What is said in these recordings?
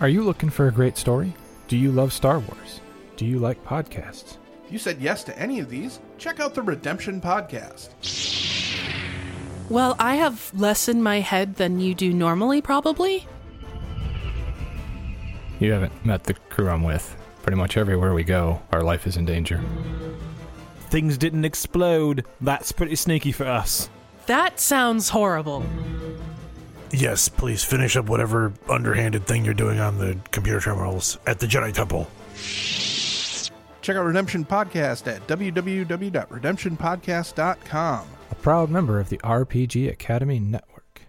Are you looking for a great story? Do you love Star Wars? Do you like podcasts? If you said yes to any of these, check out the Redemption Podcast. Well, I have less in my head than you do normally, probably. You haven't met the crew I'm with. Pretty much everywhere we go, our life is in danger. Things didn't explode. That's pretty sneaky for us. That sounds horrible. Yes, please finish up whatever underhanded thing you're doing on the computer terminals at the Jedi Temple. Check out Redemption Podcast at www.redemptionpodcast.com. A proud member of the RPG Academy Network.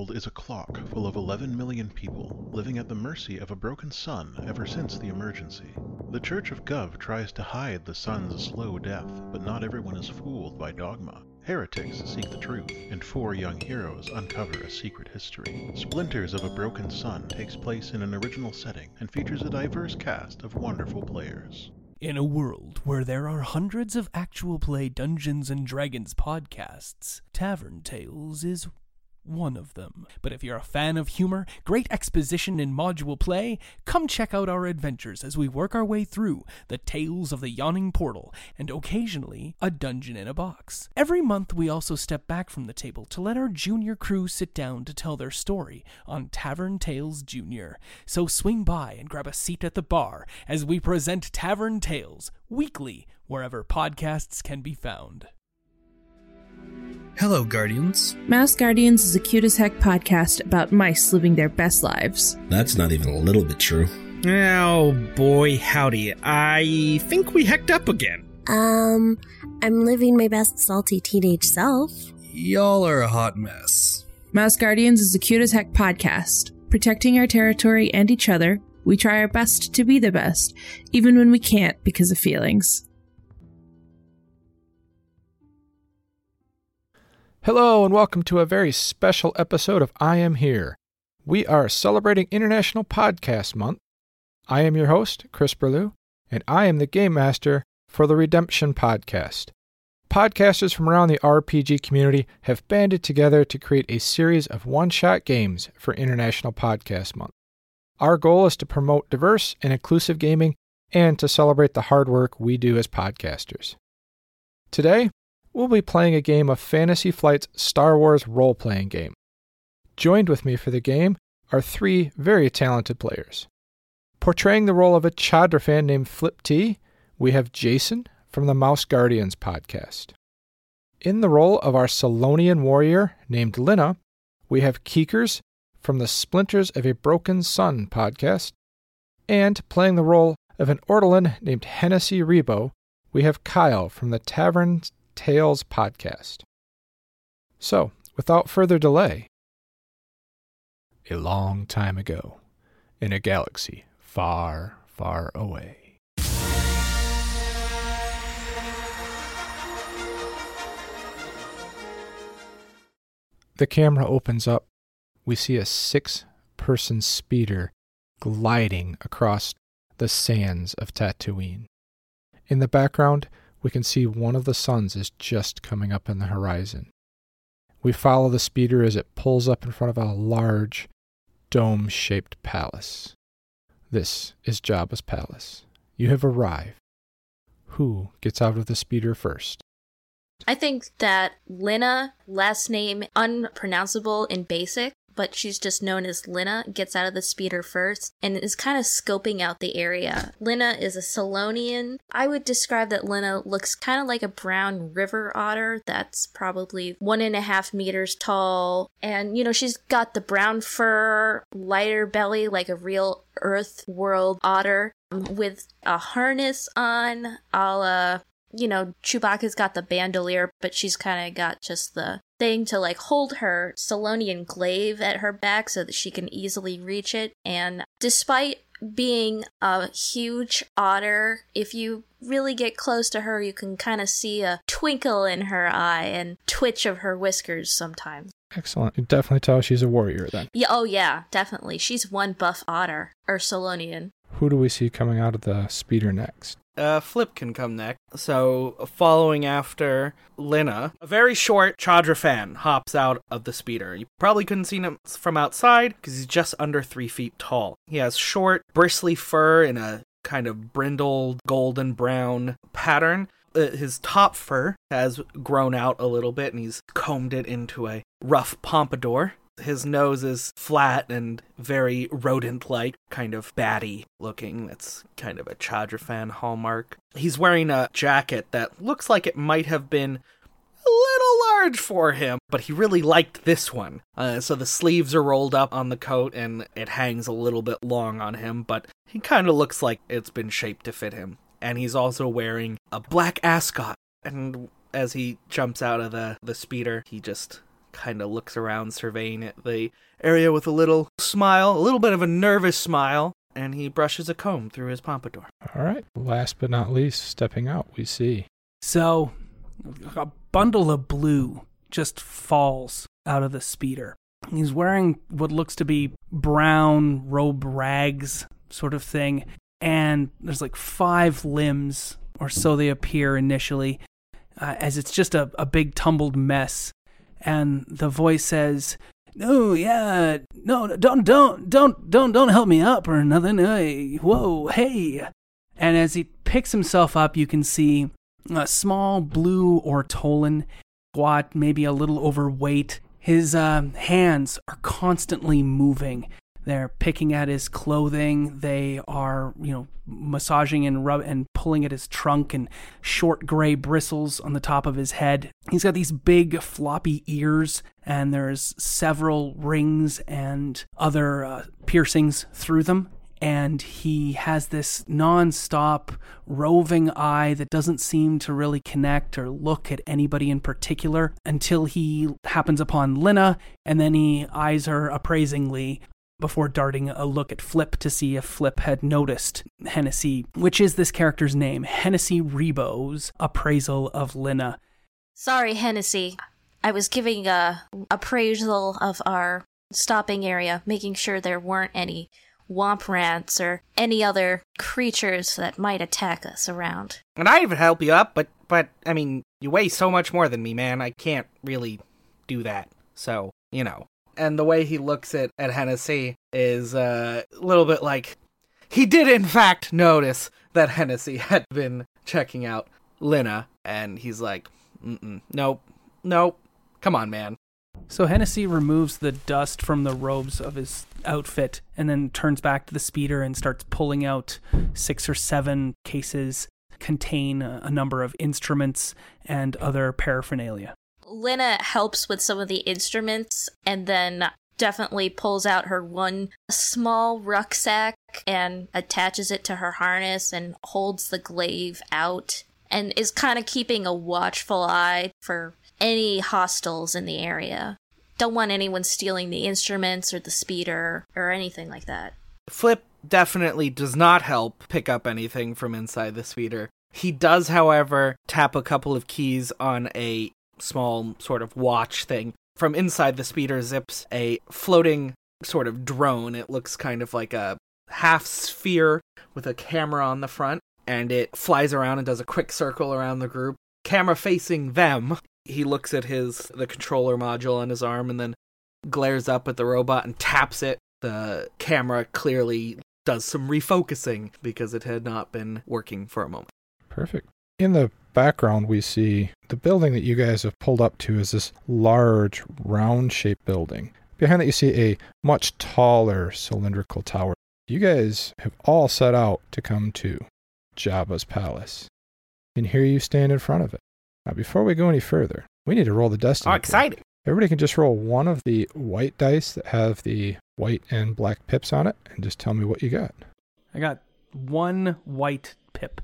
World is a clock full of 11 million people living at the mercy of a broken sun ever since the emergency. The Church of Gov tries to hide the sun's slow death, but not everyone is fooled by dogma. Heretics seek the truth, and four young heroes uncover a secret history. Splinters of a Broken Sun takes place in an original setting and features a diverse cast of wonderful players. In a world where there are hundreds of actual play Dungeons and Dragons podcasts, Tavern Tales is one of them. But if you're a fan of humor, great exposition, and module play, come check out our adventures as we work our way through the Tales of the Yawning Portal and occasionally a dungeon in a box. Every month, we also step back from the table to let our junior crew sit down to tell their story on Tavern Tales Junior. So swing by and grab a seat at the bar as we present Tavern Tales weekly wherever podcasts can be found. Hello, Guardians. Mouse Guardians is a cute as heck podcast about mice living their best lives. That's not even a little bit true. Oh boy, howdy. I think we hecked up again. Um, I'm living my best salty teenage self. Y'all are a hot mess. Mouse Guardians is a cute as heck podcast. Protecting our territory and each other, we try our best to be the best, even when we can't because of feelings. Hello, and welcome to a very special episode of I Am Here. We are celebrating International Podcast Month. I am your host, Chris Berlew, and I am the Game Master for the Redemption Podcast. Podcasters from around the RPG community have banded together to create a series of one shot games for International Podcast Month. Our goal is to promote diverse and inclusive gaming and to celebrate the hard work we do as podcasters. Today, we'll be playing a game of Fantasy Flight's Star Wars role playing game. Joined with me for the game are three very talented players. Portraying the role of a Chadra fan named Flip T, we have Jason from the Mouse Guardians podcast. In the role of our Selonian warrior named Lina, we have Keekers from the Splinters of a Broken Sun podcast. And playing the role of an Ortolan named Hennessy Rebo, we have Kyle from the Tavern Tales podcast. So, without further delay, a long time ago, in a galaxy far, far away. The camera opens up. We see a six person speeder gliding across the sands of Tatooine. In the background, we can see one of the suns is just coming up in the horizon. We follow the speeder as it pulls up in front of a large, dome shaped palace. This is Jabba's palace. You have arrived. Who gets out of the speeder first? I think that Lina, last name unpronounceable in basic, but she's just known as Lina, gets out of the speeder first and is kind of scoping out the area. Lina is a Selonian. I would describe that Lina looks kind of like a brown river otter that's probably one and a half meters tall. And, you know, she's got the brown fur, lighter belly like a real earth world otter um, with a harness on a la you know, Chewbacca's got the bandolier, but she's kind of got just the thing to like hold her Selonian glaive at her back so that she can easily reach it. And despite being a huge otter, if you really get close to her, you can kind of see a twinkle in her eye and twitch of her whiskers sometimes. Excellent. You definitely tell she's a warrior then. Yeah, oh yeah, definitely. She's one buff otter or Selonian. who do we see coming out of the speeder next? Uh, Flip can come next. So, following after Lina, a very short Chadra fan hops out of the speeder. You probably couldn't see him from outside because he's just under three feet tall. He has short, bristly fur in a kind of brindled golden brown pattern. Uh, his top fur has grown out a little bit and he's combed it into a rough pompadour. His nose is flat and very rodent like, kind of batty looking. That's kind of a Chadrafan hallmark. He's wearing a jacket that looks like it might have been a little large for him, but he really liked this one. Uh, so the sleeves are rolled up on the coat and it hangs a little bit long on him, but he kind of looks like it's been shaped to fit him. And he's also wearing a black ascot. And as he jumps out of the, the speeder, he just kind of looks around, surveying it, the area with a little smile, a little bit of a nervous smile, and he brushes a comb through his pompadour. All right. Last but not least, stepping out, we see. So, a bundle of blue just falls out of the speeder. He's wearing what looks to be brown robe rags, sort of thing, and there's like five limbs or so they appear initially, uh, as it's just a, a big tumbled mess and the voice says, "No, yeah, no, don't, don't, don't, don't, don't help me up or nothing. Hey, whoa, hey!" And as he picks himself up, you can see a small blue ortolan, squat, maybe a little overweight. His uh, hands are constantly moving. They're picking at his clothing. They are, you know, massaging and rub and pulling at his trunk and short gray bristles on the top of his head. He's got these big floppy ears and there's several rings and other uh, piercings through them. And he has this non-stop roving eye that doesn't seem to really connect or look at anybody in particular until he happens upon Lina, and then he eyes her appraisingly before darting a look at Flip to see if Flip had noticed Hennessy, which is this character's name, Hennessy Rebo's appraisal of Lina. Sorry, Hennessy. I was giving a appraisal of our stopping area, making sure there weren't any womp rats or any other creatures that might attack us around. And I would help you up, but but I mean, you weigh so much more than me, man. I can't really do that. So, you know and the way he looks at, at Hennessy is uh, a little bit like he did in fact notice that Hennessy had been checking out Lina, and he's like, nope, nope, come on, man. So Hennessy removes the dust from the robes of his outfit and then turns back to the speeder and starts pulling out six or seven cases contain a number of instruments and other paraphernalia. Lina helps with some of the instruments and then definitely pulls out her one small rucksack and attaches it to her harness and holds the glaive out and is kind of keeping a watchful eye for any hostiles in the area. Don't want anyone stealing the instruments or the speeder or anything like that. Flip definitely does not help pick up anything from inside the speeder. He does, however, tap a couple of keys on a small sort of watch thing. From inside the speeder zips a floating sort of drone. It looks kind of like a half sphere with a camera on the front, and it flies around and does a quick circle around the group. Camera facing them. He looks at his the controller module on his arm and then glares up at the robot and taps it. The camera clearly does some refocusing because it had not been working for a moment. Perfect. In the background, we see the building that you guys have pulled up to is this large, round shaped building. Behind that, you see a much taller cylindrical tower. You guys have all set out to come to Jabba's palace. And here you stand in front of it. Now, before we go any further, we need to roll the destiny. Oh, exciting! Everybody can just roll one of the white dice that have the white and black pips on it and just tell me what you got. I got one white pip.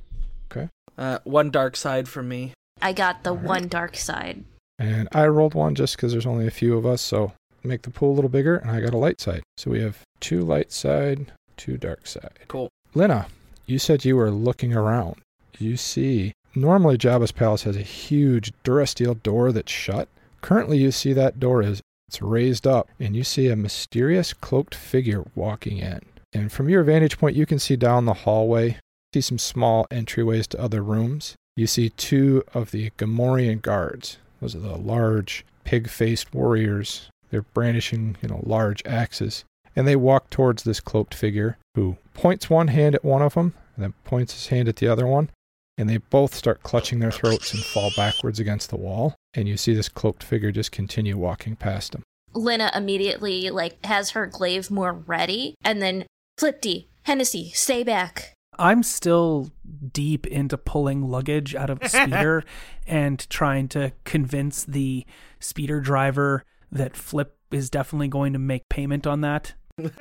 Okay. Uh, one dark side for me. I got the one dark side. And I rolled one just because there's only a few of us, so make the pool a little bigger, and I got a light side. So we have two light side, two dark side. Cool. Lina, you said you were looking around. You see, normally Jabba's palace has a huge Durasteel door that's shut. Currently, you see that door is it's raised up, and you see a mysterious cloaked figure walking in. And from your vantage point, you can see down the hallway, see some small entryways to other rooms. You see two of the Gamorrean guards. Those are the large, pig faced warriors. They're brandishing, you know, large axes. And they walk towards this cloaked figure who points one hand at one of them and then points his hand at the other one. And they both start clutching their throats and fall backwards against the wall. And you see this cloaked figure just continue walking past them. Lena immediately like has her glaive more ready, and then Flipty, Hennessy, stay back. I'm still deep into pulling luggage out of the speeder and trying to convince the speeder driver that Flip is definitely going to make payment on that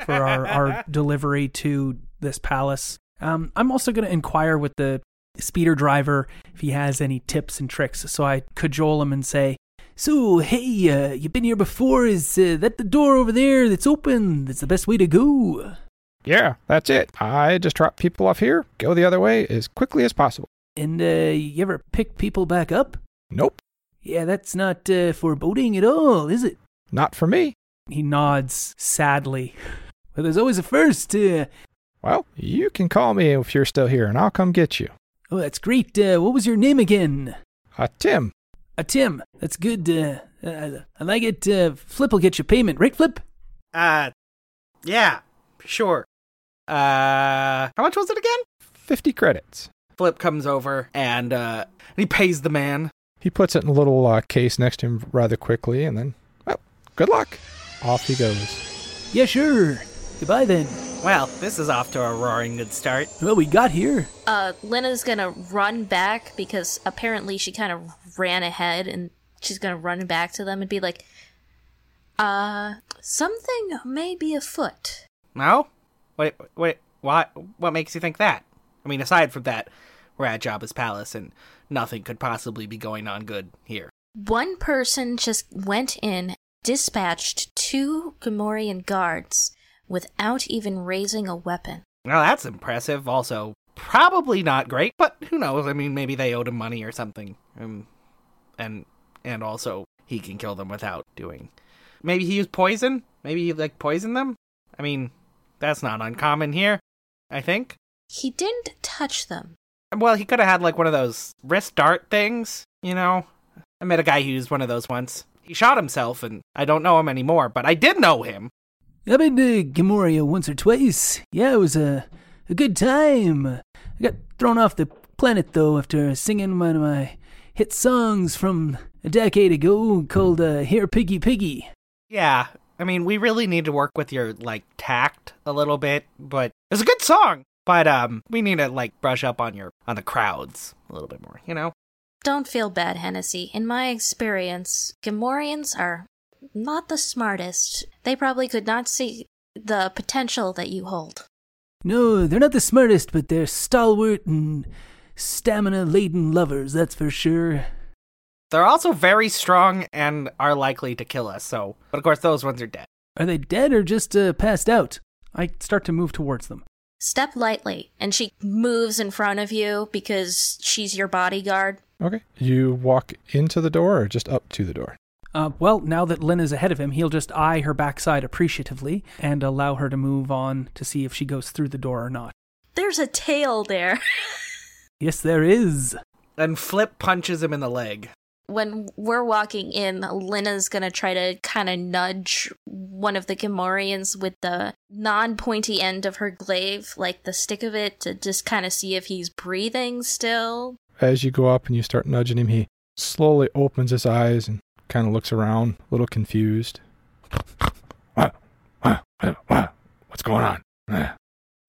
for our, our delivery to this palace. Um, I'm also going to inquire with the speeder driver if he has any tips and tricks. So I cajole him and say, So, hey, uh, you been here before? Is uh, that the door over there that's open? That's the best way to go. Yeah, that's it. I just drop people off here, go the other way as quickly as possible. And uh, you ever pick people back up? Nope. Yeah, that's not uh, foreboding at all, is it? Not for me. He nods sadly. Well, there's always a first. Uh... Well, you can call me if you're still here, and I'll come get you. Oh, that's great. Uh, what was your name again? Uh, Tim. Uh, Tim. That's good. Uh, uh, I like it. Uh, Flip will get you payment, right, Flip? Uh, yeah, sure. Uh, how much was it again? 50 credits. Flip comes over and uh, he pays the man. He puts it in a little uh, case next to him rather quickly, and then, well, good luck. Off he goes. Yeah, sure. Goodbye then. Well, this is off to a roaring good start. Well, we got here. Uh, Lena's gonna run back because apparently she kind of ran ahead and she's gonna run back to them and be like, uh, something may be afoot. No? Wait, wait, what? What makes you think that? I mean, aside from that, we're at Jabba's palace and nothing could possibly be going on good here. One person just went in, dispatched two Gamorrean guards without even raising a weapon. Well, that's impressive. Also, probably not great, but who knows? I mean, maybe they owed him money or something. Um, and and also he can kill them without doing. Maybe he used poison. Maybe he like poisoned them. I mean, that's not uncommon here. I think. He didn't touch them. Well, he could have had like one of those wrist dart things. You know, I met a guy who used one of those once. He shot himself, and I don't know him anymore, but I did know him. I've been to Gamoria once or twice. Yeah, it was a, a good time. I got thrown off the planet, though, after singing one of my hit songs from a decade ago called uh, Here Piggy Piggy. Yeah, I mean, we really need to work with your, like, tact a little bit, but it's a good song. But, um, we need to, like, brush up on your, on the crowds a little bit more, you know? Don't feel bad, Hennessy. In my experience, Gamorreans are not the smartest. They probably could not see the potential that you hold. No, they're not the smartest, but they're stalwart and stamina laden lovers, that's for sure. They're also very strong and are likely to kill us, so. But of course, those ones are dead. Are they dead or just uh, passed out? I start to move towards them. Step lightly, and she moves in front of you because she's your bodyguard. Okay. You walk into the door or just up to the door? Uh, well, now that Lynn is ahead of him, he'll just eye her backside appreciatively and allow her to move on to see if she goes through the door or not. There's a tail there. yes, there is. And Flip punches him in the leg. When we're walking in, Lena's gonna try to kind of nudge one of the Gamorreans with the non pointy end of her glaive, like the stick of it, to just kind of see if he's breathing still. As you go up and you start nudging him, he slowly opens his eyes and kind of looks around, a little confused. What? What? What? What's going on?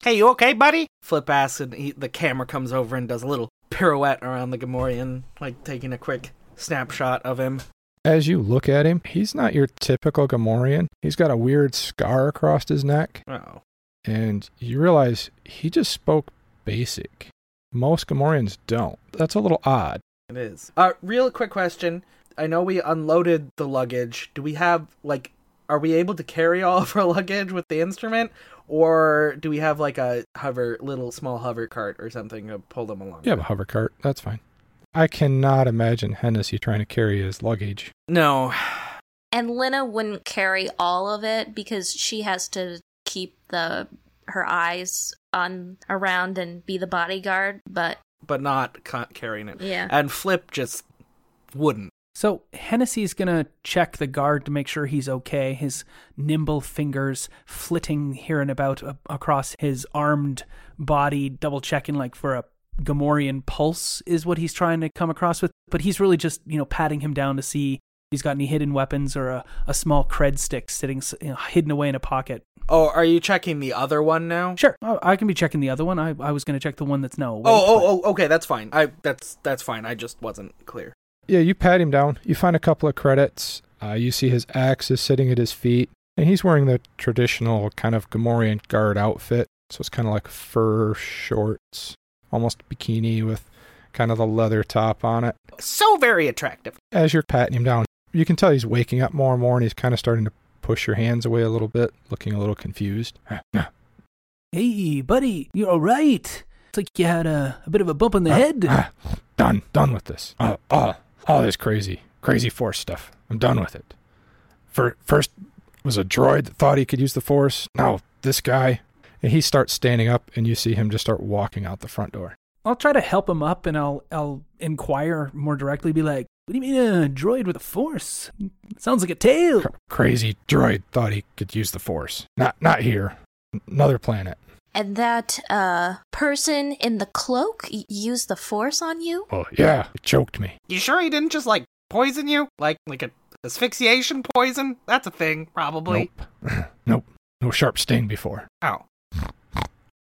Hey, you okay, buddy? Flip asks, and he, the camera comes over and does a little pirouette around the Gamorrean, like taking a quick snapshot of him. As you look at him, he's not your typical Gamorrean. He's got a weird scar across his neck. Oh. And you realize he just spoke basic. Most Gamorreans don't. That's a little odd. It is. Uh, real quick question. I know we unloaded the luggage. Do we have like are we able to carry all of our luggage with the instrument or do we have like a hover little small hover cart or something to pull them along? You have a hover cart. That's fine. I cannot imagine Hennessy trying to carry his luggage. No. And Lena wouldn't carry all of it because she has to keep the her eyes on around and be the bodyguard, but but not ca- carrying it. Yeah. And Flip just wouldn't. So Hennessy's gonna check the guard to make sure he's okay. His nimble fingers flitting here and about a- across his armed body, double checking like for a Gamorrean pulse is what he's trying to come across with. But he's really just you know patting him down to see if he's got any hidden weapons or a, a small cred stick sitting you know, hidden away in a pocket. Oh, are you checking the other one now? Sure, I, I can be checking the other one. I, I was gonna check the one that's no. awake, Oh, but- oh, oh, okay, that's fine. I that's that's fine. I just wasn't clear. Yeah, you pat him down. You find a couple of credits. Uh, you see his axe is sitting at his feet, and he's wearing the traditional kind of Gamorrean guard outfit. So it's kind of like fur shorts, almost bikini with kind of the leather top on it. So very attractive. As you're patting him down, you can tell he's waking up more and more, and he's kind of starting to push your hands away a little bit, looking a little confused. Hey, buddy, you're all right. It's like you had a, a bit of a bump on the head. Ah, done, done with this. Uh, all, all this crazy, crazy force stuff. I'm done with it. For, first was a droid that thought he could use the force. Now this guy, and he starts standing up, and you see him just start walking out the front door. I'll try to help him up, and I'll I'll inquire more directly. Be like, "What do you mean a droid with a force? Sounds like a tail." Crazy droid thought he could use the force. Not, not here. Another planet. and that uh person in the cloak used the force on you? Oh yeah, it choked me. You sure he didn't just like poison you? Like like a asphyxiation poison? That's a thing, probably. Nope. nope. No sharp sting before. Oh.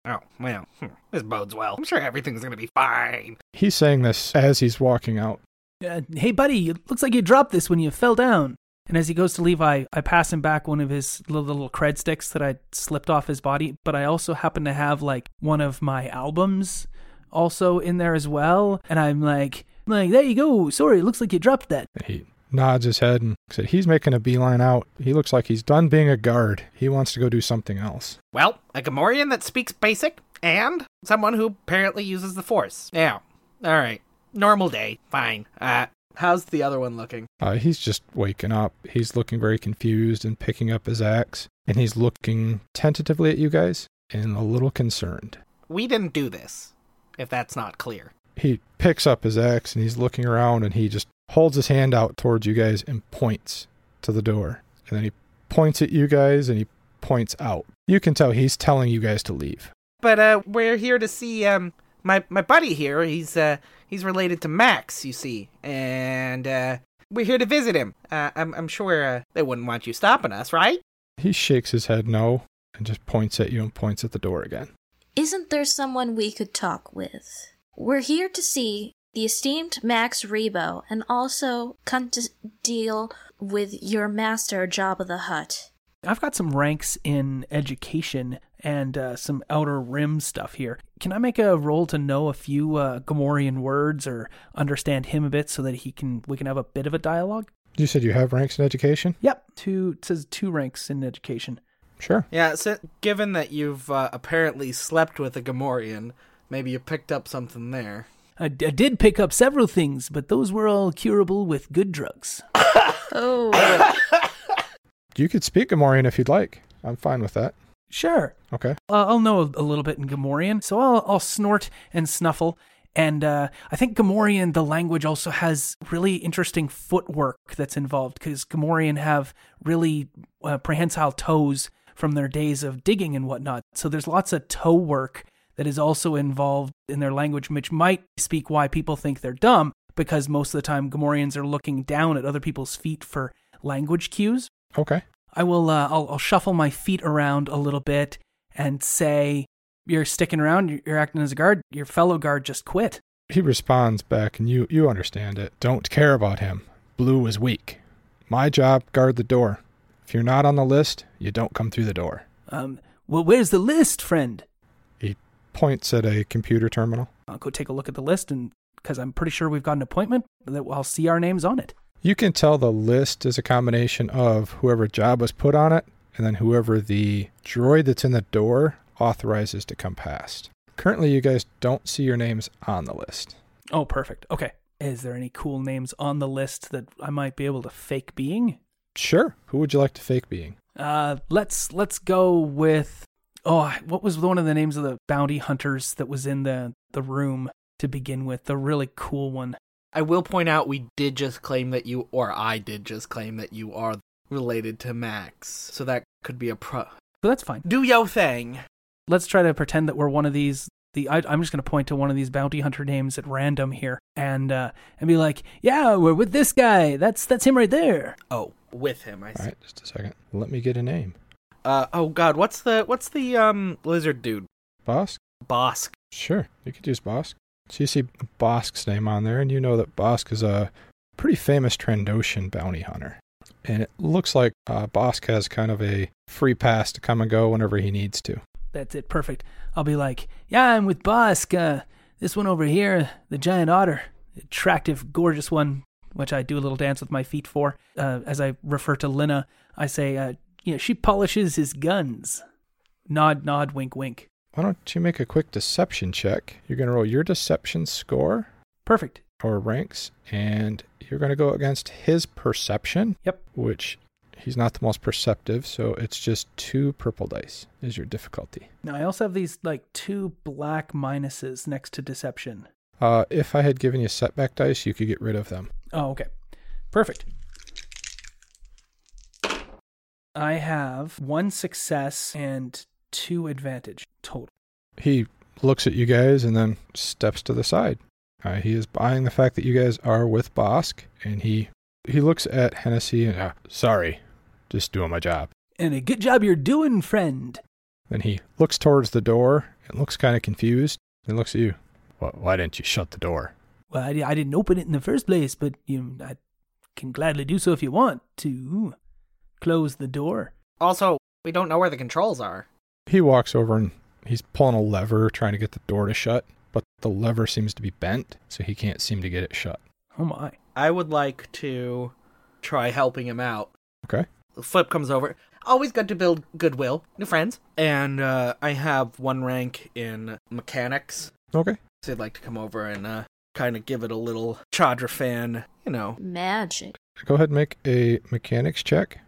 Oh, well, hmm, this bodes well. I'm sure everything's gonna be fine. He's saying this as he's walking out. Uh, hey, buddy, it looks like you dropped this when you fell down. And as he goes to leave, I, I pass him back one of his little, little cred sticks that I slipped off his body. But I also happen to have like one of my albums also in there as well. And I'm like, like there you go. Sorry, it looks like you dropped that. He nods his head and said he's making a beeline out. He looks like he's done being a guard. He wants to go do something else. Well, a Gamorrean that speaks basic, and someone who apparently uses the Force. Yeah. Alright. Normal day. Fine. Uh, how's the other one looking? Uh, he's just waking up. He's looking very confused and picking up his axe. And he's looking tentatively at you guys and a little concerned. We didn't do this, if that's not clear. He picks up his axe and he's looking around and he just holds his hand out towards you guys and points to the door. And then he points at you guys and he points out. You can tell he's telling you guys to leave. But uh we're here to see um my my buddy here. He's uh he's related to Max, you see. And uh we're here to visit him. Uh, I'm I'm sure uh, they wouldn't want you stopping us, right? He shakes his head no and just points at you and points at the door again. Isn't there someone we could talk with? We're here to see the esteemed Max Rebo and also come to deal with your master Jabba the Hutt. I've got some ranks in education and uh, some outer rim stuff here. Can I make a roll to know a few uh, Gamorrean words or understand him a bit so that he can we can have a bit of a dialogue? You said you have ranks in education? Yep, two it says two ranks in education. Sure. Yeah, so given that you've uh, apparently slept with a Gamorrean, maybe you picked up something there. I, d- I did pick up several things, but those were all curable with good drugs. Oh. You could speak Gamorrean if you'd like. I'm fine with that. Sure. Okay. Uh, I'll know a, a little bit in Gamorrean, so I'll, I'll snort and snuffle. And uh, I think Gamorrean, the language, also has really interesting footwork that's involved because Gamorrean have really uh, prehensile toes from their days of digging and whatnot. So there's lots of toe work that is also involved in their language, which might speak why people think they're dumb because most of the time Gamorreans are looking down at other people's feet for language cues. Okay. I will. Uh, I'll, I'll shuffle my feet around a little bit and say, "You're sticking around. You're, you're acting as a guard. Your fellow guard just quit." He responds back, and you, you understand it. Don't care about him. Blue is weak. My job, guard the door. If you're not on the list, you don't come through the door. Um. Well, where's the list, friend? Points at a computer terminal. I'll go take a look at the list, and because I'm pretty sure we've got an appointment, that I'll see our names on it. You can tell the list is a combination of whoever job was put on it, and then whoever the droid that's in the door authorizes to come past. Currently, you guys don't see your names on the list. Oh, perfect. Okay. Is there any cool names on the list that I might be able to fake being? Sure. Who would you like to fake being? Uh, let's let's go with Oh, what was one of the names of the bounty hunters that was in the the room to begin with? The really cool one. I will point out we did just claim that you, or I did just claim that you are related to Max, so that could be a pro. But that's fine. Do yo thing. Let's try to pretend that we're one of these. The I, I'm just going to point to one of these bounty hunter names at random here, and uh, and be like, "Yeah, we're with this guy. That's that's him right there." Oh, with him, I see. All right, just a second. Let me get a name. Uh oh God, what's the what's the um lizard dude? Bossk? Bossk. Sure, you could use Bossk. So you see Bossk's name on there, and you know that Bossk is a pretty famous Trandoshan bounty hunter. And it looks like uh, Bossk has kind of a free pass to come and go whenever he needs to. That's it. Perfect. I'll be like, "Yeah, I'm with Bossk. Uh, this one over here, the giant otter, attractive, gorgeous one." Which I do a little dance with my feet for. Uh, as I refer to Lina, I say, uh, you know, she polishes his guns. Nod, nod, wink, wink. Why don't you make a quick deception check? You're going to roll your deception score Perfect. or ranks, and you're going to go against his perception. Yep. Which he's not the most perceptive, so it's just two purple dice is your difficulty. Now I also have these like two black minuses next to deception. Uh, if I had given you setback dice, you could get rid of them. Oh, okay. Perfect. I have one success and two advantage total. He looks at you guys and then steps to the side. Uh, he is buying the fact that you guys are with Bossk, and he he looks at Hennessy and uh, sorry, just doing my job. And a good job you're doing, friend. Then he looks towards the door and looks kind of confused and looks at you. Why, why didn't you shut the door? Well, I, I didn't open it in the first place, but you, I can gladly do so if you want to. Close the door. Also, we don't know where the controls are. He walks over and he's pulling a lever trying to get the door to shut, but the lever seems to be bent, so he can't seem to get it shut. Oh my. I would like to try helping him out. Okay. Flip comes over. Always good to build goodwill, new friends. And uh, I have one rank in mechanics. Okay. So I'd like to come over and uh, kind of give it a little Chadra fan, you know. Magic. Go ahead and make a mechanics check.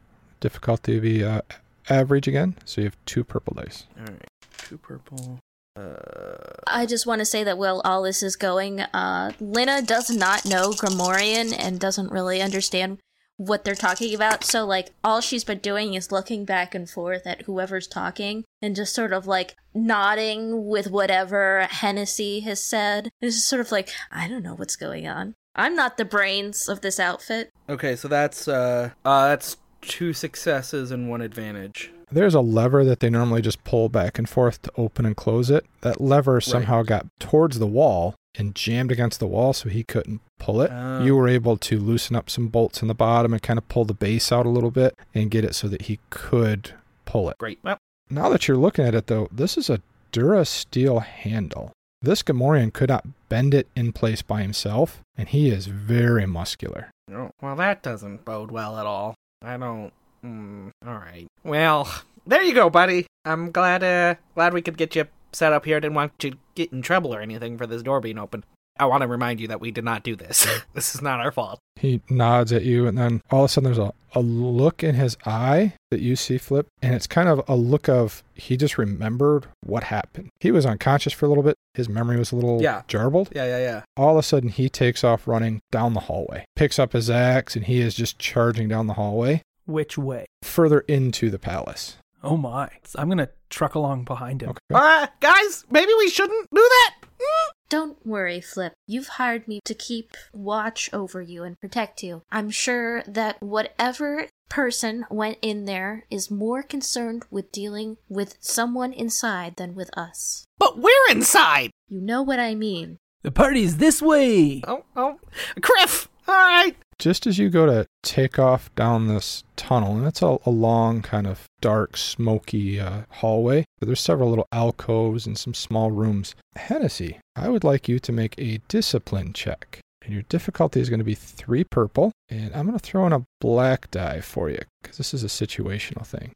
Difficulty will be uh, average again, so you have two purple dice. All right, two purple. Uh, I just want to say that while all this is going, uh, Lina does not know Gamorrean and doesn't really understand what they're talking about. So, like, all she's been doing is looking back and forth at whoever's talking and just sort of like nodding with whatever Hennessy has said. It's just sort of like, I don't know what's going on. I'm not the brains of this outfit. Okay, so that's uh, uh that's two successes and one advantage. There's a lever that they normally just pull back and forth to open and close it. That lever somehow got towards the wall and jammed against the wall so he couldn't pull it. Oh. You were able to loosen up some bolts in the bottom and kind of pull the base out a little bit and get it so that he could pull it. Great. Well, Now that you're looking at it though, this is a Durasteel handle. This Gamorrean could not bend it in place by himself, and he is very muscular. oh, well, that doesn't bode well at all. I don't. Mm, all right. Well, there you go, buddy. I'm glad. Uh, glad we could get you set up here. Didn't want you to get in trouble or anything for this door being open. I want to remind you that we did not do this. this is not our fault. He nods at you, and then all of a sudden there's a, a look in his eye that you see flip, and it's kind of a look of he just remembered what happened. He was unconscious for a little bit. His memory was a little Yeah. jarbled. Yeah, yeah, yeah. All of a sudden, he takes off running down the hallway, picks up his axe, and he is just charging down the hallway Which way? further into the palace. Oh my. I'm going to truck along behind him. Okay. Uh, guys, maybe we shouldn't do that. Mm. Don't worry, Flip. You've hired me to keep watch over you and protect you. I'm sure that whatever person went in there is more concerned with dealing with someone inside than with us. But we're inside. You know what I mean. The party's this way. Oh, oh, Criff. All right. Just as you go to take off down this tunnel, and it's a, a long, kind of dark, smoky uh, hallway, there's several little alcoves and some small rooms. Hennessy, I would like you to make a discipline check. And your difficulty is going to be three purple, and I'm going to throw in a black die for you because this is a situational thing.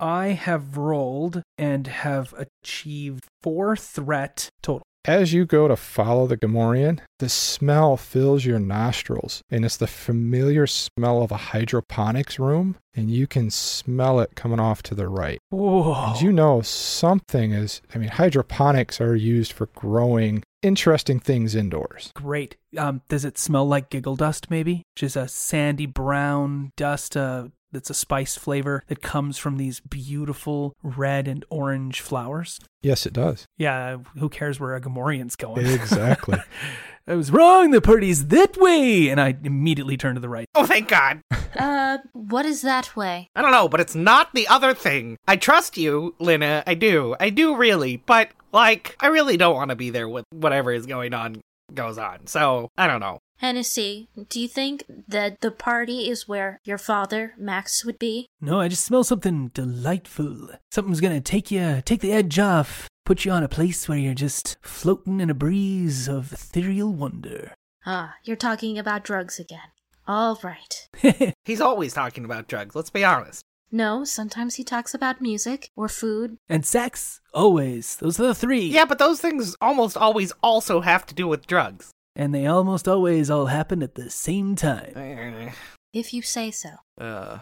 I have rolled and have achieved four threat total. As you go to follow the Gamorrean, the smell fills your nostrils, and it's the familiar smell of a hydroponics room, and you can smell it coming off to the right. Whoa. And you know something is, I mean, hydroponics are used for growing interesting things indoors. Great. Um, does it smell like giggle dust, maybe? Which is a sandy brown dust uh, that's a spice flavor that comes from these beautiful red and orange flowers. Yes, it does. Yeah, who cares where a Gamorrean's going? Exactly. I was wrong. The party's that way. And I immediately turned to the right. Oh, thank God. Uh, what is that way? I don't know, but it's not the other thing. I trust you, Lina. I do. I do really. But, like, I really don't want to be there with whatever is going on goes on. So, I don't know. Hennessy, do you think that the party is where your father, Max, would be? No, I just smell something delightful. Something's gonna take you, take the edge off, put you on a place where you're just floating in a breeze of ethereal wonder. Ah, you're talking about drugs again. All right. He's always talking about drugs, let's be honest. No, sometimes he talks about music or food. And sex, always. Those are the three. Yeah, but those things almost always also have to do with drugs. And they almost always all happen at the same time. If you say so. Uh.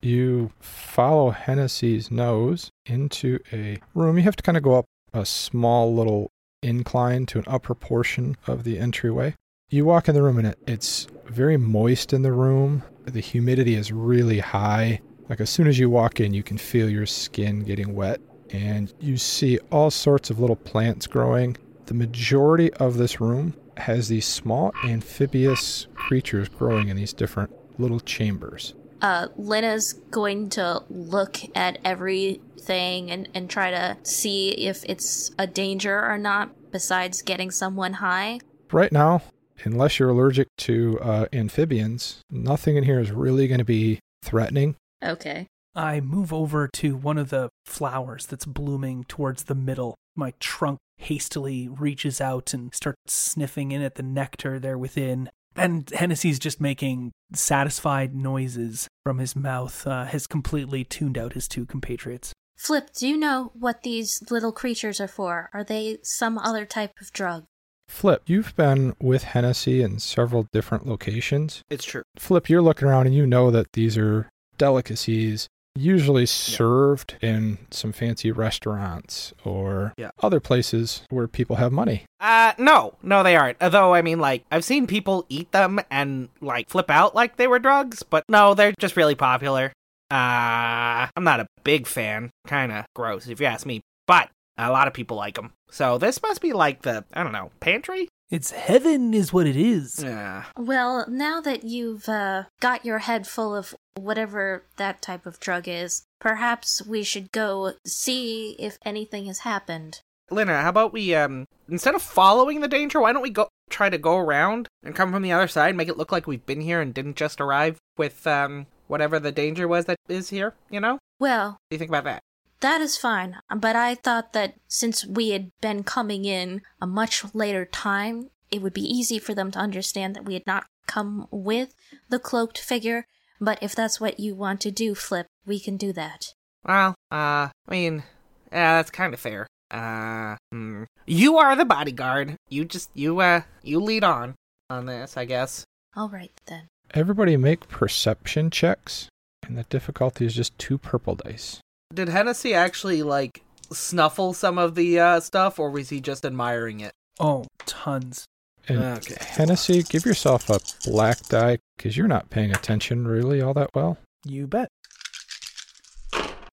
You follow Hennessy's nose into a room. You have to kind of go up a small little incline to an upper portion of the entryway. You walk in the room and it, it's very moist in the room. The humidity is really high. Like as soon as you walk in, you can feel your skin getting wet. And you see all sorts of little plants growing. The majority of this room has these small amphibious creatures growing in these different little chambers. Uh, Lena's going to look at everything and, and try to see if it's a danger or not, besides getting someone high. Right now, unless you're allergic to uh, amphibians, nothing in here is really going to be threatening. Okay. I move over to one of the flowers that's blooming towards the middle. My trunk hastily reaches out and starts sniffing in at the nectar there within. And Hennessy's just making satisfied noises from his mouth, uh, has completely tuned out his two compatriots. Flip, do you know what these little creatures are for? Are they some other type of drug? Flip, you've been with Hennessy in several different locations. It's true. Flip, you're looking around and you know that these are delicacies usually served in some fancy restaurants or Yeah. other places where people have money. Uh, no, no, they aren't. Although, I mean, like, I've seen people eat them and, like, flip out like they were drugs, but no, they're just really popular. Uh, I'm not a big fan. Kinda gross, if you ask me, but a lot of people like them. So this must be like the, I don't know, pantry? It's heaven, is what it is. Yeah. Well, now that you've uh, got your head full of whatever that type of drug is, perhaps we should go see if anything has happened. Lina, how about we, um, instead of following the danger, why don't we go try to go around and come from the other side, make it look like we've been here and didn't just arrive with, um, whatever the danger was that is here, you know? Well, What do you think about that? That is fine, but I thought that since we had been coming in a much later time, it would be easy for them to understand that we had not come with the cloaked figure. But if that's what you want to do, Flip, we can do that. Well, uh, I mean, yeah, that's kind of fair. Uh, hmm. you are the bodyguard. You just, you, uh, you lead on on this, I guess. All right, then. Everybody make perception checks, and the difficulty is just two purple dice. Did Hennessy actually, like, snuffle some of the, uh, stuff, or was he just admiring it? Oh, tons. And Okay. Hennessy, give yourself a black die because you're not paying attention really all that well. You bet.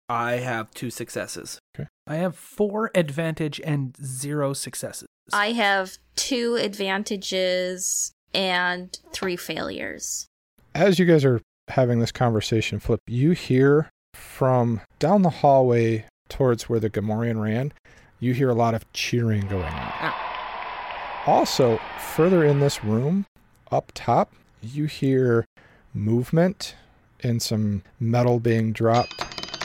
I have two successes. Okay. I have four advantage and zero successes. I have two advantages and three failures. As you guys are having this conversation, Flip, you hear from down the hallway towards where the Gamorrean ran, you hear a lot of cheering going on. Ah. Also, further in this room, up top, you hear movement and some metal being dropped.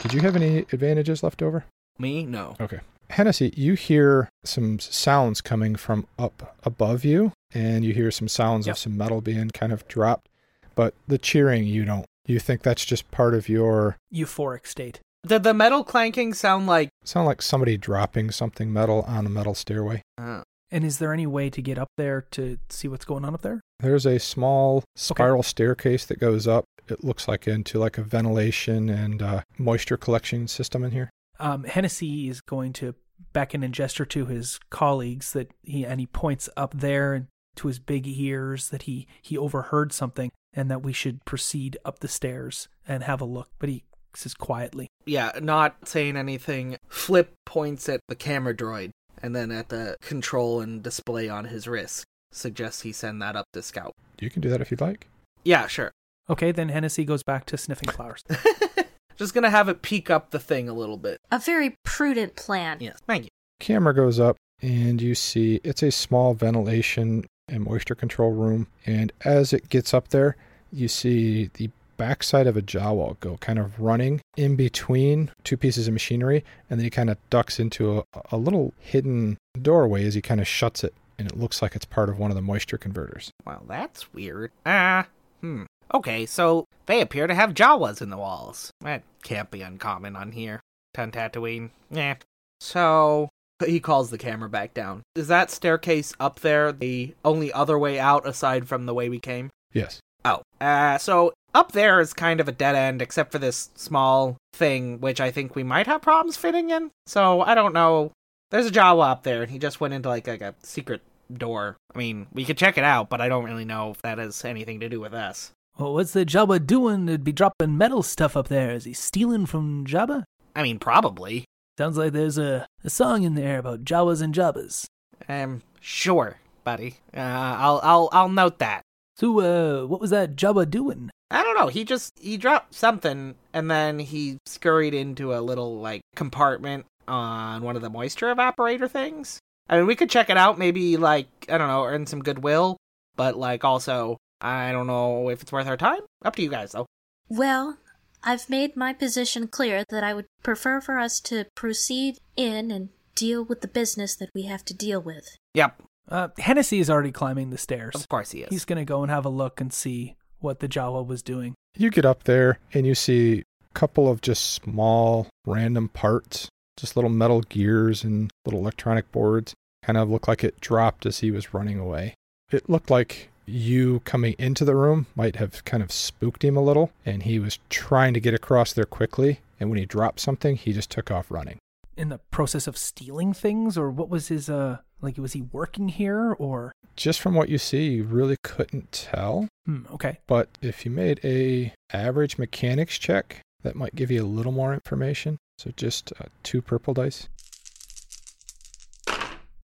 Did you have any advantages left over? Me? No. Okay. Hennessy, you hear some sounds coming from up above you, and you hear some sounds Yep. of some metal being kind of dropped, but the cheering you don't. You think that's just part of your Euphoric state. Did the metal clanking sound like, sound like somebody dropping something metal on a metal stairway. uh, And is there any way to get up there to see what's going on up there? There's a small spiral staircase that goes up. It looks like into like a ventilation and uh, moisture collection system in here. Um, Hennessy is going to beckon and gesture to his colleagues that he and he points up there to his big ears that he he overheard something and that we should proceed up the stairs and have a look. But he says quietly. Yeah, not saying anything. Flip points at the camera droid and then at the control and display on his wrist. Suggests he send that up to scout. You can do that if you'd like. Yeah, sure. Okay, then Hennessy goes back to sniffing flowers. Just gonna have it peek up the thing a little bit. A very prudent plan. Yes, thank you. Camera goes up and you see it's a small ventilation and moisture control room. And as it gets up there, you see the backside of a Jawa go kind of running in between two pieces of machinery, and then he kind of ducks into a, a little hidden doorway as he kind of shuts it, and it looks like it's part of one of the moisture converters. Well, that's weird. Ah, hmm. Okay, so they appear to have Jawas in the walls. That can't be uncommon on here. Ten Tatooine. Yeah. So he calls the camera back down. Is that staircase up there the only other way out aside from the way we came? Yes. Oh, uh, so up there is kind of a dead end, except for this small thing, which I think we might have problems fitting in. So I don't know. There's a Jawa up there, and he just went into like, like a secret door. I mean, we could check it out, but I don't really know if that has anything to do with us. Well, what's the Jabba doing to be dropping metal stuff up there? Is he stealing from Jabba? I mean, probably. Sounds like there's a, a song in there about Jawas and Jabbas. Um, sure, buddy. Uh, I'll I'll I'll note that. So, uh, what was that Jabba doing? I don't know. He just he dropped something and then he scurried into a little like compartment on one of the moisture evaporator things. I mean, we could check it out. Maybe like I don't know, earn some goodwill. But like also, I don't know if it's worth our time. Up to you guys though. Well, I've made my position clear that I would prefer for us to proceed in and deal with the business that we have to deal with. Yep. Uh, Hennessy is already climbing the stairs. Of course he is. He's going to go and have a look and see what the Jawa was doing. You get up there and you see a couple of just small random parts, just little metal gears and little electronic boards. Kind of look like it dropped as he was running away. It looked like you coming into the room might have kind of spooked him a little, and he was trying to get across there quickly. And when he dropped something, he just took off running. In the process of stealing things, or what was his, uh, like, was he working here, or? Just from what you see, you really couldn't tell. Hmm, okay. But if you made a average mechanics check, that might give you a little more information. So just uh, two purple dice.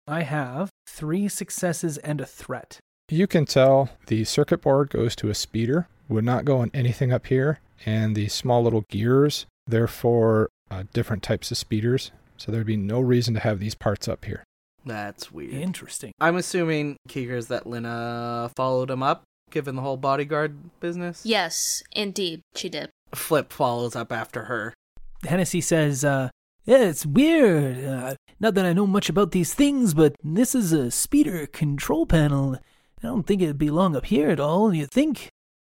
I have three successes and a threat. You can tell the circuit board goes to a speeder, would not go on anything up here, and the small little gears, they're for uh, different types of speeders. So there'd be no reason to have these parts up here. That's weird. Interesting. I'm assuming Keegers that Lina followed him up, given the whole bodyguard business. Yes, indeed, she did. Flip follows up after her. Hennessy says, uh, yeah, it's weird. Uh, not that I know much about these things, but this is a speeder control panel. I don't think it'd be long up here at all, you think?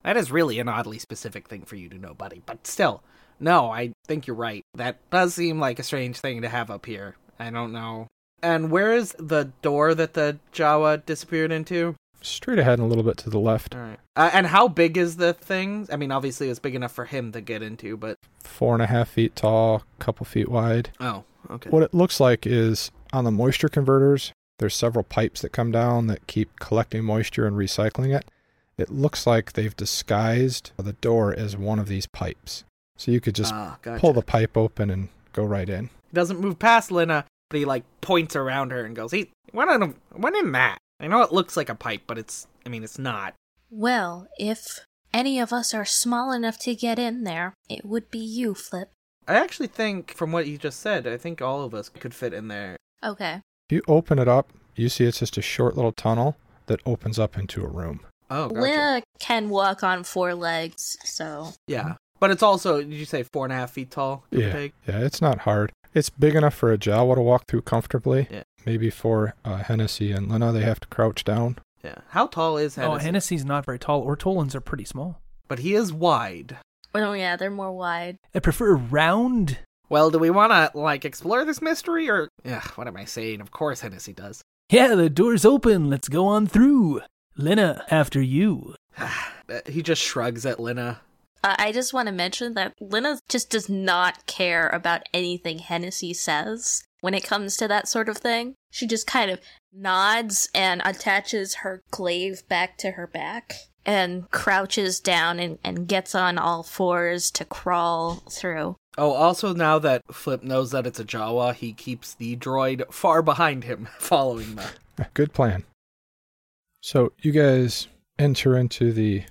That is really an oddly specific thing for you to know, buddy. But still, no, I think you're right. That does seem like a strange thing to have up here. I don't know. And where is the door that the Jawa disappeared into? Straight ahead and a little bit to the left. All right. Uh, and how big is the thing? I mean, obviously it's big enough for him to get into, but Four and a half feet tall, couple feet wide. oh, okay. What it looks like is on the moisture converters, there's several pipes that come down that keep collecting moisture and recycling it. It looks like they've disguised the door as one of these pipes. So you could just Ah, gotcha. pull the pipe open and go right in. Doesn't move past Lina, but he like points around her and goes, "He went in, went in that." I know it looks like a pipe, but it's, I mean, it's not. Well, if any of us are small enough to get in there, it would be you, Flip. I actually think, from what you just said, I think all of us could fit in there. Okay. You open it up, you see it's just a short little tunnel that opens up into a room. Oh, gotcha. Lina can walk on four legs, so. Yeah, but it's also, did you say four and a half feet tall? Yeah, take? yeah, it's not hard. It's big enough for a Jawa to walk through comfortably. Yeah. Maybe for uh, Hennessy and Lena, they have to crouch down. Yeah. How tall is Hennessy? Oh, Hennessy's not very tall. Ortolans are pretty small. But he is wide. Oh, yeah, they're more wide. I prefer round. Well, do we want to like explore this mystery, or yeah? What am I saying? Of course, Hennessy does. Yeah, the door's open. Let's go on through. Lena, after you. he just shrugs at Lena. Uh, I just want to mention that Lena just does not care about anything Hennessy says when it comes to that sort of thing. She just kind of nods and attaches her glaive back to her back and crouches down and, and gets on all fours to crawl through. Oh, also now that Flip knows that it's a Jawa, he keeps the droid far behind him, following them. Good plan. So you guys enter into the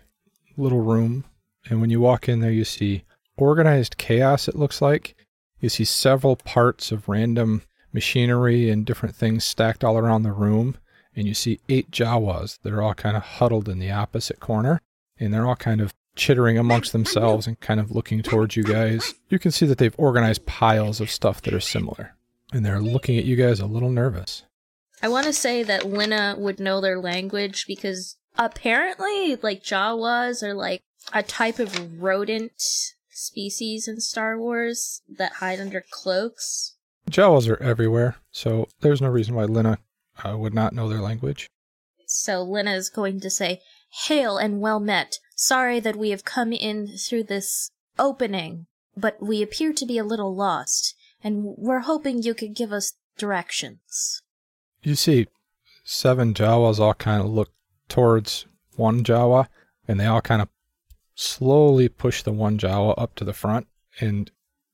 little room, and when you walk in there, you see organized chaos, it looks like. You see several parts of random machinery and different things stacked all around the room. And you see eight Jawas that are all kind of huddled in the opposite corner. And they're all kind of chittering amongst themselves and kind of looking towards you guys. You can see that they've organized piles of stuff that are similar. And they're looking at you guys a little nervous. I want to say that Lena would know their language because apparently, like, Jawas are like a type of rodent species in Star Wars that hide under cloaks. Jawas are everywhere, so there's no reason why Lina uh, would not know their language. So Lina is going to say, Hail and well met. Sorry that we have come in through this opening, but we appear to be a little lost, and we're hoping you could give us directions. You see seven Jawas all kind of look towards one Jawa, and they all kind of slowly push the one Jawa up to the front, and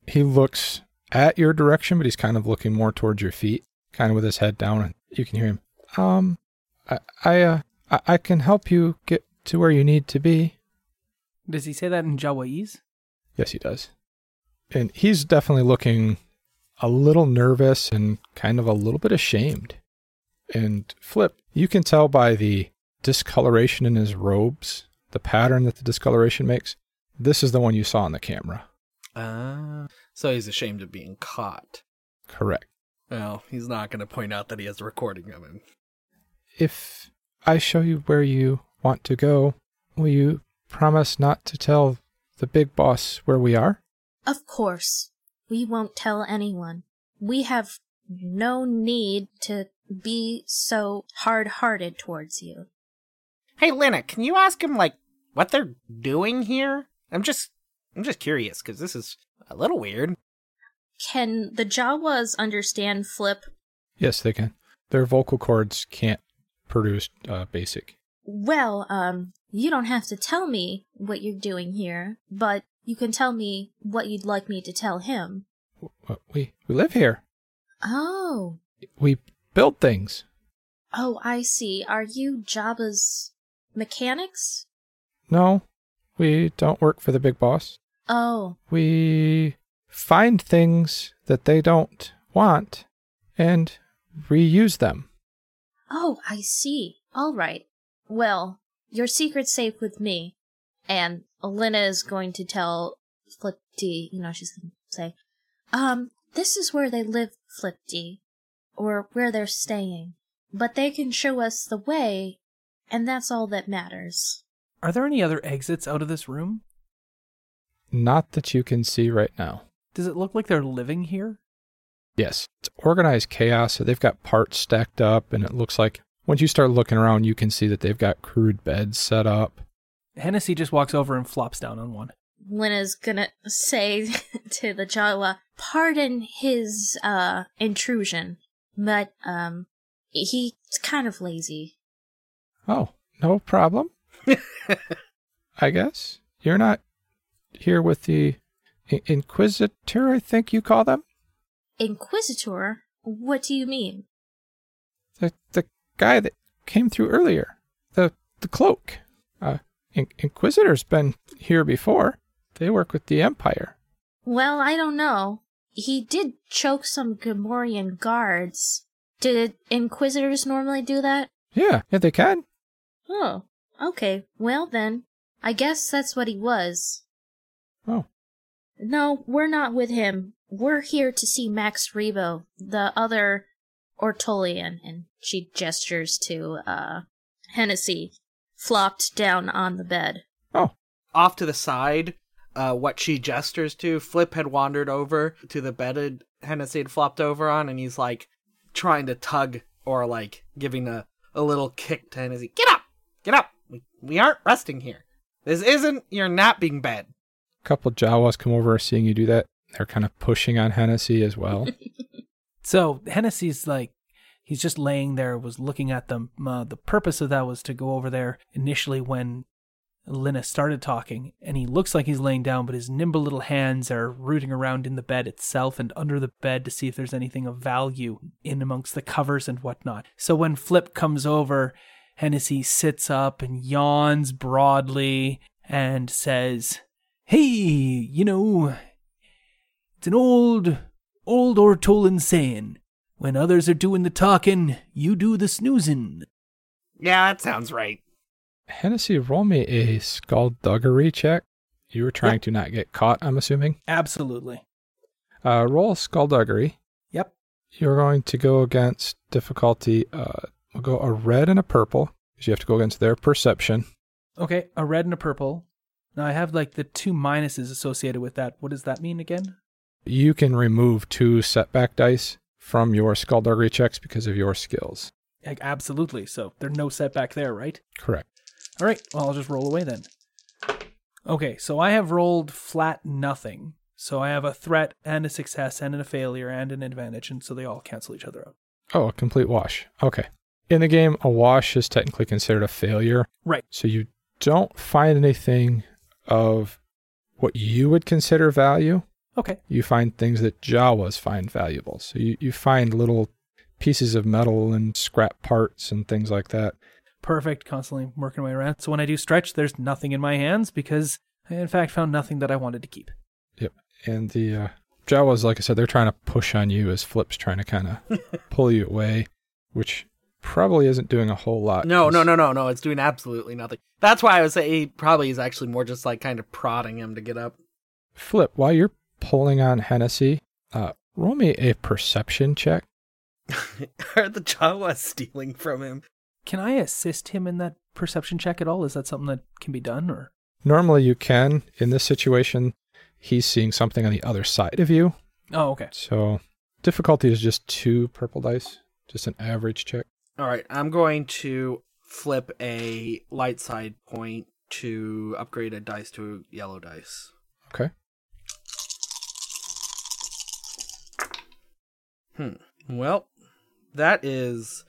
he looks at your direction, but he's kind of looking more towards your feet, kind of with his head down, and you can hear him. Um, I, I, uh, I, I can help you get to where you need to be. Does he say that in Jawaiese? Yes, he does. And he's definitely looking a little nervous and kind of a little bit ashamed. And Flip, you can tell by the discoloration in his robes, the pattern that the discoloration makes. This is the one you saw on the camera. Ah. Uh, so he's ashamed of being caught. Correct. Well, he's not going to point out that he has a recording of him. If I show you where you want to go, will you promise not to tell the big boss where we are? Of course. We won't tell anyone. We have no need to be so hard hearted towards you. Hey, Lena, can you ask him, like, what they're doing here? I'm just. I'm just curious, because this is a little weird. Can the Jawas understand Flip? Yes, they can. Their vocal cords can't produce uh, basic. Well, um, you don't have to tell me what you're doing here, but you can tell me what you'd like me to tell him. We we live here. Oh. We build things. Oh, I see. Are you Jabba's mechanics? No, we don't work for the big boss. Oh. We find things that they don't want and reuse them. Oh, I see. All right. Well, your secret's safe with me. And Lena is going to tell Flip D, you know, she's going to say, um, this is where they live, Flip D, or where they're staying. But they can show us the way, and that's all that matters. Are there any other exits out of this room? Not that you can see right now. Does it look like they're living here? Yes. It's organized chaos, so they've got parts stacked up, and it looks like once you start looking around, you can see that they've got crude beds set up. Hennessy just walks over and flops down on one. Lena's gonna say to the Jawa, pardon his, uh, intrusion, but, um, he's kind of lazy. Oh, no problem. I guess. You're not here with the Inquisitor, I think you call them? Inquisitor? What do you mean? The the guy that came through earlier. The the cloak. Uh In- Inquisitor's been here before. They work with the Empire. Well, I don't know. He did choke some Gamorrean guards. Did Inquisitors normally do that? Yeah, yeah, they can. Oh, okay. Well then, I guess that's what he was. Oh. No, we're not with him. We're here to see Max Rebo, the other Ortolian, and she gestures to, uh, Hennessy, flopped down on the bed. Oh. Off to the side, uh, what she gestures to, Flip had wandered over to the bed Hennessy had flopped over on, and he's like trying to tug or like giving a, a little kick to Hennessy. Get up! Get up! We, we aren't resting here. This isn't your napping bed. A couple Jawas come over seeing you do that. They're kind of pushing on Hennessy as well. So Hennessy's like, he's just laying there, was looking at them. Uh, the purpose of that was to go over there initially when Lina started talking, and he looks like he's laying down, but his nimble little hands are rooting around in the bed itself and under the bed to see if there's anything of value in amongst the covers and whatnot. So when Flip comes over, Hennessy sits up and yawns broadly and says, Hey, you know, it's an old, old Ortolan saying. When others are doing the talking, you do the snoozing. Yeah, that sounds right. Hennessy, roll me a skullduggery check. You were trying to not get caught, I'm assuming. Absolutely. Uh, roll skullduggery. Yep. You're going to go against difficulty. Uh, we'll go a red and a purple because you have to go against their perception. Okay, a red and a purple. Now I have like the two minuses associated with that. What does that mean again? You can remove two setback dice from your skullduggery checks because of your skills. Like, absolutely. So there's no setback there, right? Correct. All right. Well, I'll just roll away then. Okay, so I have rolled flat nothing. So I have a threat and a success and a failure and an advantage, and so they all cancel each other out. Oh, a complete wash. Okay. In the game, a wash is technically considered a failure. Right. So you don't find anything of what you would consider value. Okay. You find things that Jawas find valuable. So you, you find little pieces of metal and scrap parts and things like that. Perfect. Constantly working my way around. So when I do stretch, there's nothing in my hands because I, in fact, found nothing that I wanted to keep. Yep. And the uh, Jawas, like I said, they're trying to push on you as Flip's trying to kind of pull you away, which probably isn't doing a whole lot. No, 'cause- no, no, no, no. It's doing absolutely nothing. That's why I would say he probably is actually more just like kind of prodding him to get up. Flip, while you're pulling on Hennessy, uh, roll me a perception check. Are the Jawas stealing from him? Can I assist him in that perception check at all? Is that something that can be done or? Normally you can. In this situation, he's seeing something on the other side of you. Oh, okay. So difficulty is just two purple dice, just an average check. All right, I'm going to flip a light side point to upgrade a dice to a yellow dice. Okay. Hmm. Well, that is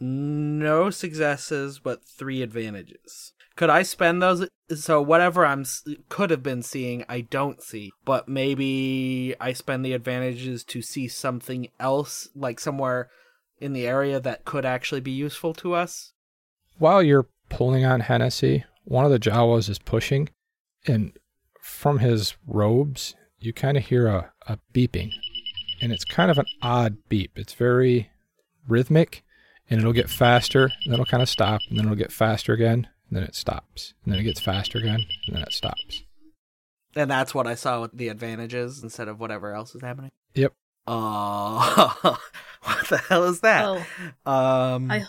no successes but three advantages. Could I spend those? So whatever I'm could have been seeing, I don't see. But maybe I spend the advantages to see something else, like somewhere in the area that could actually be useful to us. While you're pulling on Hennessy, one of the Jawas is pushing, and from his robes, you kind of hear a, a beeping. And it's kind of an odd beep. It's very rhythmic, and it'll get faster, and then it'll kind of stop, and then it'll get faster again, and then it stops. And then it gets faster again, and then it stops. And that's what I saw with the advantages instead of whatever else is happening. Yep. Oh, what the hell is that? Oh, Um, I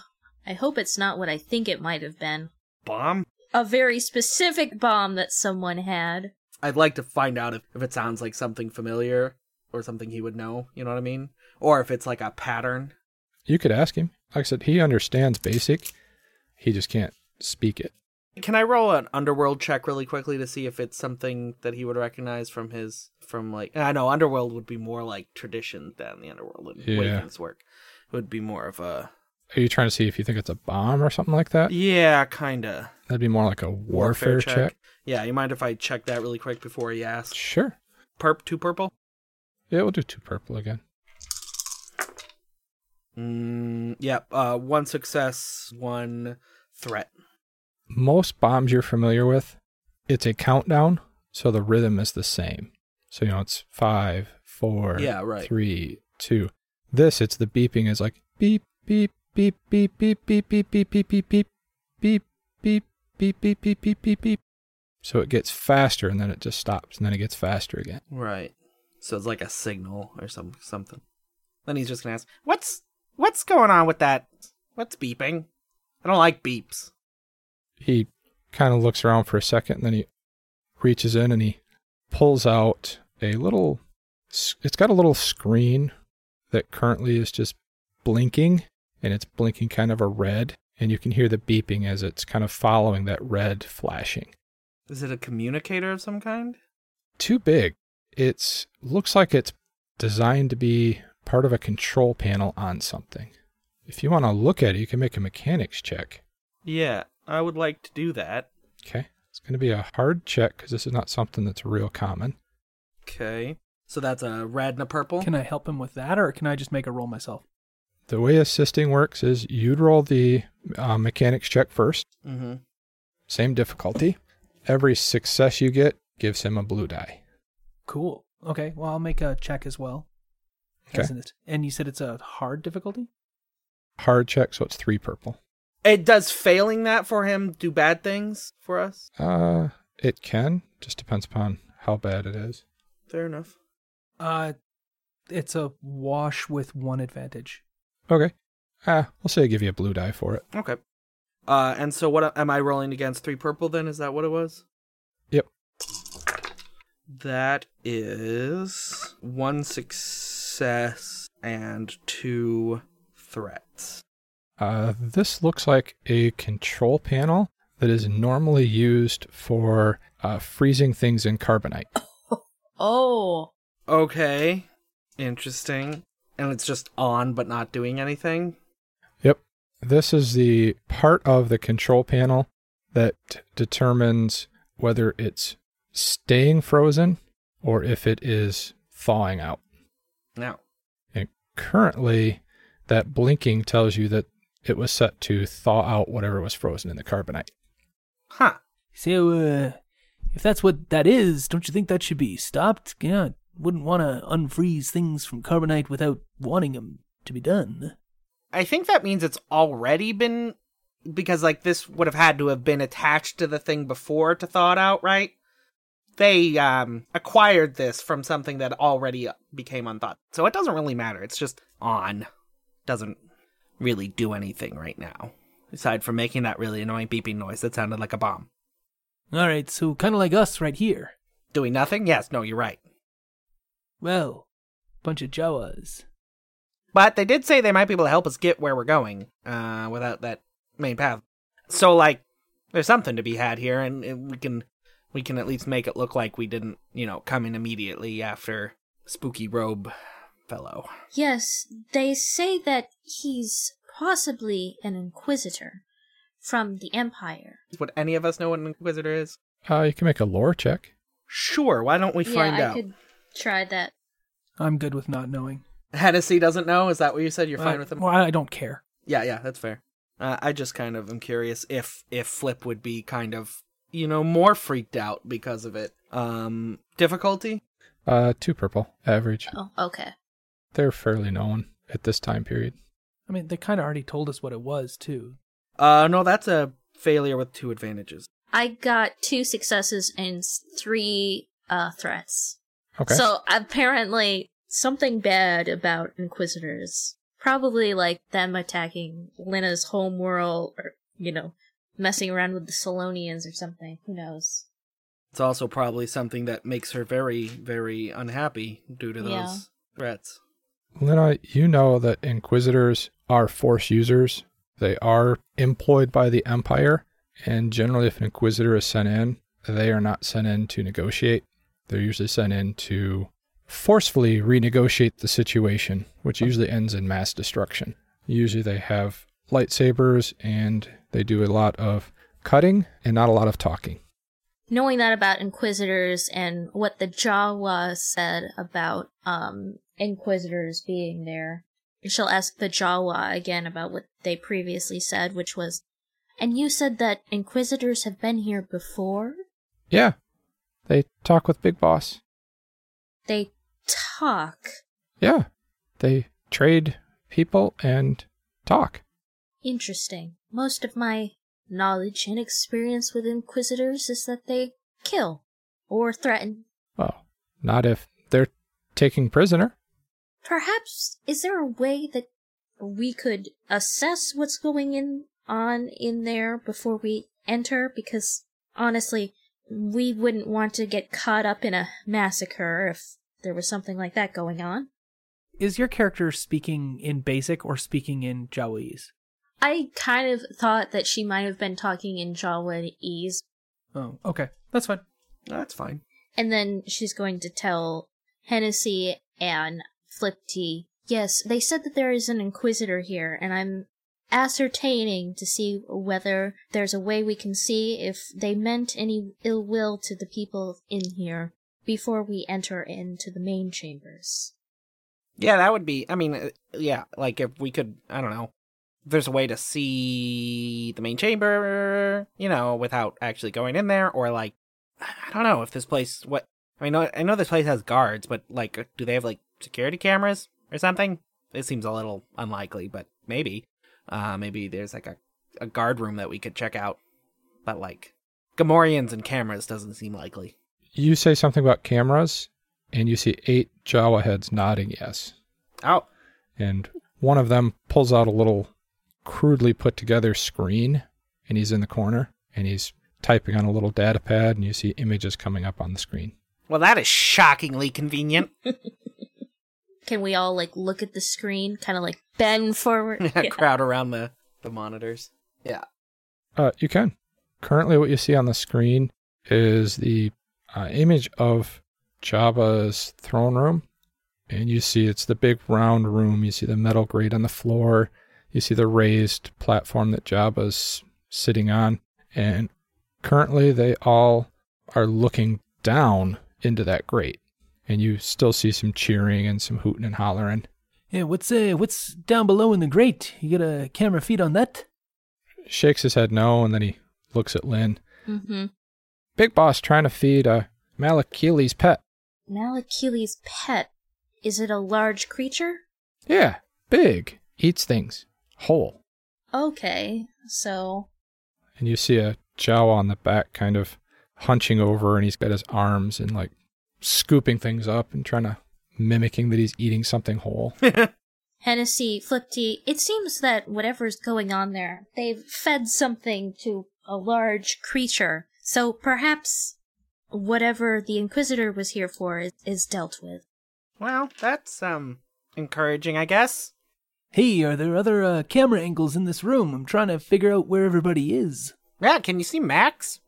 I hope it's not what I think it might have been. bomb. A very specific bomb that someone had. I'd like to find out if, if it sounds like something familiar or something he would know. You know what I mean? Or if it's like a pattern. You could ask him. Like I said, he understands basic. He just can't speak it. Can I roll an underworld check really quickly to see if it's something that he would recognize from his from like I know underworld would be more like tradition than the underworld and way Yeah. things work. It would be more of a Are you trying to see if you think it's a bomb or something like that? yeah, kinda That'd be more like a warfare, check. Yeah, you mind if I check that really quick before he asks? Sure. Perp two purple. Yeah, we'll do two purple again. Mm, yep. Uh, one success, one threat. Most bombs you're familiar with, it's a countdown, so the rhythm is the same. So you know it's five, four, Yeah, right. three, two. This, it's the beeping is like beep, beep, beep, beep, beep, beep, beep, beep, beep, beep, beep, beep, beep, beep, beep, beep, beep, beep, beep. So it gets faster and then it just stops and then it gets faster again. Right. So it's like a signal or some something. Then he's just gonna ask, "What's what's going on with that? What's beeping? I don't like beeps." he kind of looks around for a second and then he reaches in and he pulls out a little it's got a little screen that currently is just blinking and it's blinking kind of a red, and you can hear the beeping as it's kind of following that red flashing. Is it a communicator of some kind? Too big. It's looks like it's designed to be part of a control panel on something. If you want to look at it, you can make a mechanics check. Yeah, I would like to do that. Okay. It's going to be a hard check because this is not something that's real common. Okay. So that's a red and a purple. Can I help him with that, or can I just make a roll myself? The way assisting works is you'd roll the uh, mechanics check first. Mm-hmm. Same difficulty. Every success you get gives him a blue die. Cool. Okay, well, I'll make a check as well. Okay. Isn't it? And you said it's a hard difficulty? Hard check, so it's three purple. It does failing that for him do bad things for us? Uh, it can. Just depends upon how bad it is. Fair enough. Uh, it's a wash with one advantage. Okay. Ah, we'll say I give you a blue die for it. Okay. Uh, and so what am I rolling against? Three purple then? Is that what it was? Yep. That is one success and two threats. Uh, this looks like a control panel that is normally used for uh, freezing things in carbonite. Oh. Okay. Interesting. And it's just on but not doing anything? Yep. This is the part of the control panel that determines whether it's staying frozen or if it is thawing out. Now, And currently, that blinking tells you that it was set to thaw out whatever was frozen in the carbonite. Huh. So, uh, if that's what that is, don't you think that should be stopped? Yeah, wouldn't want to unfreeze things from carbonite without wanting them to be done. I think that means it's already been because like this would have had to have been attached to the thing before to thaw it out, right? They um acquired this from something that already became unthought. So it doesn't really matter. It's just on. Doesn't really do anything right now. Aside from making that really annoying beeping noise that sounded like a bomb. All right, so kind of like us right here. Doing nothing? Yes, no, you're right. Well, bunch of Jawas. But they did say they might be able to help us get where we're going uh, without that main path. So, like, there's something to be had here, and, and we can we can at least make it look like we didn't, you know, come in immediately after Spooky Robe fellow. Yes, they say that he's possibly an inquisitor from the Empire. Would any of us know what an Inquisitor is? Uh, you can make a lore check. Sure, why don't we find yeah, I out? could try that. I'm good with not knowing. Hennessy doesn't know? Is that what you said? You're fine Uh, with him? Well, I don't care. Yeah, yeah, that's fair. Uh, I just kind of am curious if if Flip would be kind of you know more freaked out because of it. Um, difficulty. Uh, two purple, average. Oh, okay. They're fairly known at this time period. I mean, they kind of already told us what it was, too. Uh, no, that's a failure with two advantages. I got two successes and three uh threats. Okay. So apparently something bad about Inquisitors. Probably like them attacking Lena's home world or, you know, messing around with the Selonians or something. Who knows? It's also probably something that makes her very, very unhappy due to those Yeah. threats. Lena, you know that Inquisitors are Force users. They are employed by the Empire, and generally, if an Inquisitor is sent in, they are not sent in to negotiate. They're usually sent in to forcefully renegotiate the situation, which usually ends in mass destruction. Usually, they have lightsabers and they do a lot of cutting and not a lot of talking. Knowing that about Inquisitors and what the Jawa said about um Inquisitors being there, she'll ask the Jawa again about what they previously said, which was, and you said that Inquisitors have been here before? Yeah, they talk with Big Boss. They talk. Yeah, they trade people and talk. Interesting. Most of my knowledge and experience with Inquisitors is that they kill or threaten. Well, not if they're taking prisoner. Perhaps is there a way that we could assess what's going in on in there before we enter? Because honestly, we wouldn't want to get caught up in a massacre if there was something like that going on. Is your character speaking in basic or speaking in Jawese? I kind of thought that she might have been talking in Jawanese, Oh, okay. That's fine. That's fine. and then she's going to tell Hennessy and Flipty, yes, they said that there is an Inquisitor here, and I'm ascertaining to see whether there's a way we can see if they meant any ill will to the people in here before we enter into the main chambers. Yeah, that would be. I mean, uh, yeah, like if we could, I don't know, if there's a way to see the main chamber, you know, without actually going in there, or like, I don't know if this place. What I mean, I know this place has guards, but like, do they have like security cameras or something? It seems a little unlikely, but maybe. Uh, maybe there's like a, a guard room that we could check out, but like, Gamorreans and cameras doesn't seem likely. You say something about cameras, and you see eight Jawa heads nodding yes. Oh, And one of them pulls out a little crudely put together screen, and he's in the corner, and he's typing on a little data pad, and you see images coming up on the screen. well, that is shockingly convenient. Can we all like look at the screen, kind of like bend forward? Yeah. Crowd around the the monitors. Yeah. Uh, you can. Currently, what you see on the screen is the uh, image of Jabba's throne room. And you see it's the big round room. You see the metal grate on the floor. You see the raised platform that Jabba's sitting on. And currently, they all are looking down into that grate. And you still see some cheering and some hooting and hollering. Yeah, what's uh, what's down below in the grate? You got a camera feed on that? Shakes his head no, and then he looks at Lynn. Mm-hmm. Big Boss trying to feed a Malakili's pet. Malakili's pet. Is it a large creature? Yeah, big. Eats things. Whole. Okay, so And you see a Jawa on the back kind of hunching over and he's got his arms and like scooping things up and trying to mimicking that he's eating something whole. Hennessy, Flipty, it seems that whatever's going on there, they've fed something to a large creature. So perhaps whatever the Inquisitor was here for is, is dealt with. Well, that's um encouraging, I guess. Hey, are there other uh, camera angles in this room? I'm trying to figure out where everybody is. Yeah, can you see Max?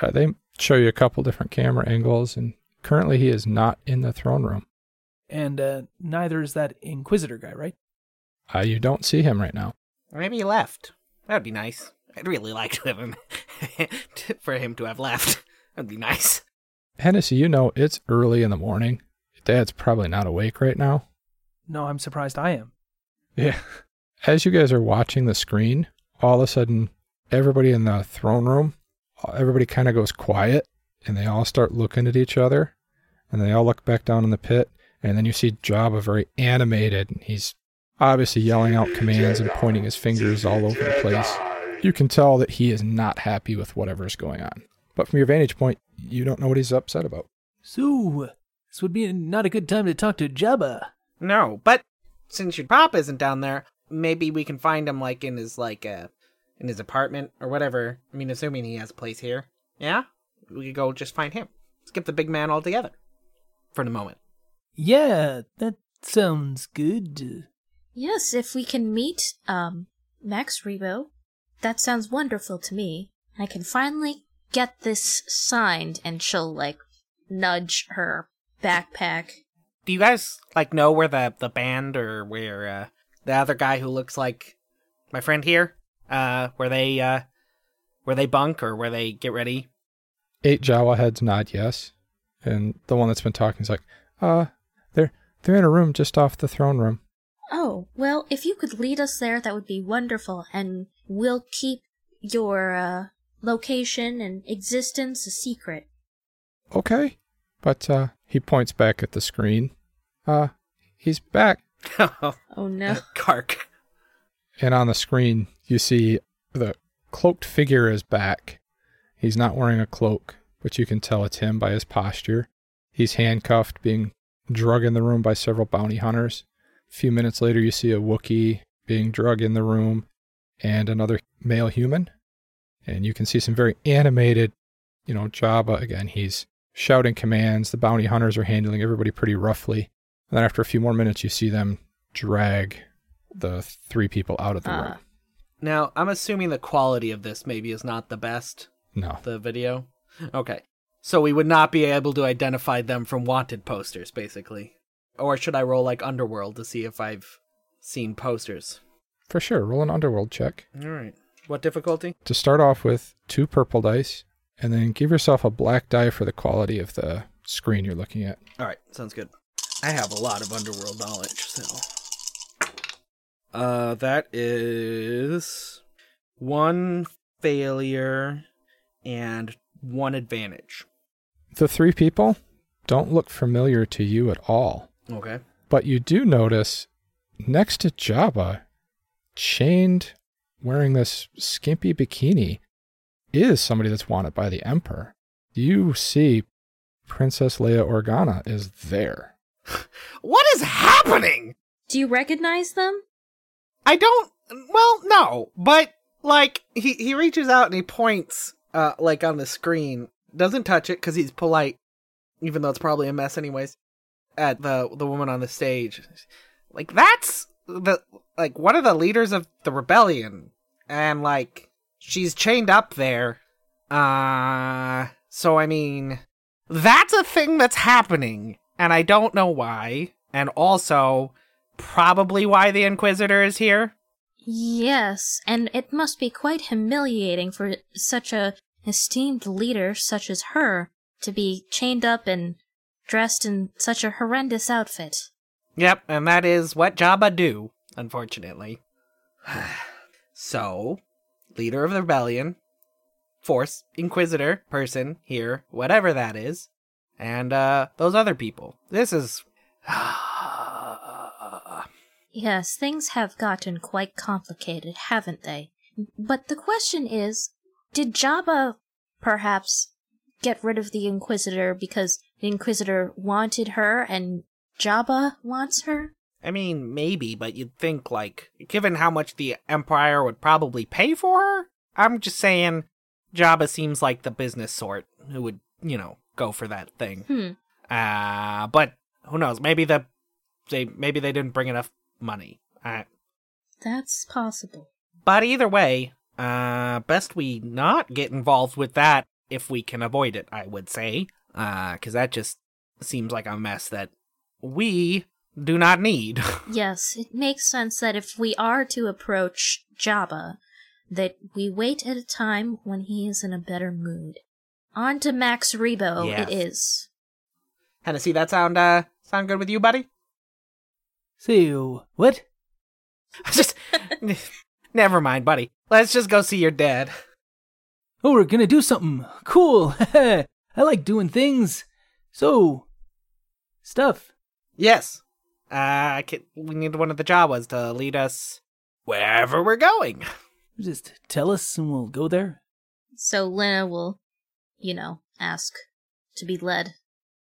Uh, they show you a couple different camera angles and currently he is not in the throne room. And uh, neither is that Inquisitor guy, right? Uh, you don't see him right now. Maybe he left. That'd be nice. I'd really like to have him for him to have left. That'd be nice. Hennessy, you know it's early in the morning. Dad's probably not awake right now. No, I'm surprised I am. Yeah. As you guys are watching the screen, all of a sudden, everybody in the throne room, everybody kind of goes quiet and they all start looking at each other and they all look back down in the pit. And then you see Jabba very animated and he's obviously yelling out commands and pointing his fingers all over the place. You can tell that he is not happy with whatever's going on. But from your vantage point, you don't know what he's upset about. So, this would be not a good time to talk to Jabba. No, but since your pop isn't down there, maybe we can find him like in his like uh in his apartment or whatever. I mean, assuming he has a place here. Yeah, we could go just find him. Skip the big man altogether for the moment. Yeah, that sounds good. Yes, if we can meet, um, Max Rebo, that sounds wonderful to me. I can finally get this signed, and she'll, like, nudge her backpack. Do you guys like know where the the band or where uh the other guy who looks like my friend here uh where they uh where they bunk or where they get ready? Eight Jawa heads nod yes. And the one that's been talking is like, uh, they're they're in a room just off the throne room. Oh, well, if you could lead us there, that would be wonderful, and we'll keep your, uh, location and existence a secret. Okay. But uh he points back at the screen. Uh he's back. Oh no. Kark. And on the screen you see the cloaked figure is back. He's not wearing a cloak, but you can tell it's him by his posture. He's handcuffed, being drug in the room by several bounty hunters. A few minutes later, you see a Wookiee being drug in the room and another male human. And you can see some very animated, you know, Jabba again. He's shouting commands. The bounty hunters are handling everybody pretty roughly. And then after a few more minutes, you see them drag the three people out of the Ah. room. Now, I'm assuming the quality of this maybe is not the best. No. The video? Okay. So we would not be able to identify them from wanted posters, basically. Or should I roll like Underworld to see if I've seen posters? For sure, roll an underworld check. Alright. What difficulty? To start off with, two purple dice, and then give yourself a black die for the quality of the screen you're looking at. Alright, sounds good. I have a lot of Underworld knowledge, so. Uh, that is one failure and one advantage. The three people don't look familiar to you at all, Okay. but you do notice next to Jabba, chained, wearing this skimpy bikini, is somebody that's wanted by the Emperor. You see Princess Leia Organa is there. What is happening? Do you recognize them? I don't. Well, no, but like he he reaches out and he points, uh, like on the screen. Doesn't touch it because he's polite, even though it's probably a mess anyways. At the the woman on the stage, like that's the like one of the leaders of the rebellion, and like she's chained up there. Uh, so I mean, that's a thing that's happening, and I don't know why. And also, probably why the Inquisitor is here. Yes, and it must be quite humiliating for such a esteemed leader such as her to be chained up and dressed in such a horrendous outfit. Yep, and that is what Jabba do, unfortunately. so, leader of the rebellion, force, inquisitor, person here, whatever that is, and uh those other people. This is Yes, things have gotten quite complicated, haven't they? But the question is, did Jabba perhaps get rid of the Inquisitor because the Inquisitor wanted her and Jabba wants her? I mean, maybe, but you'd think like given how much the empire would probably pay for her, I'm just saying Jabba seems like the business sort who would, you know, go for that thing. Hmm. Uh, but who knows? Maybe the they maybe they didn't bring enough money. Uh, That's possible. but either way, uh, best we not get involved with that if we can avoid it. I would say, uh, because that just seems like a mess that we do not need. Yes, it makes sense that if we are to approach Jabba, that we wait at a time when he is in a better mood. On to Max Rebo Yes. it is. Hennessy, that sound uh sound good with you, buddy? So, what? just never mind, buddy. Let's just go see your dad. Oh, we're gonna do something cool. I like doing things. So, stuff. Yes. Uh, can, we need one of the Jawas to lead us wherever we're going. Just tell us and we'll go there. So Lena will, you know, ask to be led.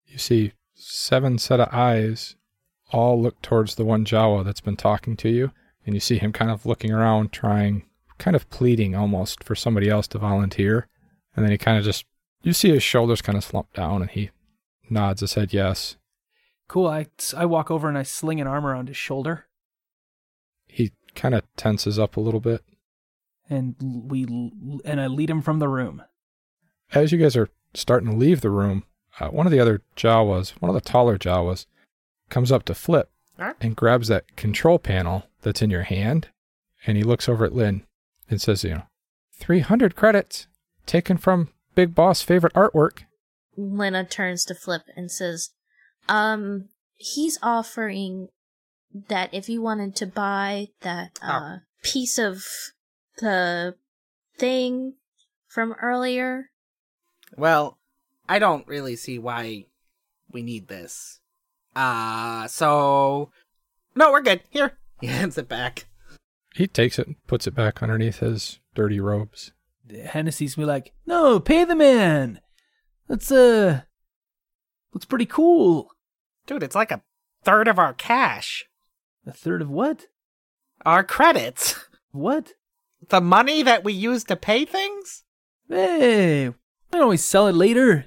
You see seven set of eyes all look towards the one Jawa that's been talking to you, and you see him kind of looking around, trying, kind of pleading almost for somebody else to volunteer. And then he kind of just, you see his shoulders kind of slump down, and he nods his head yes. Cool. I, I walk over and I sling an arm around his shoulder, He kind of tenses up a little bit. and we and I lead him from the room. As you guys are starting to leave the room, uh, one of the other Jawas, one of the taller Jawas, comes up to Flip Alright. and grabs that control panel that's in your hand, and he looks over at Lynn and says, you know, 300 credits taken from Big Boss favorite artwork. Lena turns to Flip and says, um, he's offering that if you wanted to buy that, uh, piece of the thing from earlier, Well, I don't really see why we need this. Uh, so. No, we're good. Here. He hands it back. He takes it and puts it back underneath his dirty robes. Hennessy's be like, "No, pay the man. That's uh, looks pretty cool. Dude, it's like a third of our cash. A third of what? Our credits. What? The money that we use to pay things? Hey, we can always sell it later.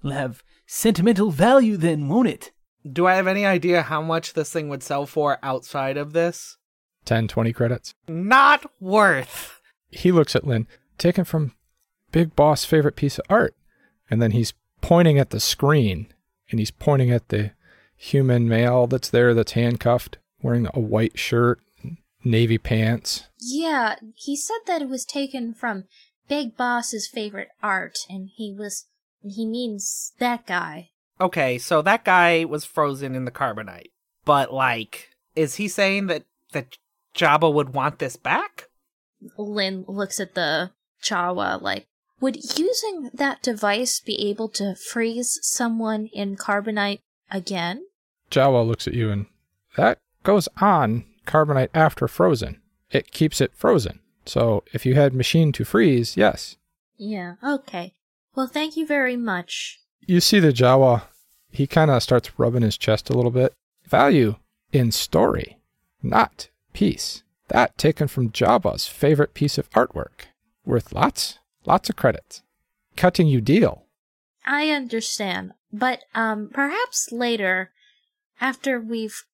It'll have sentimental value then, won't it? Do I have any idea how much this thing would sell for outside of this? 10, 20 credits. Not worth. He looks at Lynn, taken from Big Boss' favorite piece of art. And then he's pointing at the screen and he's pointing at the human male that's there that's handcuffed, wearing a white shirt, navy pants. Yeah, he said that it was taken from Big Boss's favorite art, and he was. He means that guy. Okay, so that guy was frozen in the carbonite. But, like, is he saying that, that Jabba would want this back? Lynn looks at the Jawa like, would using that device be able to freeze someone in carbonite again? Jawa looks at you and that goes on carbonite after frozen. It keeps it frozen. So if you had machine to freeze, yes. Yeah, okay. Well, thank you very much. You see the Jawa, he kind of starts rubbing his chest a little bit. Value in story, not piece. That taken from Jabba's favorite piece of artwork. Worth lots, lots of credits. Cutting you deal. I understand, but um, perhaps later, after we've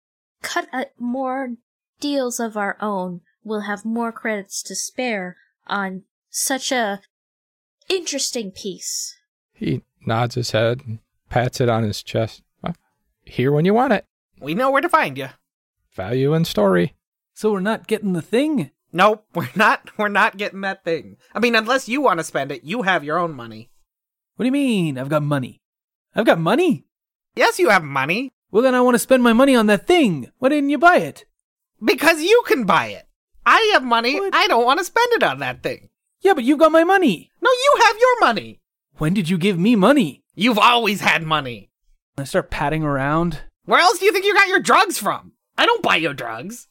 cut uh, more deals of our own, we'll have more credits to spare on such a interesting piece. He nods his head and pats it on his chest. Here when you want it. We know where to find you. Value and story. So we're not getting the thing? Nope, we're not. We're not getting that thing. I mean, unless you want to spend it, you have your own money. What do you mean? I've got money. I've got money? Yes, you have money. Well, then I want to spend my money on that thing. Why didn't you buy it? Because you can buy it. I have money. What? I don't want to spend it on that thing. Yeah, but you've got my money. No, you have your money. When did you give me money? You've always had money. I start patting around. Where else do you think you got your drugs from? I don't buy your drugs.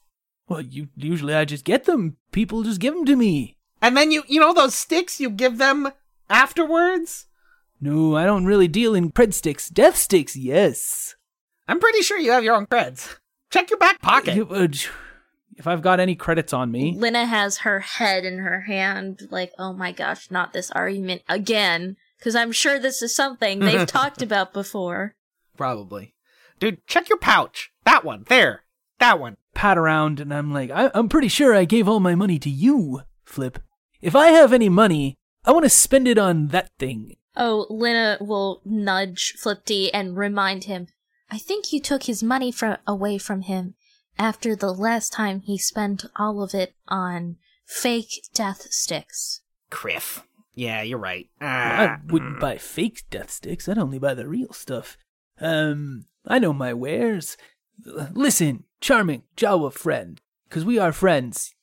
Well, you usually I just get them. People just give them to me. And then you, you know, those sticks you give them afterwards. No, I don't really deal in cred sticks. Death sticks, yes. I'm pretty sure you have your own creds. Check your back pocket. You- uh, If I've got any credits on me, Lena has her head in her hand, like, oh my gosh, not this argument again. Because I'm sure this is something they've talked about before. Probably. Dude, check your pouch. That one. There. That one. pat around and I'm like, I- I'm pretty sure I gave all my money to you, Flip. If I have any money, I want to spend it on that thing. Oh, Lena will nudge Flipty and remind him, I think you took his money from away from him after the last time he spent all of it on fake death sticks. Criff. Yeah, you're right. Well, Ah. I wouldn't buy fake death sticks. I'd only buy the real stuff. Um, I know my wares. Listen, charming Jawa friend, because we are friends.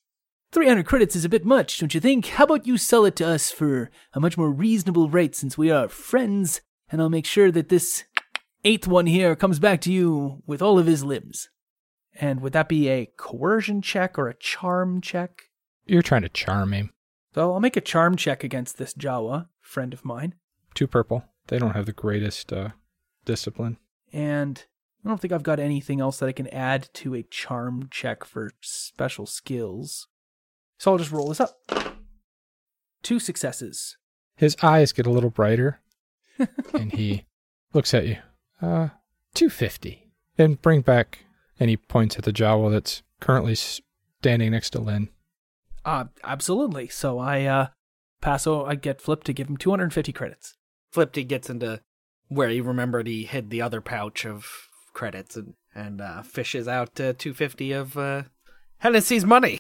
300 credits is a bit much, don't you think? How about you sell it to us for a much more reasonable rate since we are friends, and I'll make sure that this eighth one here comes back to you with all of his limbs. And would that be a coercion check or a charm check? You're trying to charm him. So I'll make a charm check against this Jawa friend of mine. Two purple. They don't have the greatest uh, discipline. And I don't think I've got anything else that I can add to a charm check for special skills. So I'll just roll this up. Two successes. His eyes get a little brighter, and he looks at you. Uh, two fifty. Then bring back, and he points at the Jawa that's currently standing next to Lynn. Uh, absolutely. So I uh, pass. Oh, I get Flip to give him 250 credits. Flipty gets into where he remembered he hid the other pouch of credits and and uh, fishes out uh, 250 of uh, Hennessy's money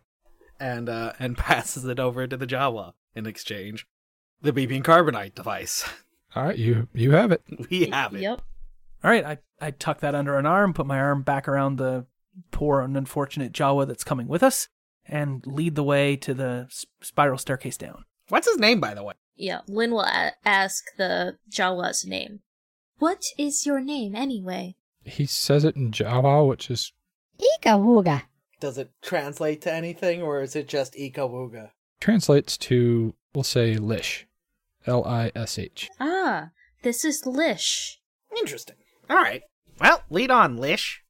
and uh, and passes it over to the Jawa in exchange. The beeping carbonite device. All right, you you have it. We have it. Yep. All right, I, I tuck that under an arm, put my arm back around the poor and unfortunate Jawa that's coming with us, and lead the way to the spiral staircase down. What's his name, by the way? Yeah, Lynn will a- ask the Jawa's name. What is your name anyway? He says it in Jawa, which is Ika Does it translate to anything, or is it just Ikawuga? translates to we'll say Lish, L I S H. Ah, this is Lish. Interesting. All right. Well, lead on, Lish.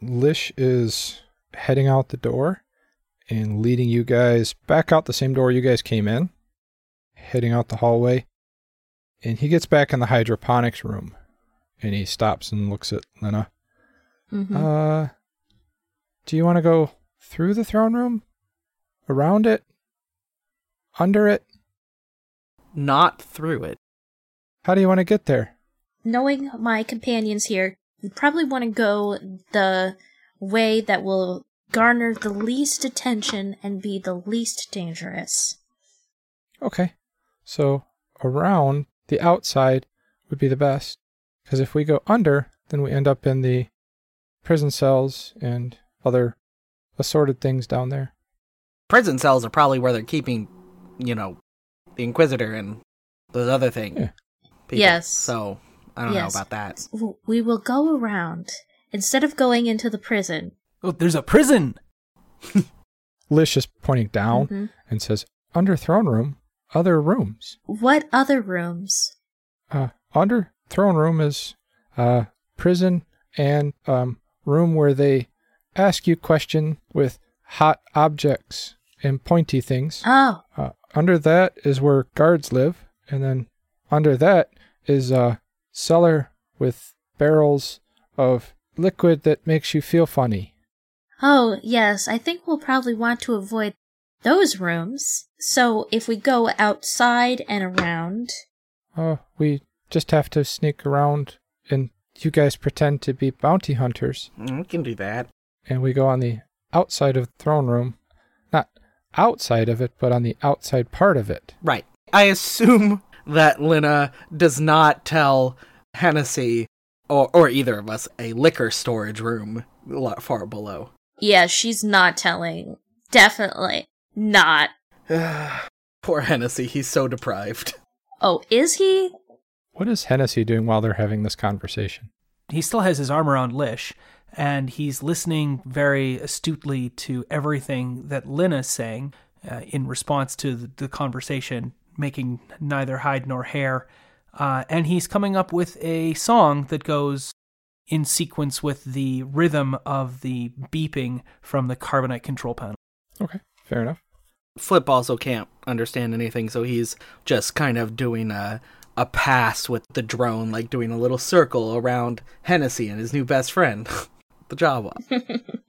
Lish is heading out the door and leading you guys back out the same door you guys came in, heading out the hallway. And he gets back in the hydroponics room And he stops and looks at Lena. Mhm. Uh, do you want to go through the throne room? Around it? Under it? Not through it. How do you want to get there? Knowing my companions here, we probably want to go the way that will garner the least attention and be the least dangerous. Okay. So around the outside would be the best. Because if we go under, then we end up in the prison cells and other assorted things down there. Prison cells are probably where they're keeping, you know, the Inquisitor and those other things. Yeah. Yes. So I don't Yes. know about that. We will go around. Instead of going into the prison, Oh, there's a prison. Lish is pointing down Mhm. and says, Under throne room, other rooms. what other rooms? Uh, under throne room is uh, prison and um, room where they ask you question with hot objects and pointy things. Oh, Uh, under that is where guards live, and then under that is a cellar with barrels of liquid that makes you feel funny. oh, yes, I think we'll probably want to avoid those rooms. So if we go outside and around, Oh, we just have to sneak around, and you guys pretend to be bounty hunters, Mm, We can do that. and we go on the outside of the throne room. Not outside of it, but on the outside part of it. Right. I assume that Lena does not tell Hennessy or or either of us a liquor storage room lot far below. yeah, she's not telling. Definitely not. Poor Hennessy, he's so deprived. Oh, is he? What is Hennessy doing while they're having this conversation? He still has his arm around Lish, and he's listening very astutely to everything that Lina's saying uh, in response to the, the conversation, making neither hide nor hair. Uh, and he's coming up with a song that goes in sequence with the rhythm of the beeping from the carbonite control panel. Okay, fair enough. Flip also can't understand anything, so he's just kind of doing a a pass with the drone, like doing a little circle around Hennessy and his new best friend, the Jawa.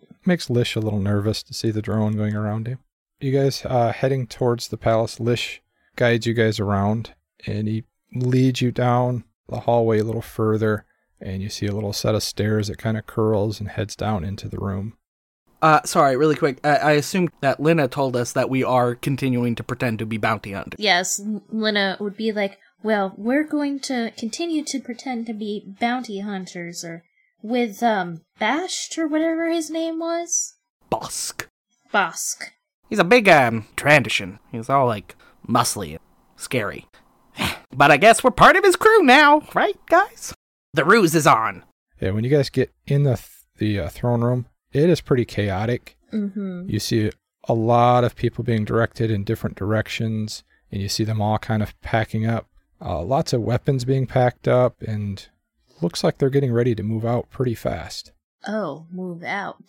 Makes Lish a little nervous to see the drone going around him. You guys uh, heading towards the palace. Lish guides you guys around, and he leads you down the hallway a little further, and you see a little set of stairs that kind of curls and heads down into the room. Uh, sorry, really quick. I, I assume that Lena told us that we are continuing to pretend to be bounty hunters. Yes, L- Lena would be like, well, we're going to continue to pretend to be bounty hunters or with, um, Bashed or whatever his name was? Bossk. Bossk. He's a big um Trandoshan. He's all like muscly scary. but I guess we're part of his crew now, right, guys? The ruse is on. Yeah, when you guys get in the th- the uh, throne room, it is pretty chaotic. Mm-hmm. You see a lot of people being directed in different directions, and you see them all kind of packing up. Uh, lots of weapons being packed up, and looks like they're getting ready to move out pretty fast. Oh, move out.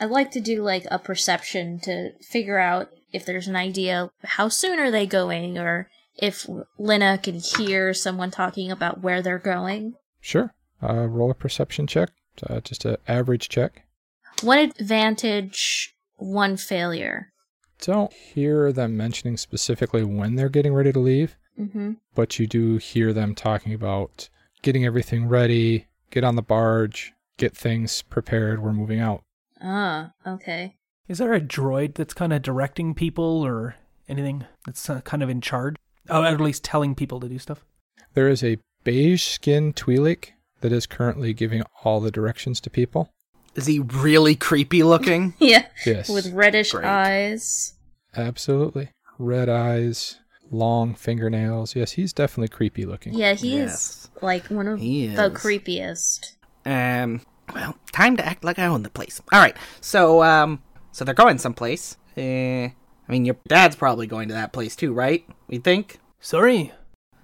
I'd like to do like a perception to figure out if there's an idea how soon are they going or if Lena can hear someone talking about where they're going. Sure. Uh, roll a perception check. Uh, just an average check. One advantage, one failure. Don't hear them mentioning specifically when they're getting ready to leave, Mm-hmm. but you do hear them talking about getting everything ready, get on the barge, get things prepared. We're moving out. Ah, okay. Is there a droid that's kind of directing people or anything that's uh, kind of in charge? Oh, at least telling people to do stuff? There is a beige skinned Twi'lek that is currently giving all the directions to people. Is he really creepy looking? Yeah. Yes. With reddish Great. eyes. Absolutely. Red eyes, long fingernails. Yes, he's definitely creepy looking. Yeah, he Yes. is like one of He the is. creepiest. Um, well, time to act like I own the place. All right, so um, so they're going someplace. Uh, I mean, your dad's probably going to that place too, right? We think. Sorry?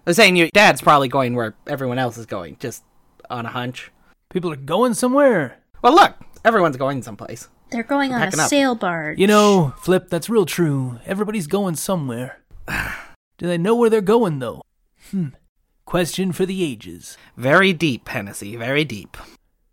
I was saying your dad's probably going where everyone else is going, just on a hunch. People are going somewhere. Well, look, everyone's going someplace. They're going We're on a up. sail barge. You know, Flip, that's real true. Everybody's going somewhere. Do they know where they're going, though? Hmm. Question for the ages. Very deep, Hennessy. Very deep.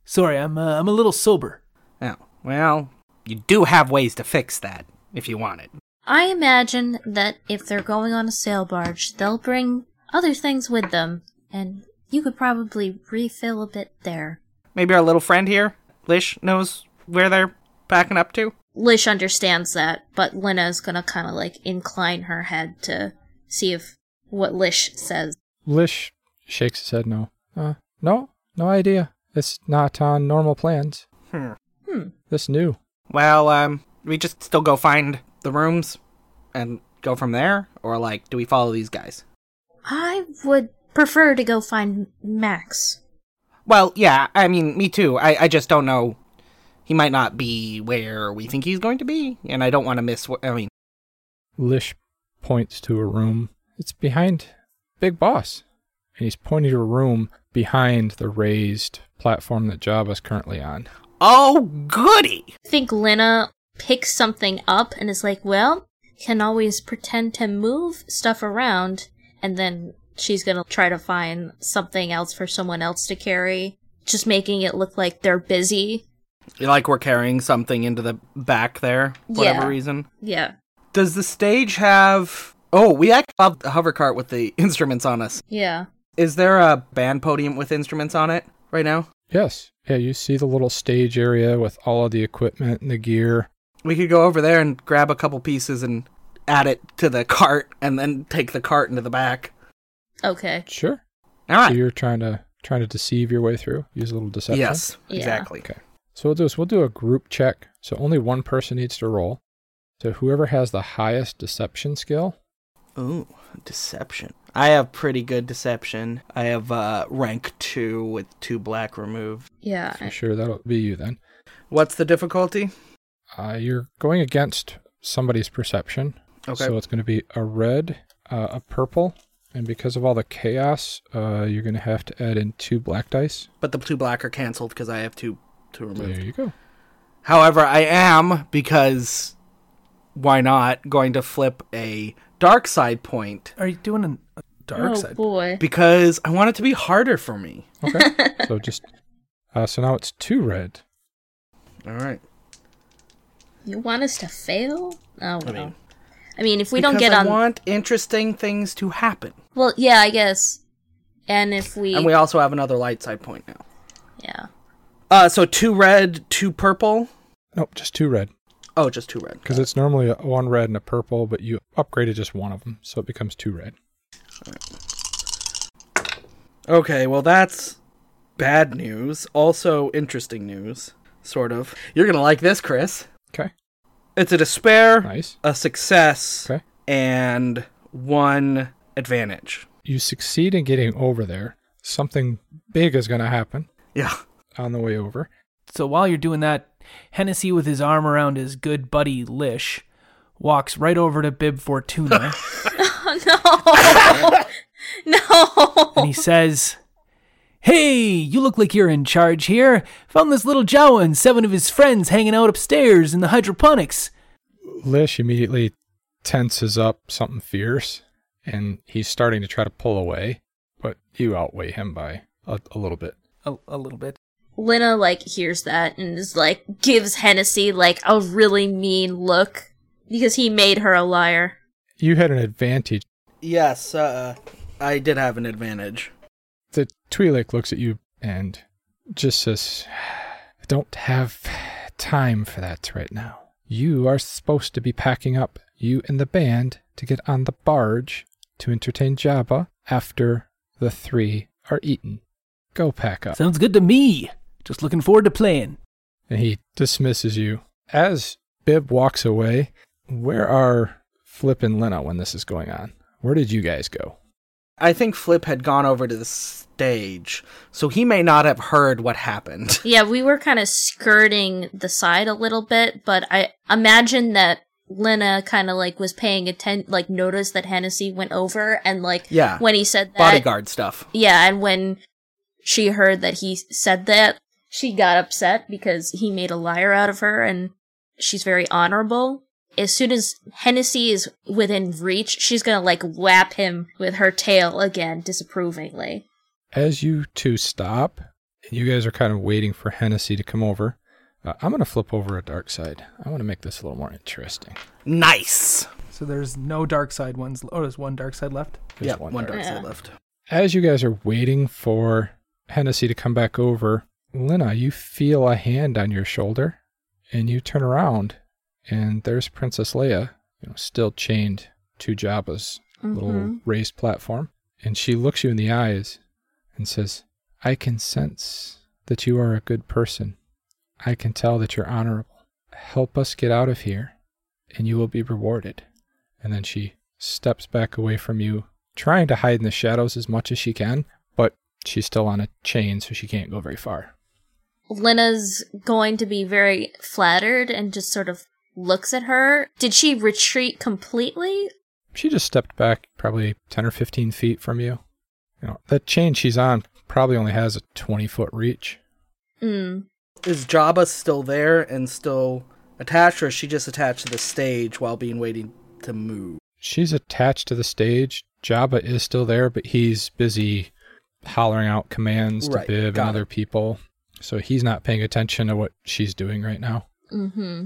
Sorry, I'm uh, I'm a little sober. Oh, well, you do have ways to fix that if you want it. I imagine that if they're going on a sail barge, they'll bring other things with them, and you could probably refill a bit there. Maybe our little friend here, Lish, knows where they're backing up to. Lish understands that, but Lena's gonna kind of like incline her head to see if what Lish says. Lish shakes his head no. Uh, no, no idea. It's not on normal plans. Hmm. Hmm. This new. Well, um, we just still go find the rooms and go from there, or like, do we follow these guys? I would prefer to go find Max. Well, yeah, I mean, me too. I, I just don't know. He might not be where we think he's going to be, and I don't want to miss. What, I mean, Lish points to a room. It's behind Big Boss. And he's pointing to a room behind the raised platform that Jabba's currently on. Oh goody! I think Lena picks something up and is like, well, can always pretend to move stuff around, and then she's gonna try to find something else for someone else to carry, just making it look like they're busy. Like we're carrying something into the back there, for whatever reason. Yeah. Does the stage have? Oh, we actually have the hover cart with the instruments on us. Yeah. Is there a band podium with instruments on it right now? Yes. Yeah, you see the little stage area with all of the equipment and the gear. We could go over there and grab a couple pieces and add it to the cart, and then take the cart into the back. Okay. Sure. All right. So you're trying to trying to deceive your way through. Use a little deception. Yes, Yeah. exactly. Okay. So we'll do is we'll do a group check. So only one person needs to roll. So whoever has the highest deception skill. Ooh, deception. I have pretty good deception. I have uh, rank two with two black removed. Yeah. For sure, that'll be you then. What's the difficulty? Uh, you're going against somebody's perception. Okay. So it's going to be a red, uh, a purple, and because of all the chaos, uh, you're going to have to add in two black dice. But the two black are canceled because I have two two removed. There you go. However, I am because why not going to flip a dark side point Are you doing an, a dark oh side? boy. because I want it to be harder for me. Okay. so just uh, so now it's two red. All right. You want us to fail? Oh well. I mean- mean, I mean if we don't get on Because get I on want interesting things to happen. Well, yeah, I guess. And if we, And we also have another light side point now. yeah. Uh, so two red, two purple. Nope, just two red. Oh, just two red. Because it's normally a, one red and a purple, but you upgraded just one of them, so it becomes two red. Okay, well that's bad news. Also interesting news, sort of. You're gonna like this, Chris. Okay. It's a despair, Nice. a success, Okay. and one advantage. You succeed in getting over there. Something big is going to happen Yeah. on the way over. So while you're doing that, Hennessy, with his arm around his good buddy Lish, walks right over to Bib Fortuna Oh, no. no. and he says, Hey, you look like you're in charge here. Found this little Jawa and seven of his friends hanging out upstairs in the hydroponics. Lish immediately tenses up something fierce, and he's starting to try to pull away, but you outweigh him by a, a little bit. A, a little bit. Lena like hears that and is like gives Hennessy like a really mean look because he made her a liar. You had an advantage. Yes, uh, I did have an advantage. The Twi'lek looks at you and just says, I don't have time for that right now. You are supposed to be packing up, you and the band, to get on the barge to entertain Jabba after the three are eaten. Go pack up. Sounds good to me. Just looking forward to playing. and he dismisses you. As Bib walks away, where are Flip and Lena when this is going on? Where did you guys go? I think Flip had gone over to the stage, so he may not have heard what happened. Yeah, we were kind of skirting the side a little bit, but I imagine that Lena kind of like was paying attention, like noticed that Hennessy went over, and like Yeah. when he said that, Bodyguard stuff. Yeah, and when she heard that he said that, she got upset because he made a liar out of her, and she's very honorable. As soon as Hennessy is within reach, she's gonna like whap him with her tail again, disapprovingly. As you two stop, and you guys are kind of waiting for Hennessy to come over, uh, I'm going to flip over a dark side. I want to make this a little more interesting. Nice. So there's no dark side ones. Oh, there's one dark side left. There's Yeah, one one dark dark Yeah. side left. As you guys are waiting for Hennessy to come back over, Lena, you feel a hand on your shoulder, and you turn around, and there's Princess Leia, you know, still chained to Jabba's little Mhm. raised platform, and she looks you in the eyes and says, "I can sense that you are a good person. I can tell that you're honorable. Help us get out of here, and you will be rewarded." And then she steps back away from you, trying to hide in the shadows as much as she can, but she's still on a chain, so she can't go very far. Lena's going to be very flattered and just sort of looks at her. Did she retreat completely? She just stepped back probably 10 or 15 feet from you. You know, that chain she's on probably only has a 20 foot reach. Mm. Is Jabba still there and still attached, or is she just attached to the stage while being waiting to move? She's attached to the stage. Jabba is still there, but he's busy hollering out commands to Right, Bib got and other people. So he's not paying attention to what she's doing right now. Mm-hmm.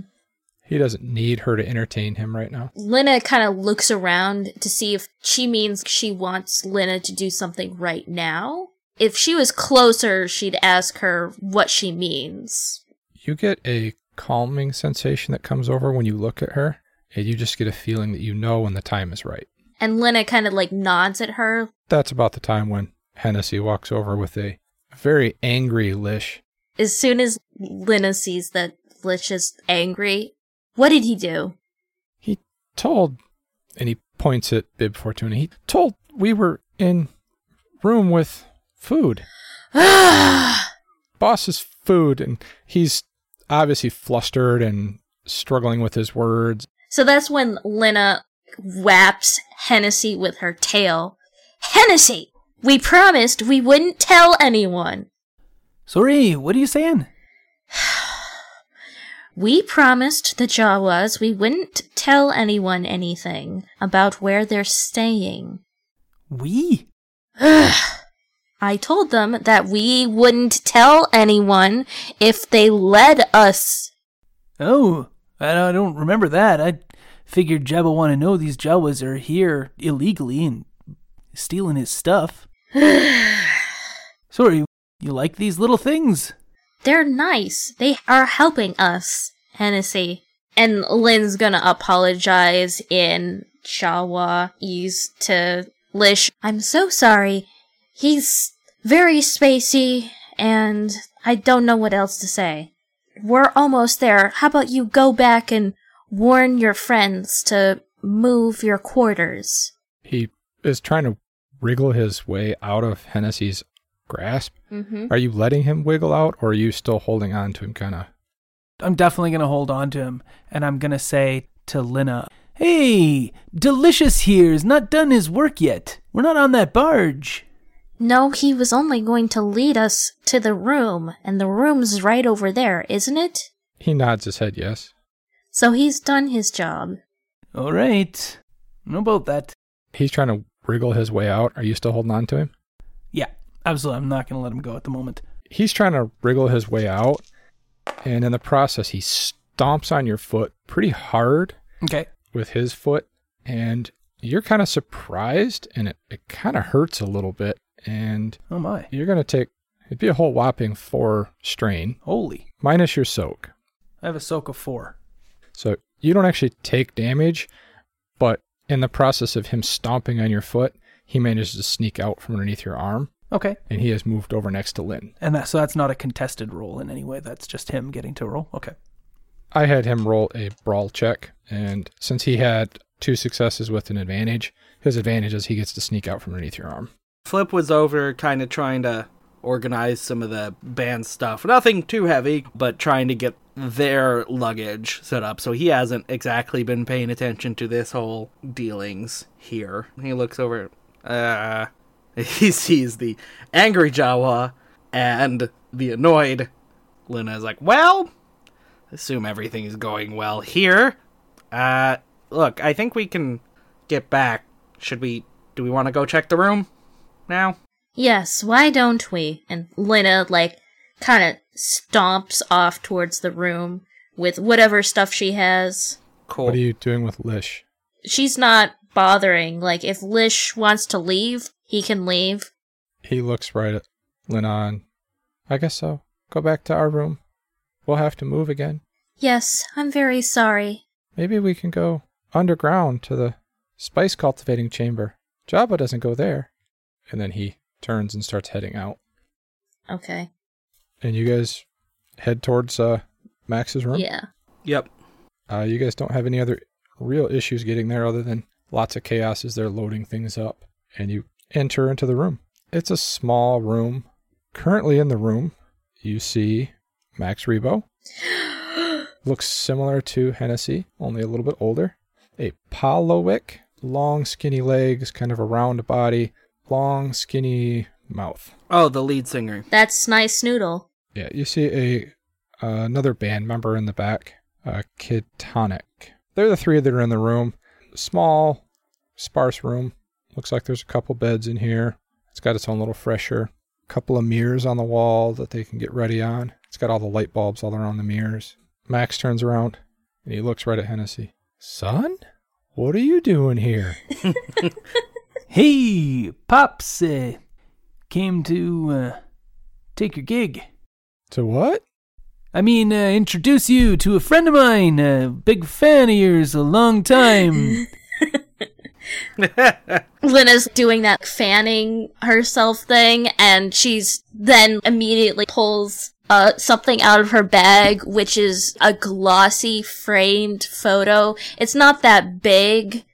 He doesn't need her to entertain him right now. Lena kind of looks around to see if she means she wants Lena to do something right now. If she was closer, she'd ask her what she means. You get a calming sensation that comes over when you look at her, and you just get a feeling that you know when the time is right. And Lena kind of like nods at her. That's about the time when Hennessy walks over with a very angry Lish. As soon as Lena sees that Lish is angry, what did he do? He told, and he points at Bib Fortuna, he told we were in room with food. Boss's food, and he's obviously flustered and struggling with his words. So that's when Lena whaps Hennessy with her tail. Hennessy! We promised we wouldn't tell anyone. Sorry, what are you saying? We promised the Jawas we wouldn't tell anyone anything about where they're staying. We? I told them that we wouldn't tell anyone if they led us. Oh, I don't remember that. I figured Jabba want to know these Jawas are here illegally and stealing his stuff. Sorry, you like these little things? They're nice. They are helping us, Hennessy. And Lynn's gonna apologize in Jawaese to Lish. I'm so sorry. He's very spacey, and I don't know what else to say. We're almost there. How about you go back and warn your friends to move your quarters? He is trying to wriggle his way out of Hennessy's grasp. Mhm. Are you letting him wiggle out, or are you still holding on to him, kind of? I'm definitely going to hold on to him, and I'm going to say to Lina, Hey, Delicious here's not done his work yet. We're not on that barge. No, he was only going to lead us to the room, and the room's right over there, isn't it? He nods his head yes. So he's done his job. All right. Know about that. He's trying to wriggle his way out. Are you still holding on to him? Yeah, absolutely. I'm not going to let him go at the moment. He's trying to wriggle his way out, and in the process, he stomps on your foot pretty hard Okay. with his foot, and you're kind of surprised, and it, it kind of hurts a little bit, and Oh my. you're going to take, it'd be a whole whopping four strain, Holy. minus your soak. I have a soak of four. So you don't actually take damage, but in the process of him stomping on your foot, he manages to sneak out from underneath your arm, Okay. and he has moved over next to Lynn. And that so that's not a contested roll in any way. That's just him getting to roll. Okay. I had him roll a brawl check, and since he had two successes with an advantage, his advantage is he gets to sneak out from underneath your arm. Flip was over kind of trying to organize some of the band stuff. Nothing too heavy, but trying to get their luggage set up. So he hasn't exactly been paying attention to this whole dealings here. He looks over. Uh, he sees the angry Jawa and the annoyed Luna is like, well, assume everything is going well here. Uh, look, I think we can get back. Should we? Do we want to go check the room now? Yes, why don't we? And Lena, like, kind of stomps off towards the room with whatever stuff she has. Cool. What are you doing with Lish? She's not bothering. Like, if Lish wants to leave, he can leave. He looks right at Lena and I guess so. Go back to our room. We'll have to move again. Yes, I'm very sorry. Maybe we can go underground to the spice cultivating chamber. Jabba doesn't go there. And then he turns and starts heading out. Okay. And you guys head towards uh, Max's room? Yeah. Yep. Uh, you guys don't have any other real issues getting there other than lots of chaos as they're loading things up. And you enter into the room. It's a small room. Currently in the room, you see Max Rebo. Looks similar to Hennessy, only a little bit older. A Pa'lowick, long skinny legs, kind of a round body, long skinny mouth. Oh, the lead singer. That's Sy Snootles. Yeah, you see a uh, another band member in the back, uh, Kid Tonic. They're the three that are in the room. Small, sparse room. Looks like there's a couple beds in here. It's got its own little fresher. A Couple of mirrors on the wall that they can get ready on. It's got all the light bulbs all around the mirrors. Max turns around and he looks right at Hennessy. Son, what are you doing here? Hey, Pops, uh, came to uh, take your gig. To what? I mean, uh, introduce you to a friend of mine, a big fan of yours, a long time. Lena's doing that fanning herself thing, and she's then immediately pulls uh, something out of her bag, which is a glossy framed photo. It's not that big,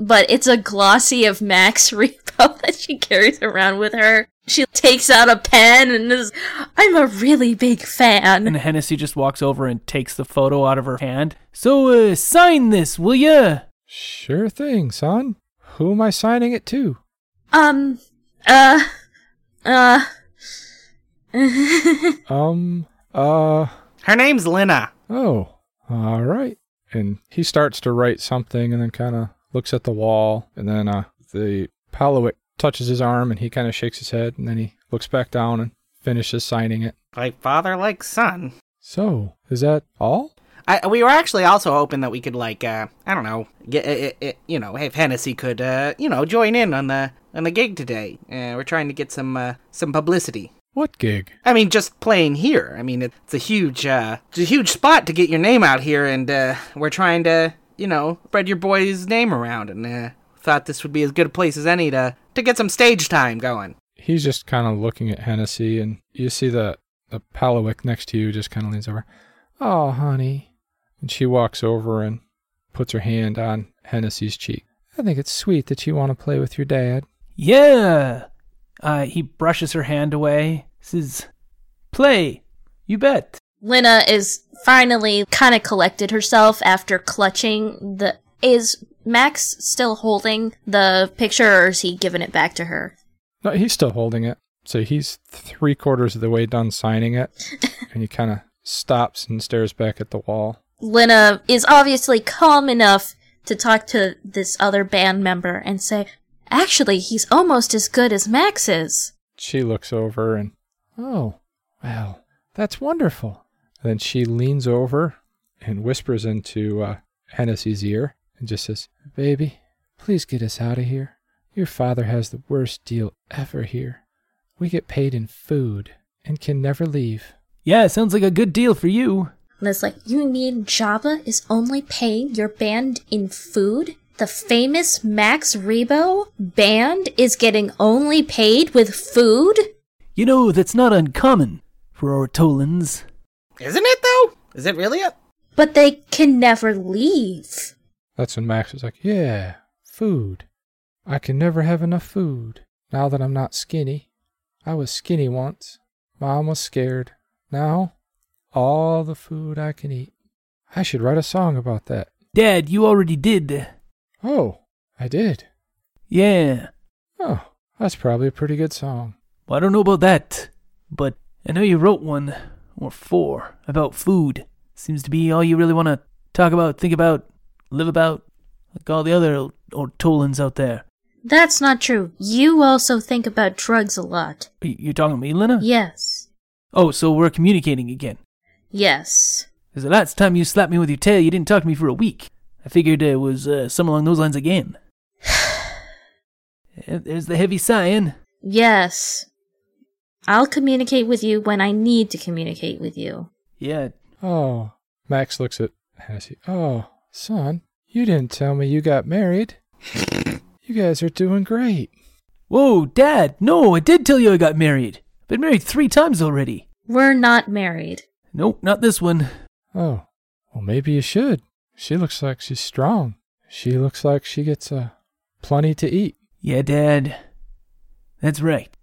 but it's a glossy of Max Rebo that she carries around with her. She takes out a pen and is, I'm a really big fan. and Hennessy just walks over and takes the photo out of her hand. So, uh, sign this, will ya? Sure thing, son. Who am I signing it to? Um, uh, uh. Um, uh. Her name's Lena. Oh, all right. And he starts to write something and then kind of looks at the wall. And then uh, the Pa'lowick touches his arm and he kind of shakes his head. And then he looks back down and finishes signing it. Like father, like son. So, is that all? I, we were actually also hoping that we could like uh, I don't know get it, it, you know if Hennessy could uh, you know join in on the on the gig today. Uh, we're trying to get some uh, some publicity. What gig? I mean, just playing here. I mean, it's a huge uh, it's a huge spot to get your name out here, and uh, we're trying to you know spread your boy's name around, and uh, thought this would be as good a place as any to to get some stage time going. He's just kind of looking at Hennessy, and you see the, the Pa'lowick next to you just kind of leans over. Oh, honey. And she walks over and puts her hand on Hennessy's cheek. I think it's sweet that you want to play with your dad. Yeah. Uh, he brushes her hand away. Says, "Play, you bet." Lena is finally kind of collected herself after clutching the. Is Max still holding the picture or is he giving it back to her? No, he's still holding it. So he's three quarters of the way done signing it. and he kind of stops and stares back at the wall. Lena is obviously calm enough to talk to this other band member and say, Actually, he's almost as good as Max is. She looks over and, oh, well, that's wonderful. And then she leans over and whispers into uh, Hennessy's ear and just says, Baby, please get us out of here. Your father has the worst deal ever here. We get paid in food and can never leave. Yeah, sounds like a good deal for you. And it's like, You mean Jabba is only paying your band in food? The famous Max Rebo band is getting only paid with food? You know, that's not uncommon for Ortolans. Isn't it though? Is it really it? But they can never leave. That's when Max is like, Yeah, food. I can never have enough food now that I'm not skinny. I was skinny once. Mom was scared. Now, all the food I can eat. I should write a song about that. Dad, you already did. Oh, I did. Yeah. Oh, that's probably a pretty good song. Well, I don't know about that, but I know you wrote one or four about food. Seems to be all you really want to talk about, think about, live about like all the other Ortolans out there. That's not true. You also think about drugs a lot. You're talking to me, Lena? Yes. Oh, so we're communicating again. Yes. Because the last time you slapped me with your tail, you didn't talk to me for a week. I figured it was uh, some along those lines again. There's the heavy sighing. Yes. I'll communicate with you when I need to communicate with you. Yeah. Oh, Max looks at Hennessy. Oh, son, you didn't tell me you got married. you guys are doing great. Whoa, Dad! No, I did tell you I got married. Been married three times already. We're not married. Nope, not this one. Oh, well, maybe you should. She looks like she's strong. She looks like she gets uh, plenty to eat. Yeah, Dad. That's right.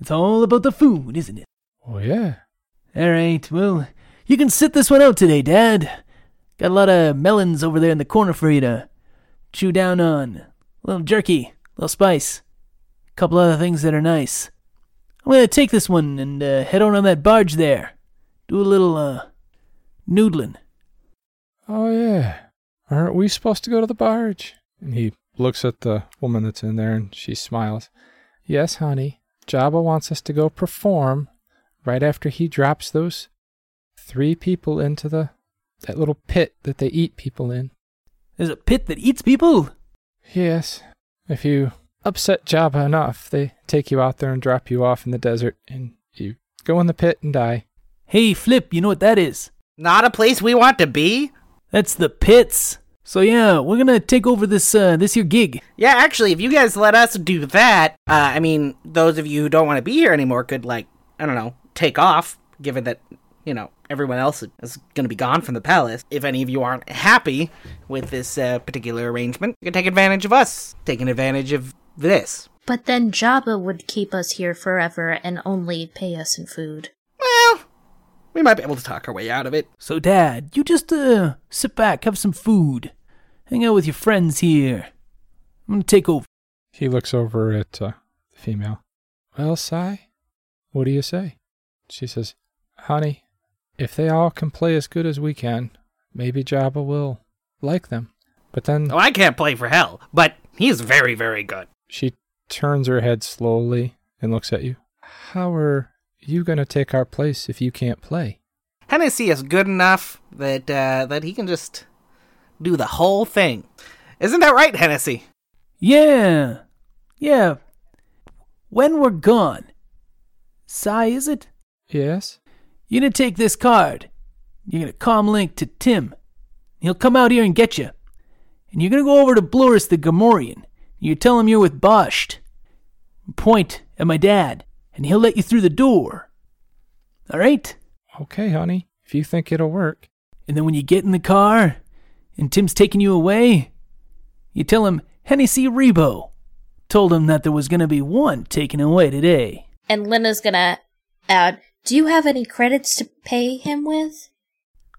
It's all about the food, isn't it? Oh, yeah. All right, well, you can sit this one out today, Dad. Got a lot of melons over there in the corner for you to chew down on. A little jerky, a little spice, a couple other things that are nice. I'm gonna take this one and uh, head on on that barge there. Do a little, uh, noodling. Oh, yeah. Aren't we supposed to go to the barge? And he looks at the woman that's in there and she smiles. Yes, honey. Jabba wants us to go perform right after he drops those three people into the that little pit that they eat people in. There's a pit that eats people? Yes. If you upset Jabba enough, they take you out there and drop you off in the desert and you go in the pit and die. Hey, Flip, you know what that is? Not a place we want to be? That's the pits. So yeah, we're gonna take over this uh this here gig. Yeah, actually, if you guys let us do that, uh, I mean, those of you who don't want to be here anymore could, like, I don't know, take off, given that, you know, everyone else is going to be gone from the palace. If any of you aren't happy with this uh, particular arrangement, you can take advantage of us, taking advantage of this. But then Jabba would keep us here forever and only pay us in food. Well, we might be able to talk our way out of it. So Dad, you just uh sit back, have some food, hang out with your friends here. I'm gonna take over. He looks over at uh, the female. Well, Sy, what do you say? She says, Honey, if they all can play as good as we can, maybe Jabba will like them. But then Oh, I can't play for hell, but he's very, very good. she turns her head slowly and looks at you. How are you going to take our place if you can't play? Hennessy is good enough that uh, that he can just do the whole thing. Isn't that right, Hennessy? Yeah. Yeah. When we're gone. Sy, is it? Yes? You're gonna take this card. You're gonna com link to Tim. He'll come out here and get you. And you're gonna go over to Blurus the Gamorrean. You tell him you're with Bosht. Point at my dad, and he'll let you through the door. Alright? Okay, honey, if you think it'll work. And then when you get in the car, and Tim's taking you away, you tell him Hennessy Rebo told him that there was gonna be one taken away today. And Lena's gonna add, Do you have any credits to pay him with?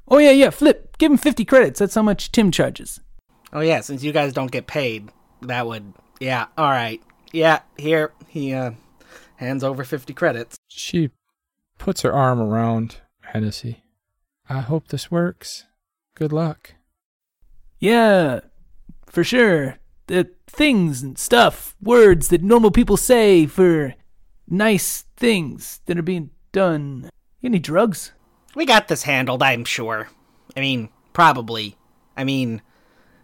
Oh yeah, yeah, Flip, give him 50 credits. That's how much Tim charges. Oh yeah, since you guys don't get paid, that would yeah. All right, yeah. Here he uh, hands over fifty credits. She puts her arm around Hennessy. I hope this works. Good luck. Yeah, for sure. The things and stuff, words that normal people say for nice things that are being done. Any drugs? We got this handled, I'm sure. I mean, probably. I mean,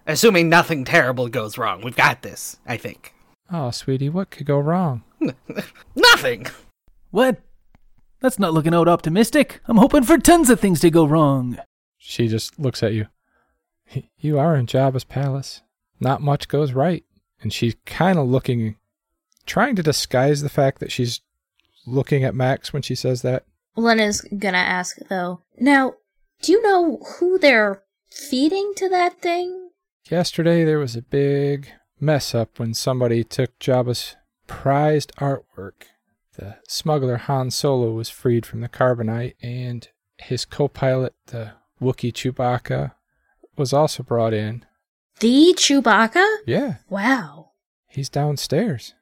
assuming nothing terrible goes wrong, we've got this. I think. Oh, sweetie, what could go wrong? Nothing. What? That's not looking out optimistic. I'm hoping for tons of things to go wrong. She just looks at you. You are in Jabba's palace. Not much goes right. And she's kind of looking, trying to disguise the fact that she's looking at Max when she says that. Lena's gonna ask, though. Now, do you know who they're feeding to that thing? Yesterday there was a big mess up when somebody took Jabba's prized artwork. The smuggler Han Solo was freed from the carbonite, and his co pilot, the Wookiee Chewbacca, was also brought in. The Chewbacca? Yeah, Wow. he's downstairs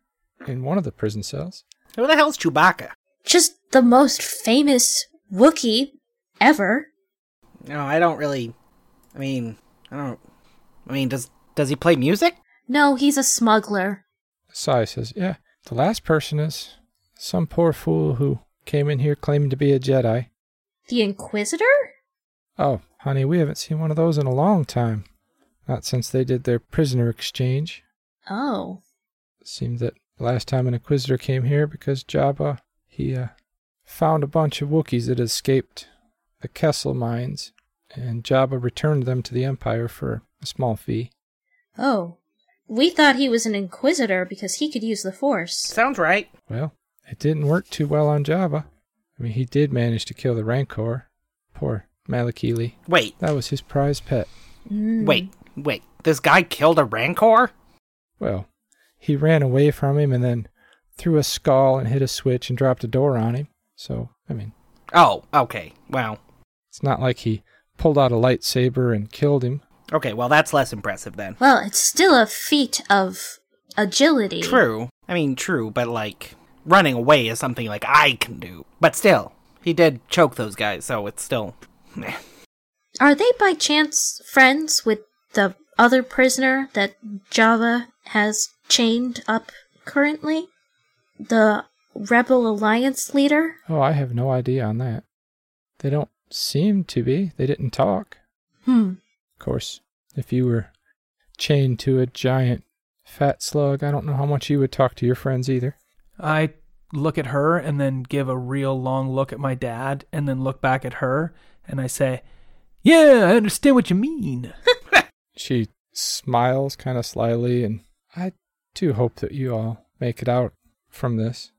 in one of the prison cells. Who the hell's Chewbacca? Just the most famous Wookiee ever. No, I don't really. I mean, I don't. I mean, does does he play music? No, he's a smuggler. Sy says, Yeah, the last person is some poor fool who came in here claiming to be a Jedi. The Inquisitor? Oh, honey, we haven't seen one of those in a long time. Not since they did their prisoner exchange. Oh. Seemed that last time an Inquisitor came here because Jabba, he uh, found a bunch of Wookiees that had escaped the Kessel mines, and Jabba returned them to the Empire for a small fee. Oh. We thought he was an Inquisitor because he could use the Force. Sounds right. Well, it didn't work too well on Jabba. I mean, he did manage to kill the Rancor. Poor Malakili. Wait. That was his prize pet. Mm. Wait, wait. This guy killed a Rancor? Well, he ran away from him and then threw a skull and hit a switch and dropped a door on him. So, I mean, Oh, okay. Wow. it's not like he pulled out a lightsaber and killed him. Okay, well, that's less impressive then. Well, it's still a feat of agility. True. I mean, true, but like, running away is something like I can do. But still, he did choke those guys, so it's still. meh. Are they by chance friends with the other prisoner that Jabba has chained up currently? The Rebel Alliance leader? Oh, I have no idea on that. They don't seem to be. They didn't talk. Hmm. Of course, if you were chained to a giant fat slug, I don't know how much you would talk to your friends either. I look at her and then give a real long look at my dad and then look back at her and I say, Yeah, I understand what you mean. She smiles kind of slyly, and I do hope that you all make it out from this.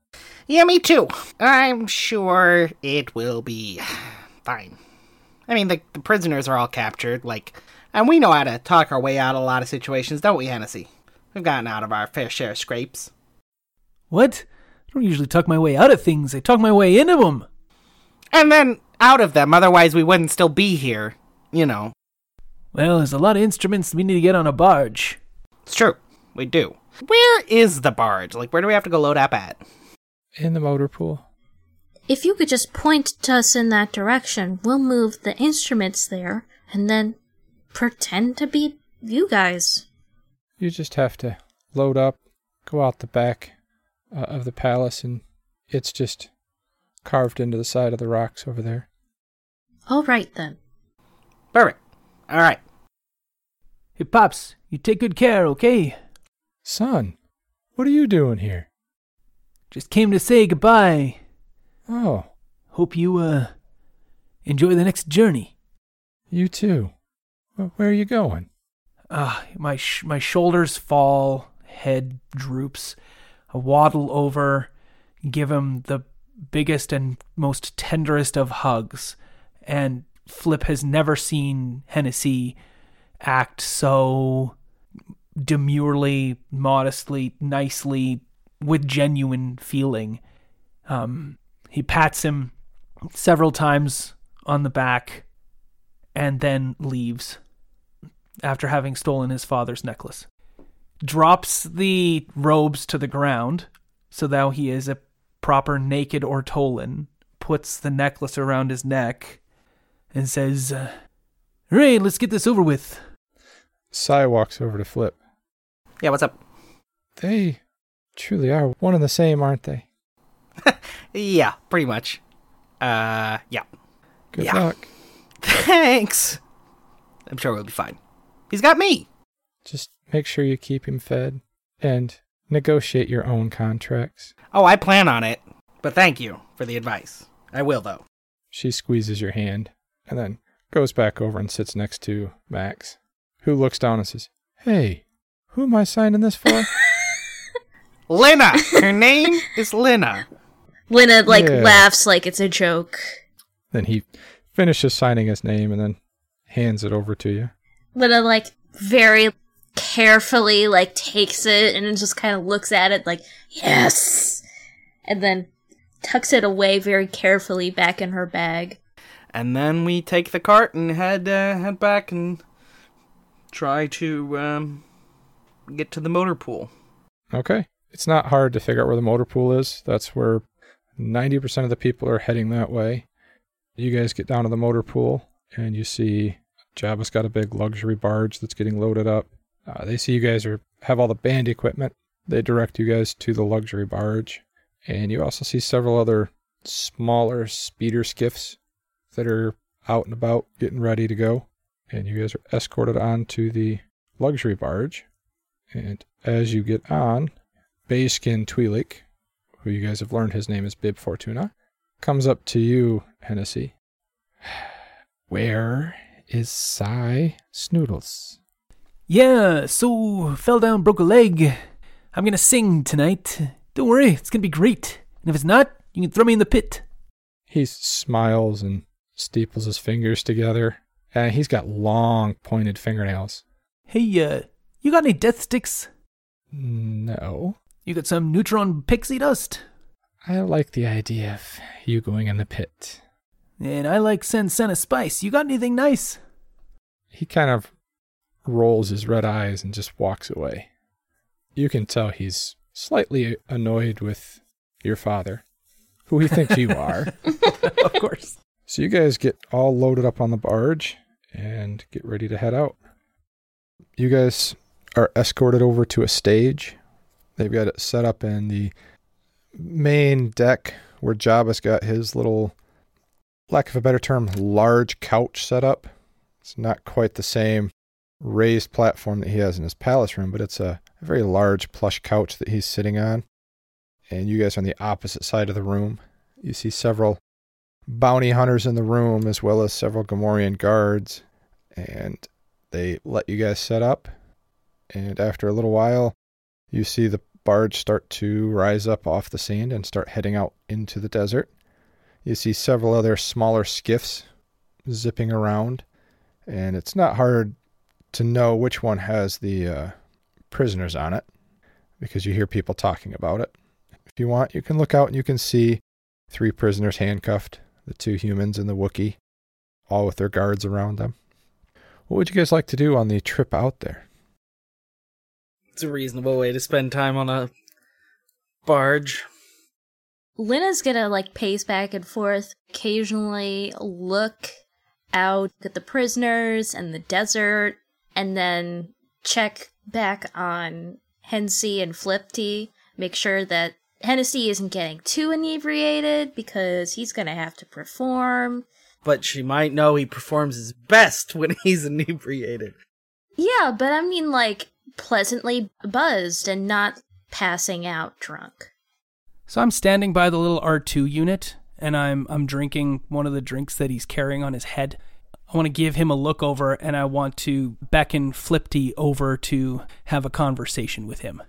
Yeah, me too. I'm sure it will be fine. I mean, the, the prisoners are all captured, like, and we know how to talk our way out of a lot of situations, don't we, Hennessy? We've gotten out of our fair share of scrapes. what? I don't usually talk my way out of things, I talk my way into them. And then out of them, otherwise we wouldn't still be here, you know. Well, there's a lot of instruments we need to get on a barge. It's true, we do. Where is the barge? Like, where do we have to go load up at? In the motor pool. If you could just point to us in that direction, we'll move the instruments there and then pretend to be you guys. You just have to load up, go out the back uh, of the palace, and it's just carved into the side of the rocks over there. All right then. Perfect. All right. Hey, Pops, you take good care, okay? Son, what are you doing here? Just came to say goodbye. Oh, Hope you, uh, enjoy the next journey. you too. Where are you going? Ah, my sh- my shoulders fall, head droops. I waddle over, give him the biggest and most tenderest of hugs, and Flip has never seen Hennessy act so demurely, modestly, nicely, with genuine feeling. Um, he pats him several times on the back and then leaves after having stolen his father's necklace. Drops the robes to the ground, so now he is a proper naked Ortolan, puts the necklace around his neck, and says, uh, Right, let's get this over with. Sy walks over to Flip. Yeah, what's up? They truly are one and the same, aren't they? Yeah, pretty much. Uh, yeah. Good Yeah. luck. Thanks. I'm sure we'll be fine. He's got me. Just make sure you keep him fed and negotiate your own contracts. Oh, I plan on it. But thank you for the advice. I will, though. She squeezes your hand and then goes back over and sits next to Max, who looks down and says, Hey, who am I signing this for? Lena! Her name is Lena. Lena like Yeah. laughs like it's a joke. then he finishes signing his name and then hands it over to you. Lena like very carefully like takes it and then just kind of looks at it like yes, and then tucks it away very carefully back in her bag. And then we take the cart and head uh, head back and try to um, get to the motor pool. Okay. It's not hard to figure out where the motor pool is. That's where 90% of the people are heading that way. You guys get down to the motor pool and you see Jabba's got a big luxury barge that's getting loaded up. Uh, they see you guys are have all the band equipment. They direct you guys to the luxury barge, and you also see several other smaller speeder skiffs that are out and about getting ready to go. And you guys are escorted on to the luxury barge. And as you get on, Bayskin Twi'lek, who you guys have learned his name is Bib Fortuna, comes up to you, Hennessy. Where is Sy Snootles? Yeah, so fell down, broke a leg. I'm gonna sing tonight. Don't worry, it's gonna be great. And if it's not, you can throw me in the pit. He smiles and steeples his fingers together. And he's got long, pointed fingernails. Hey, uh, you got any death sticks? No. You got some neutron pixie dust? I like the idea of you going in the pit. And I like Sensena Spice. You got anything nice? He kind of rolls his red eyes and just walks away. You can tell he's slightly annoyed with your father, who he thinks you are. of course. So you guys get all loaded up on the barge and get ready to head out. You guys are escorted over to a stage. They've got it set up in the main deck where Jabba's got his little, lack of a better term, large couch set up. It's not quite the same raised platform that he has in his palace room, but it's a, a very large plush couch that he's sitting on. And you guys are on the opposite side of the room. You see several bounty hunters in the room, as well as several Gamorrean guards. And they let you guys set up. And after a little while, you see the barge start to rise up off the sand and start heading out into the desert. You see several other smaller skiffs zipping around, and it's not hard to know which one has the uh, prisoners on it because you hear people talking about it. If you want, you can look out and you can see three prisoners handcuffed the two humans and the Wookiee, all with their guards around them. What would you guys like to do on the trip out there? It's a reasonable way to spend time on a barge. Lena's gonna like pace back and forth, occasionally look out at the prisoners and the desert, and then check back on Hennessy and Flipty, make sure that Hennessy isn't getting too inebriated because he's gonna have to perform. But she might know he performs his best when he's inebriated. Yeah, but I mean like pleasantly buzzed and not passing out drunk. So I'm standing by the little R2 unit and I'm I'm drinking one of the drinks that he's carrying on his head. I want to give him a look over and I want to beckon Flipty over to have a conversation with him.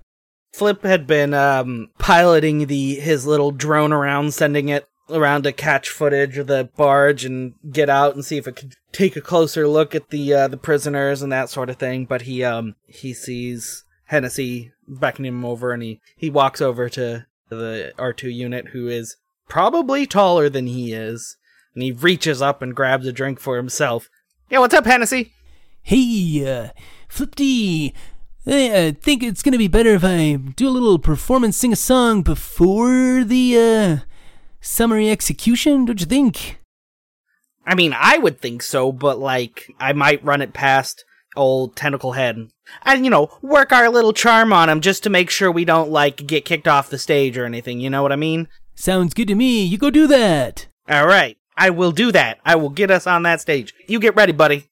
Flip had been um, piloting the his little drone around, sending it around to catch footage of the barge and get out and see if it could take a closer look at the uh, the prisoners and that sort of thing. But he um he sees Hennessy beckoning him over, and he he walks over to the R two unit, who is probably taller than he is, and he reaches up and grabs a drink for himself. Yeah, what's up, Hennessy? Hey, uh, Flipty, I think it's gonna be better if I do a little performance, sing a song before the uh, summary execution. Don't you think? I mean, I would think so, but like, I might run it past old Tentacle Head, and you know, work our little charm on him just to make sure we don't like get kicked off the stage or anything. You know what I mean? Sounds good to me. You go do that. All right, I will do that. I will get us on that stage. You get ready, buddy.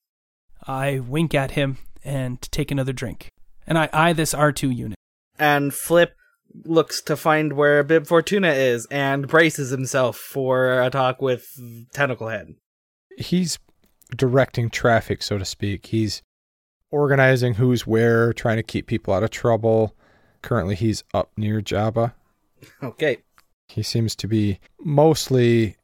I wink at him and take another drink and I eye this R2 unit. And Flip looks to find where Bib Fortuna is and braces himself for a talk with Tentacle Head. He's directing traffic, so to speak. He's organizing who's where, trying to keep people out of trouble. Currently, he's up near Jabba. Okay. He seems to be mostly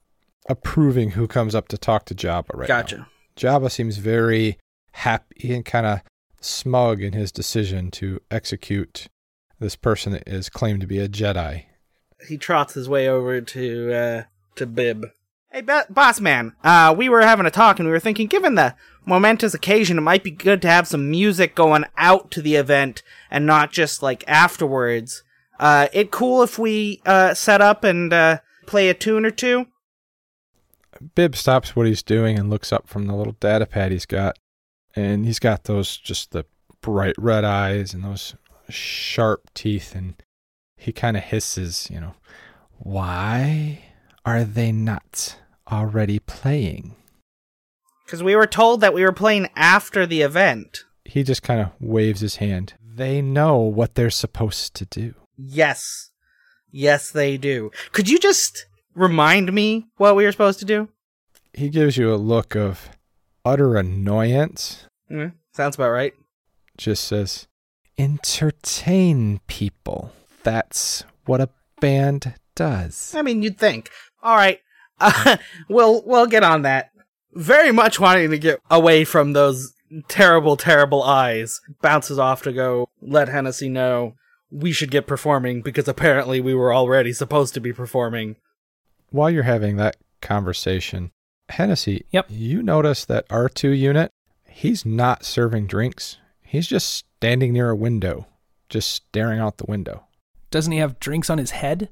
approving who comes up to talk to Jabba right gotcha. now. Jabba seems very happy and kind of smug in his decision to execute this person is claimed to be a Jedi. He trots his way over to uh, to Bib. Hey, B- boss man. Uh, we were having a talk and we were thinking, given the momentous occasion, it might be good to have some music going out to the event and not just like afterwards. Uh, it cool if we uh set up and uh play a tune or two. Bib stops what he's doing and looks up from the little data pad he's got. and he's got those just the bright red eyes and those sharp teeth, and he kind of hisses, you know, why are they not already playing? Because we were told that we were playing after the event. He just kind of waves his hand. They know what they're supposed to do. Yes. Yes, they do. Could you just remind me what we were supposed to do? He gives you a look of utter annoyance. Mm, sounds about right. Just says, entertain people. That's what a band does. I mean, you'd think. All right. Uh, we'll we'll get on that. Very much wanting to get away from those terrible, terrible eyes. Bounces off to go let Hennessy know we should get performing because apparently we were already supposed to be performing. While you're having that conversation, Hennessy, Yep. you notice that R2 unit, he's not serving drinks. He's just standing near a window, just staring out the window. Doesn't he have drinks on his head?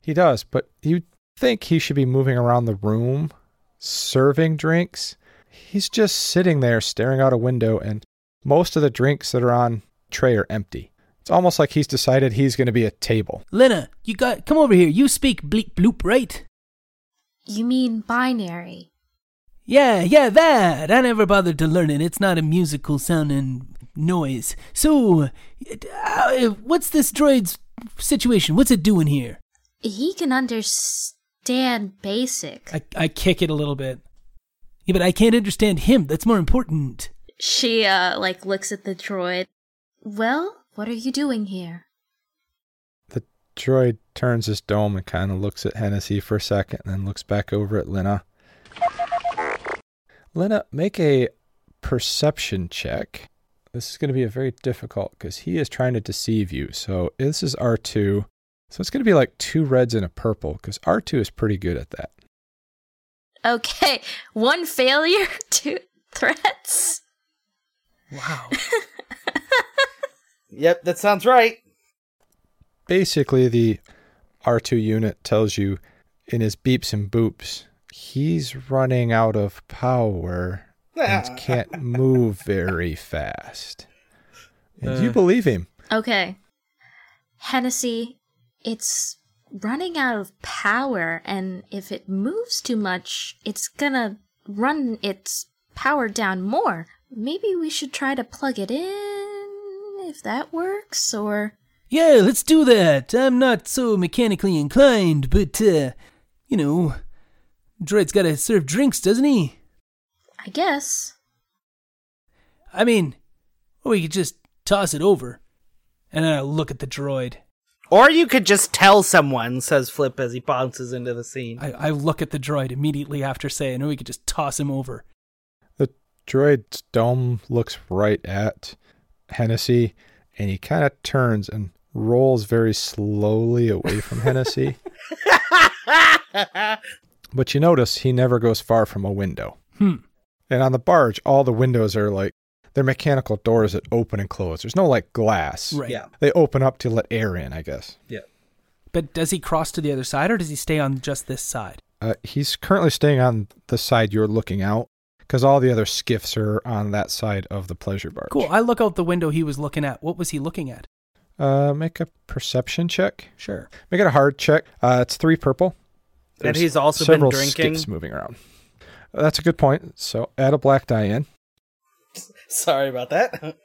He does, but you think he should be moving around the room, serving drinks. He's just sitting there staring out a window, and most of the drinks that are on tray are empty. It's almost like he's decided he's going to be a table. Lena, you got come over here. You speak bleep bloop, right? You mean binary? Yeah, yeah, that. I never bothered to learn it. It's not a musical sounding noise. So, uh, what's this droid's situation? What's it doing here? He can understand basic. I, I kick it a little bit. Yeah, but I can't understand him. That's more important. She, uh, like, looks at the droid. Well, what are you doing here? The droid turns his dome and kind of looks at Hennessy for a second and then looks back over at Lena. Lena, make a perception check. This is going to be a very difficult because he is trying to deceive you. So this is R2. So it's going to be like two reds and a purple because R2 is pretty good at that. Okay, one failure, two threats. Wow. Yep, that sounds right. Basically, the R2 unit tells you in his beeps and boops, he's running out of power and can't move very fast. And you Uh. believe him. Okay. Hennessy, it's running out of power, and if it moves too much, it's gonna run its power down more. Maybe we should try to plug it in, if that works, or. Yeah, let's do that. I'm not so mechanically inclined, but, uh, you know, droid's gotta serve drinks, doesn't he? I guess. I mean, we could just toss it over. And then I look at the droid. Or you could just tell someone, says Flip as he bounces into the scene. I, I look at the droid immediately after saying, or we could just toss him over. The droid's dome looks right at Hennessy and he kind of turns and rolls very slowly away from Hennessy. but you notice he never goes far from a window. Hmm. And on the barge, all the windows are like they're mechanical doors that open and close. There's no like glass. Right. Yeah. They open up to let air in, I guess. Yeah. But does he cross to the other side, or does he stay on just this side? Uh, he's currently staying on the side you're looking out because all the other skiffs are on that side of the pleasure barge. Cool. I look out the window he was looking at. What was he looking at? Uh, make a perception check. Sure. Make it a hard check. Uh, it's three purple. And he's also been drinking? skiffs moving around. That's a good point. So add a black die in. Sorry about that.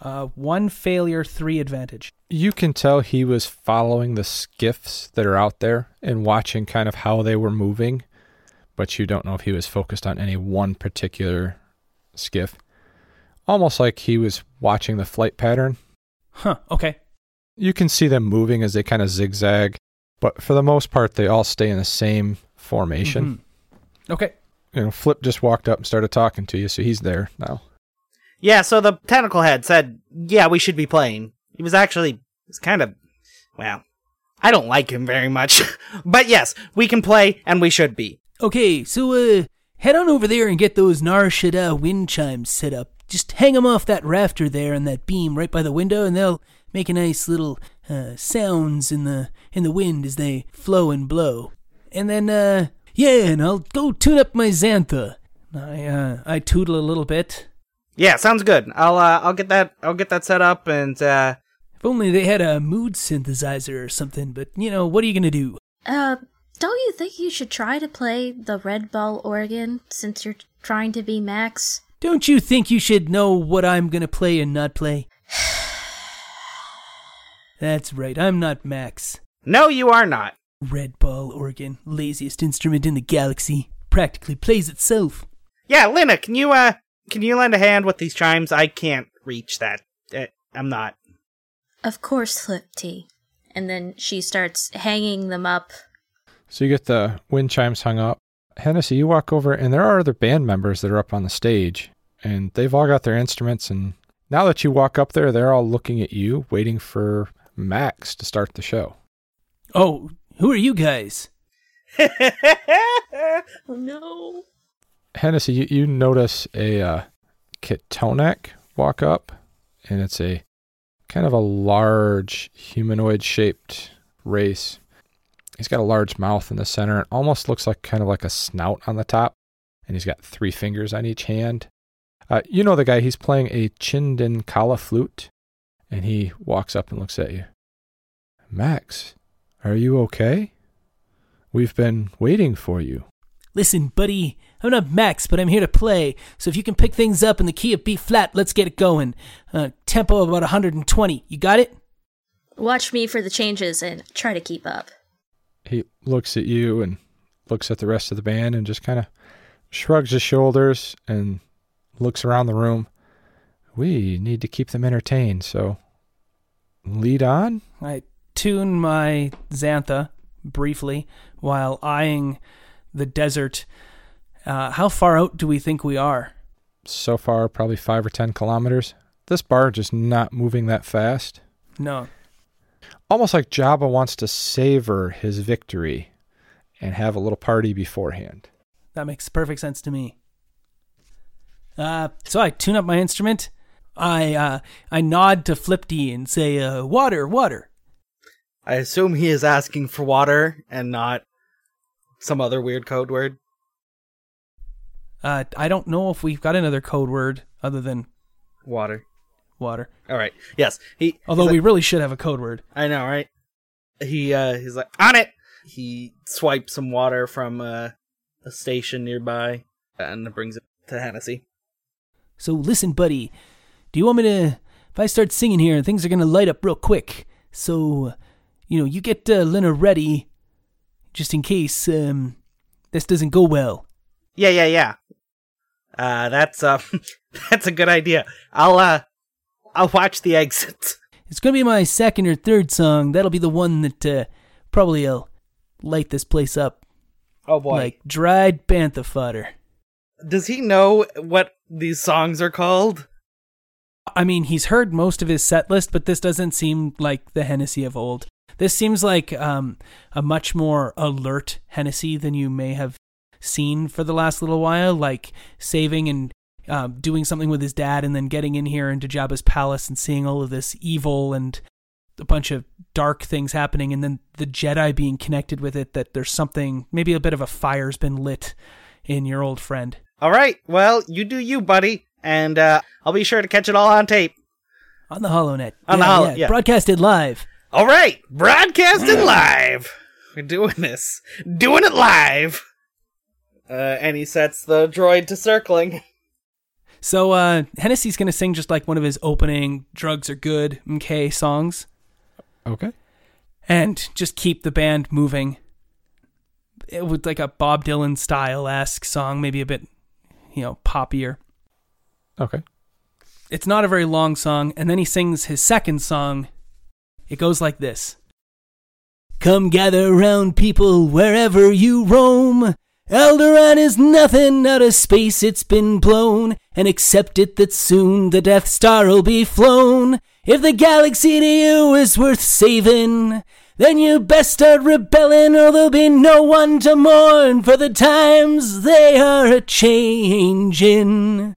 Uh, one failure, three advantage. You can tell he was following the skiffs that are out there and watching kind of how they were moving, but you don't know if he was focused on any one particular skiff. Almost like he was watching the flight pattern. Huh. Okay. You can see them moving as they kind of zigzag, but for the most part, they all stay in the same formation. Mhm. Okay. You know, Flip just walked up and started talking to you, so he's there now. Yeah, so the tentacle head said, yeah, we should be playing. He was actually, it's kind of, well, I don't like him very much. but yes, we can play and we should be. Okay, so uh, head on over there and get those Nar Shaddaa wind chimes set up. Just hang them off that rafter there and that beam right by the window, and they'll make a nice little uh, sounds in the in the wind as they flow and blow. And then, uh, Yeah, and I'll go tune up my Xantha. I uh, I tootle a little bit. Yeah, sounds good. I'll uh, I'll get that I'll get that set up and uh If only they had a mood synthesizer or something, but you know, what are you gonna do? Uh, don't you think you should try to play the red ball organ since you're trying to be Max? Don't you think you should know what I'm gonna play and not play? That's right, I'm not Max. No, you are not. Red ball organ, laziest instrument in the galaxy, practically plays itself. Yeah, Lena, can you uh can you lend a hand with these chimes? I can't reach that. Uh, I'm not. Of course, Flip T. And then she starts hanging them up. So you get the wind chimes hung up. Hennessy, you walk over, and there are other band members that are up on the stage, and they've all got their instruments. And now that you walk up there, they're all looking at you, waiting for Max to start the show. Oh, who are you guys? oh no. Hennessy, you, you notice a uh, Kitonak walk up, and it's a kind of a large humanoid shaped race. He's got a large mouth in the center. It almost looks like kind of like a snout on the top, and he's got three fingers on each hand. Uh, you know the guy, he's playing a Chindinkalu flute, and he walks up and looks at you. Max, are you okay? We've been waiting for you. Listen, buddy, I'm not Max, but I'm here to play. So if you can pick things up in the key of B flat, let's get it going. Uh, tempo about 120. You got it? Watch me for the changes and try to keep up. He looks at you and looks at the rest of the band and just kind of shrugs his shoulders and looks around the room. We need to keep them entertained, so lead on. I tune my Xantha briefly while eyeing the desert. Uh, how far out do we think we are? So far, probably five or ten kilometers. This barge is not moving that fast. No. Almost like Jabba wants to savor his victory and have a little party beforehand. That makes perfect sense to me. Uh, so I tune up my instrument. I uh, I nod to Flipty and say, uh, "Water, water." I assume he is asking for water and not some other weird code word. Uh, I don't know if we've got another code word other than water. Water. All right. Yes. He. Although like, we really should have a code word. I know, right? He. uh He's like on it. He swipes some water from uh, a station nearby and brings it to Hennessy. So listen, buddy. Do you want me to? If I start singing here, things are gonna light up real quick. So, you know, you get uh, Lena ready, just in case um, this doesn't go well. Yeah, yeah, yeah. Uh, that's uh, that's a good idea. I'll uh, I'll watch the exit. It's gonna be my second or third song. That'll be the one that uh, probably will light this place up. Oh boy! Like dried bantha fodder. Does he know what these songs are called? I mean, he's heard most of his set list, but this doesn't seem like the Hennessy of old. This seems like um, a much more alert Hennessy than you may have seen for the last little while, like saving and uh, doing something with his dad, and then getting in here into Jabba's palace and seeing all of this evil and a bunch of dark things happening, and then the Jedi being connected with it. That there's something, maybe a bit of a fire's been lit in your old friend. All right, well, you do you, buddy, and uh, I'll be sure to catch it all on tape. On the HoloNet. On yeah, the Holo, yeah. yeah. Broadcasted live. All right, broadcasting live. We're doing this, doing it live. Uh, and he sets the droid to circling. So uh, Hennessy's gonna sing just like one of his opening "Drugs Are Good" MK songs. Okay. And just keep the band moving. It was like a Bob Dylan style esque song, maybe a bit, you know, poppier. Okay. It's not a very long song, and then he sings his second song. It goes like this Come gather round, people, wherever you roam. Alderaan is nothing out of space, it's been blown. And accept it that soon the Death Star'll be flown. If the galaxy to you is worth saving, then you best start rebelling, or there'll be no one to mourn, for the times they are a changing.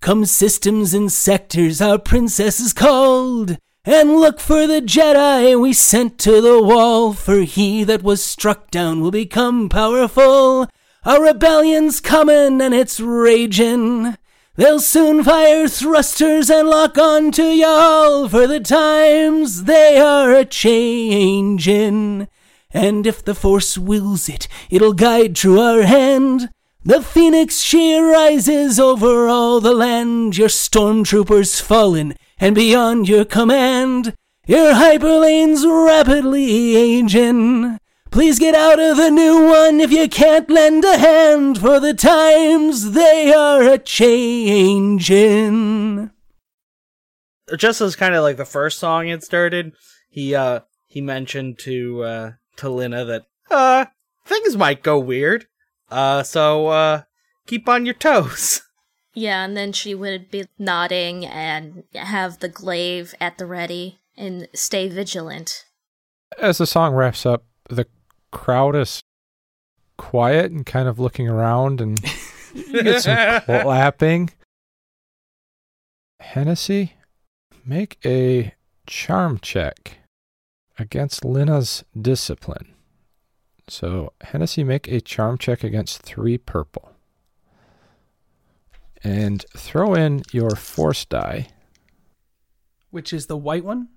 Come systems and sectors, our princess is called, And look for the Jedi we sent to the wall, for he that was struck down will become powerful. Our rebellion's comin' and it's ragin'. They'll soon fire thrusters and lock on to y'all, for the times they are a changin'. And if the Force wills it, it'll guide through our hand. The phoenix she rises over all the land, your stormtroopers fallen, and beyond your command, your hyperlane's rapidly aging. Please get out of the new one if you can't lend a hand, for the times they are a changing. Just as kind of like the first song had started, he uh he mentioned to uh to Lina that uh things might go weird. Uh so uh keep on your toes. Yeah, and then she would be nodding and have the glaive at the ready and stay vigilant. As the song wraps up, the crowd is quiet and kind of looking around, and you get some clapping. Hennessy, make a charm check against Lina's discipline. So, Hennessy, make a charm check against three purple. And throw in your force die. Which is the white one?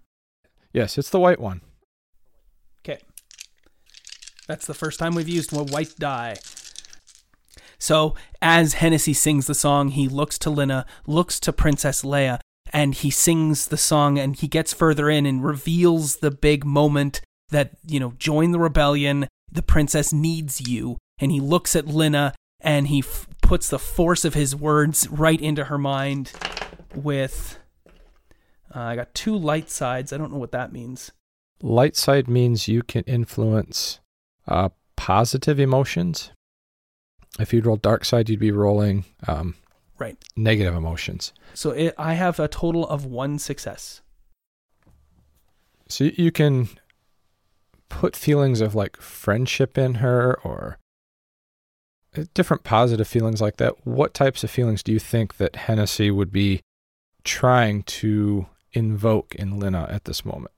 Yes, it's the white one. Okay. That's the first time we've used a white die. So, as Hennessy sings the song, he looks to Lina, looks to Princess Leia, and he sings the song and he gets further in and reveals the big moment that, you know, join the rebellion, the princess needs you. And he looks at Lina and he f- puts the force of his words right into her mind with. Uh, I got two light sides. I don't know what that means. Light side means you can influence uh, positive emotions. If you'd roll dark side, you'd be rolling um, right negative emotions. So it, I have a total of one success. So you can put feelings of like friendship in her or uh, different positive feelings like that. What types of feelings do you think that Hennessy would be trying to invoke in Lina at this moment?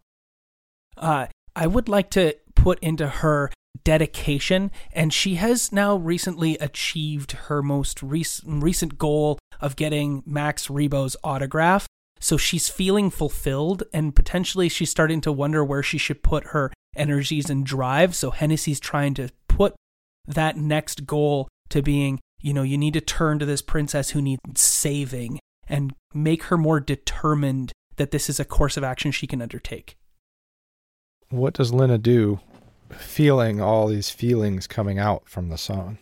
Uh, I would like to put into her dedication, and she has now recently achieved her most rec- recent goal of getting Max Rebo's autograph. So she's feeling fulfilled, and potentially she's starting to wonder where she should put her energies and drive. So Hennessy's trying to put that next goal to being, you know, you need to turn to this princess who needs saving and make her more determined that this is a course of action she can undertake. What does Lena do feeling all these feelings coming out from the song?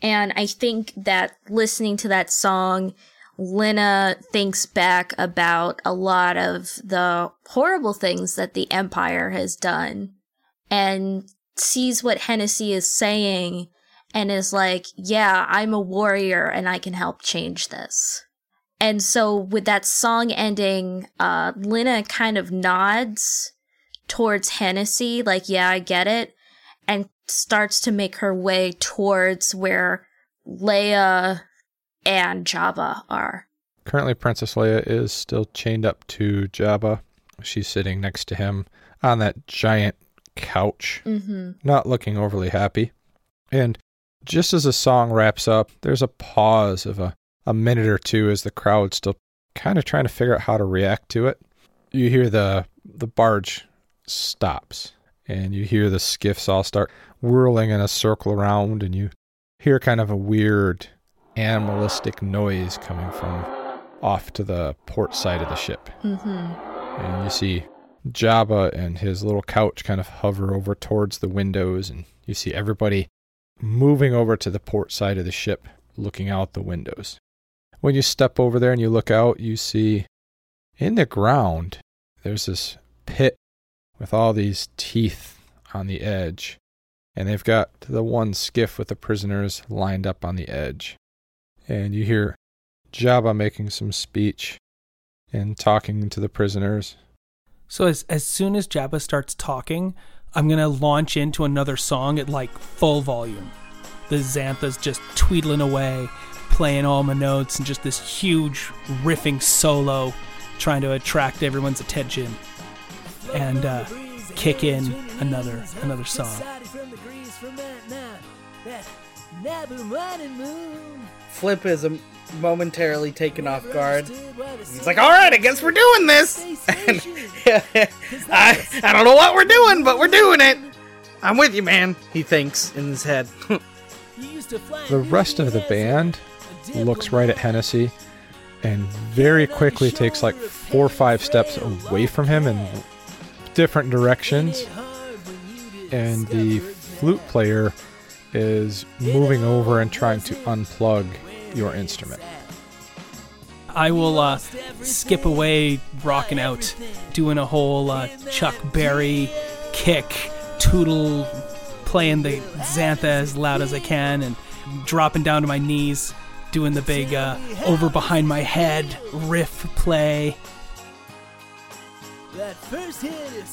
And I think that listening to that song, Lina thinks back about a lot of the horrible things that the Empire has done and sees what Hennessy is saying and is like, yeah, I'm a warrior and I can help change this. And so with that song ending, uh, Lina kind of nods towards Hennessy, like, yeah, I get it, and starts to make her way towards where Leia and Jabba are. Currently, Princess Leia is still chained up to Jabba. She's sitting next to him on that giant couch, mm-hmm. not looking overly happy. And just as the song wraps up, there's a pause of a, a minute or two as the crowd's still kind of trying to figure out how to react to it. You hear the the barge stops and you hear the skiffs all start whirling in a circle around and you hear kind of a weird animalistic noise coming from off to the port side of the ship. Mm-hmm. And you see Jabba and his little couch kind of hover over towards the windows, and you see everybody moving over to the port side of the ship, looking out the windows. When you step over there and you look out, you see in the ground there's this pit with all these teeth on the edge, and they've got the one skiff with the prisoners lined up on the edge. And you hear Jabba making some speech and talking to the prisoners. So as as soon as Jabba starts talking, I'm gonna launch into another song at like full volume. The Xantha's just tweedling away, playing all my notes, and just this huge riffing solo trying to attract everyone's attention and uh, kick in another another song. Flip is momentarily taken off guard. He's like, "All right, I guess we're doing this." And I, I don't know what we're doing, but we're doing it. I'm with you, man. He thinks in his head. The rest of the band looks right at Hennessy and very quickly takes like four or five steps away from him in different directions. And the flute player is moving over and trying to unplug your instrument. I will uh, skip away, rocking out, doing a whole uh, Chuck Berry kick, tootle, playing the xantha as loud as I can, and dropping down to my knees, doing the big uh, over behind my head riff play.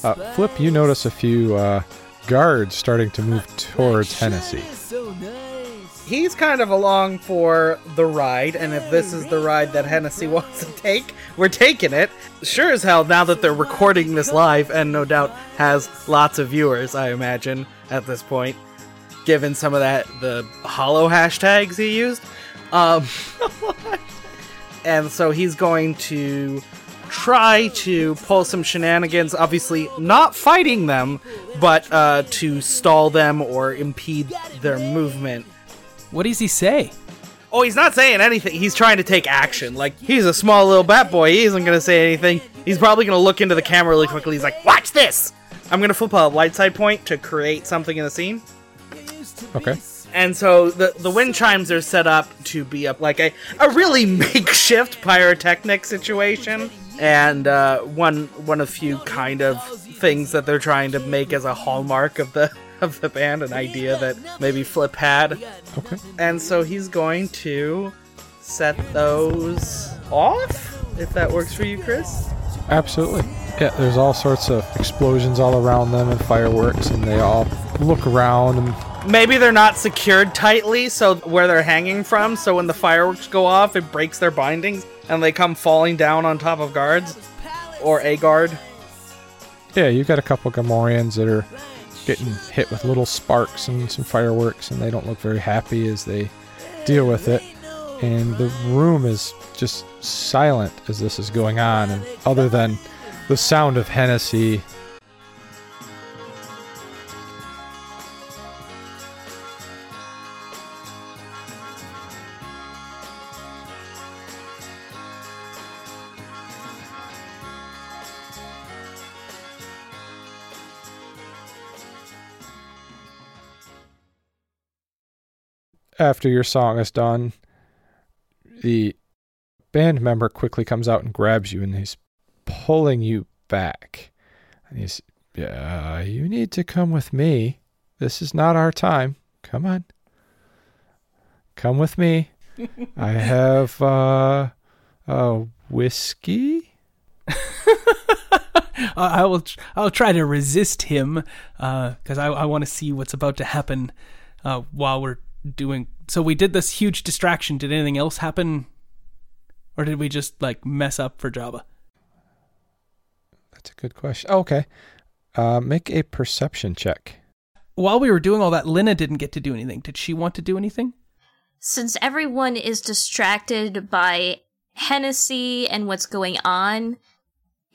Uh, Flip, you notice a few uh, guards starting to move towards Hennessy. He's kind of along for the ride, and if this is the ride that Hennessy wants to take, we're taking it. Sure as hell, now that they're recording this live, and no doubt has lots of viewers, I imagine, at this point, given some of that, the hollow hashtags he used. Um, and so he's going to try to pull some shenanigans, obviously not fighting them, but uh, to stall them or impede their movement. What does he say? Oh, he's not saying anything. He's trying to take action. Like, he's a small little bat boy. He isn't going to say anything. He's probably going to look into the camera really quickly. He's like, watch this! I'm going to flip a light side point to create something in the scene. Okay. And so the the wind chimes are set up to be up like a, a really makeshift pyrotechnic situation, and uh, one one of few kind of things that they're trying to make as a hallmark of the of the band, an idea that maybe Flip had. Okay. And so he's going to set those off, if that works for you, Chris. Absolutely. Yeah, there's all sorts of explosions all around them and fireworks, and they all look around and Maybe they're not secured tightly, so where they're hanging from, so when the fireworks go off, it breaks their bindings and they come falling down on top of guards or a guard. Yeah, you've got a couple Gamorreans that are getting hit with little sparks and some fireworks, and they don't look very happy as they deal with it. And the room is just silent as this is going on, and other than the sound of Hennessy after your song is done, the band member quickly comes out and grabs you and he's pulling you back. And he's, yeah, you need to come with me. This is not our time. Come on. Come with me. I have uh uh whiskey. I will. I'll try to resist him because I, I want to see what's about to happen uh, while we're doing. So we did this huge distraction. Did anything else happen, or did we just like mess up for Jabba That's a good question. okay, uh, make a perception check. While we were doing all that, Lina didn't get to do anything. Did she want to do anything? Since everyone is distracted by Hennessy and what's going on,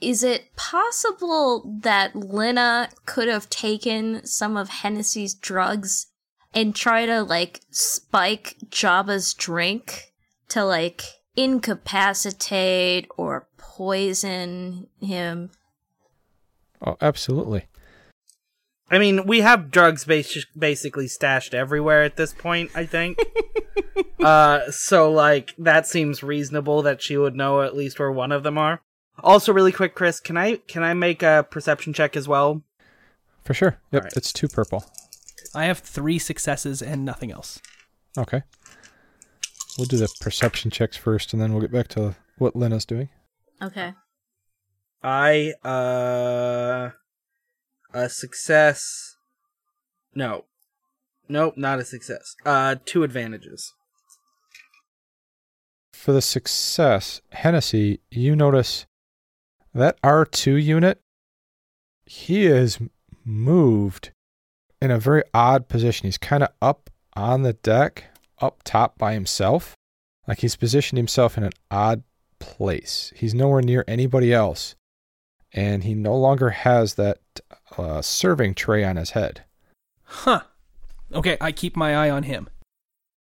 is it possible that Lina could have taken some of Hennessy's drugs and try to like spike Jabba's drink to like incapacitate or poison him? Oh, absolutely. I mean, we have drugs bas- basically stashed everywhere at this point, I think. uh, so, like, that seems reasonable that she would know at least where one of them are. Also, really quick, Chris, can I can I make a perception check as well? For sure. Yep, right. it's two purple. I have three successes and nothing else. Okay. We'll do the perception checks first, and then we'll get back to what Lina's doing. Okay. I uh a success. No. Nope, not a success. Uh two advantages. For the success, Hennessy, you notice That R2 unit, he is moved in a very odd position. He's kind of up on the deck, up top by himself. Like he's positioned himself in an odd place. He's nowhere near anybody else. And he no longer has that uh, serving tray on his head. Huh. Okay, I keep my eye on him.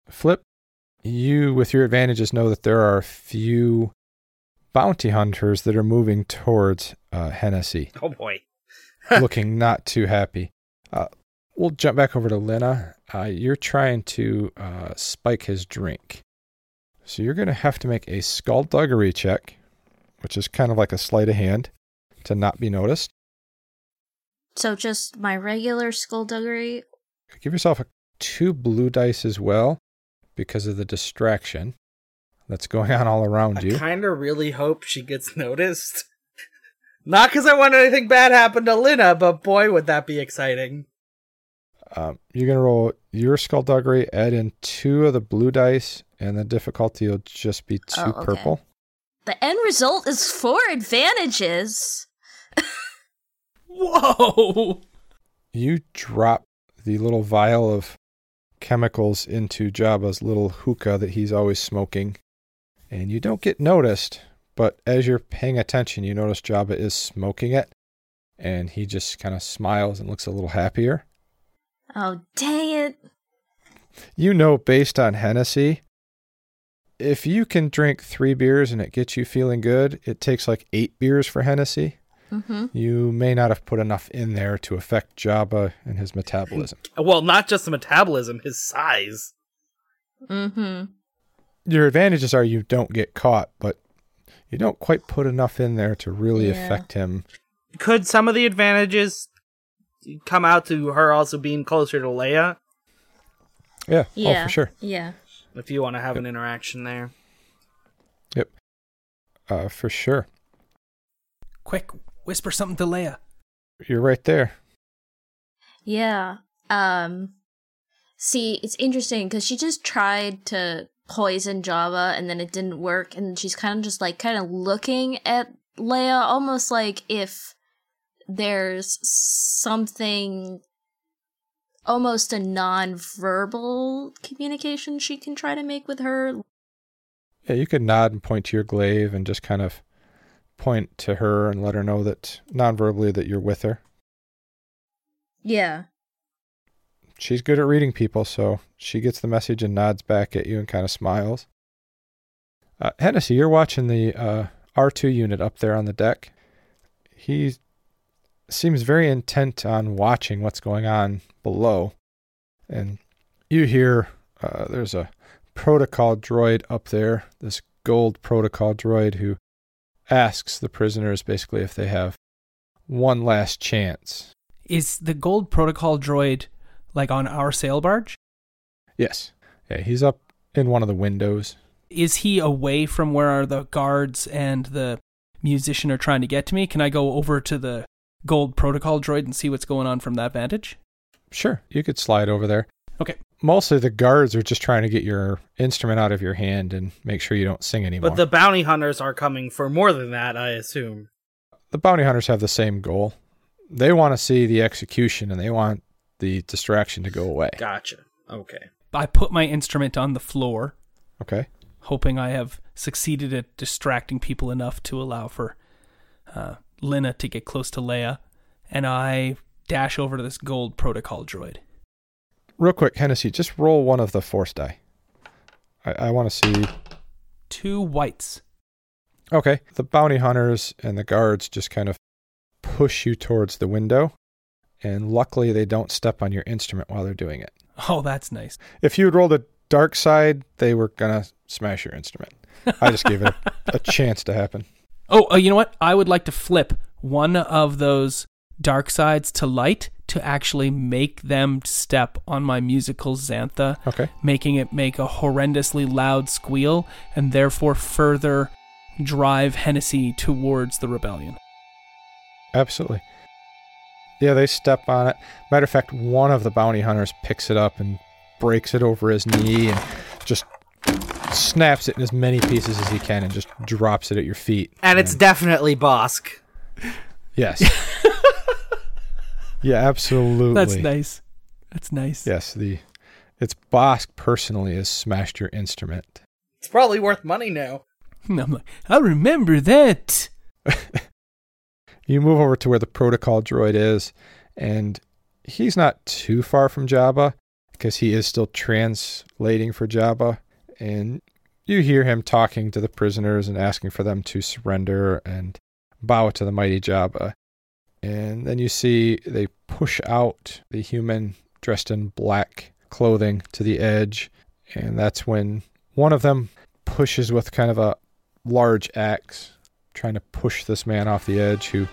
Flip, you, with your advantages, know that there are a few bounty hunters that are moving towards uh, Hennessy. Oh boy. looking not too happy. Uh, we'll jump back over to Lena. Uh, you're trying to uh, spike his drink. So you're going to have to make a skullduggery check, which is kind of like a sleight of hand to not be noticed. So just my regular skullduggery. Give yourself a, two blue dice as well because of the distraction that's going on all around I you. I kind of really hope she gets noticed. Not because I want anything bad happen to Lina, but boy, would that be exciting. Um, you're going to roll your skullduggery, add in two of the blue dice, and the difficulty will just be two Oh, okay. purple. The end result is four advantages. Whoa! You drop the little vial of chemicals into Jabba's little hookah that he's always smoking, and you don't get noticed. But as you're paying attention, you notice Jabba is smoking it, and he just kind of smiles and looks a little happier. Oh, dang it. You know, based on Hennessy, if you can drink three beers and it gets you feeling good, it takes like eight beers for Hennessy. Mm-hmm. You may not have put enough in there to affect Jabba and his metabolism. Well, not just the metabolism, his size. Mm-hmm. Your advantages are you don't get caught, but you don't quite put enough in there to really Yeah. affect him. Could some of the advantages come out to her also being closer to Leia? Yeah, Yeah. oh, for sure. Yeah. If you want to have an interaction there. Yep, uh, for sure. Quick, whisper something to Leia. You're right there. Yeah. Um see, it's interesting cuz she just tried to poison Jabba and then it didn't work and she's kind of just like kind of looking at Leia almost like if there's something almost a non-verbal communication she can try to make with her. Yeah, you could nod and point to your glaive and just kind of point to her and let her know that non-verbally that you're with her. Yeah. She's good at reading people, so she gets the message and nods back at you and kind of smiles. Uh, Hennessy, you're watching the uh, R2 unit up there on the deck. He seems very intent on watching what's going on below. And you hear uh, there's a protocol droid up there, this gold protocol droid who asks the prisoners basically if they have one last chance. Is the gold protocol droid like on our sail barge? Yes. Yeah, he's up in one of the windows. Is he away from where are the guards and the musician are trying to get to me? Can I go over to the gold protocol droid and see what's going on from that vantage? Sure, you could slide over there. Okay. Mostly the guards are just trying to get your instrument out of your hand and make sure you don't sing anymore. But the bounty hunters are coming for more than that, I assume. the bounty hunters have the same goal. They want to see the execution and they want the distraction to go away. Gotcha. Okay. I put my instrument on the floor, Okay. hoping I have succeeded at distracting people enough to allow for uh, Lina to get close to Leia, and I dash over to this gold protocol droid. Real quick, Hennessy, just roll one of the force die. I, I want to see. Two whites. Okay. The bounty hunters and the guards just kind of push you towards the window. And luckily, they don't step on your instrument while they're doing it. Oh, that's nice. If you had rolled a dark side, they were going to smash your instrument. I just gave it a, a chance to happen. Oh, uh, you know what? I would like to flip one of those dark sides to light to actually make them step on my musical xantha, Okay. making it make a horrendously loud squeal and therefore further drive Hennessy towards the rebellion. Absolutely. Yeah, they step on it. Matter of fact, one of the bounty hunters picks it up and breaks it over his knee and just snaps it in as many pieces as he can and just drops it at your feet. And it's definitely Bossk. Yes. yeah, absolutely. That's nice. That's nice. Yes, the it's Bossk personally has smashed your instrument. It's probably worth money now. And I'm like, I remember that. You move over to where the protocol droid is, and he's not too far from Jabba because he is still translating for Jabba. And you hear him talking to the prisoners and asking for them to surrender and bow to the mighty Jabba. And then you see they push out the human dressed in black clothing to the edge. And that's when one of them pushes with kind of a large axe, trying to push this man off the edge, who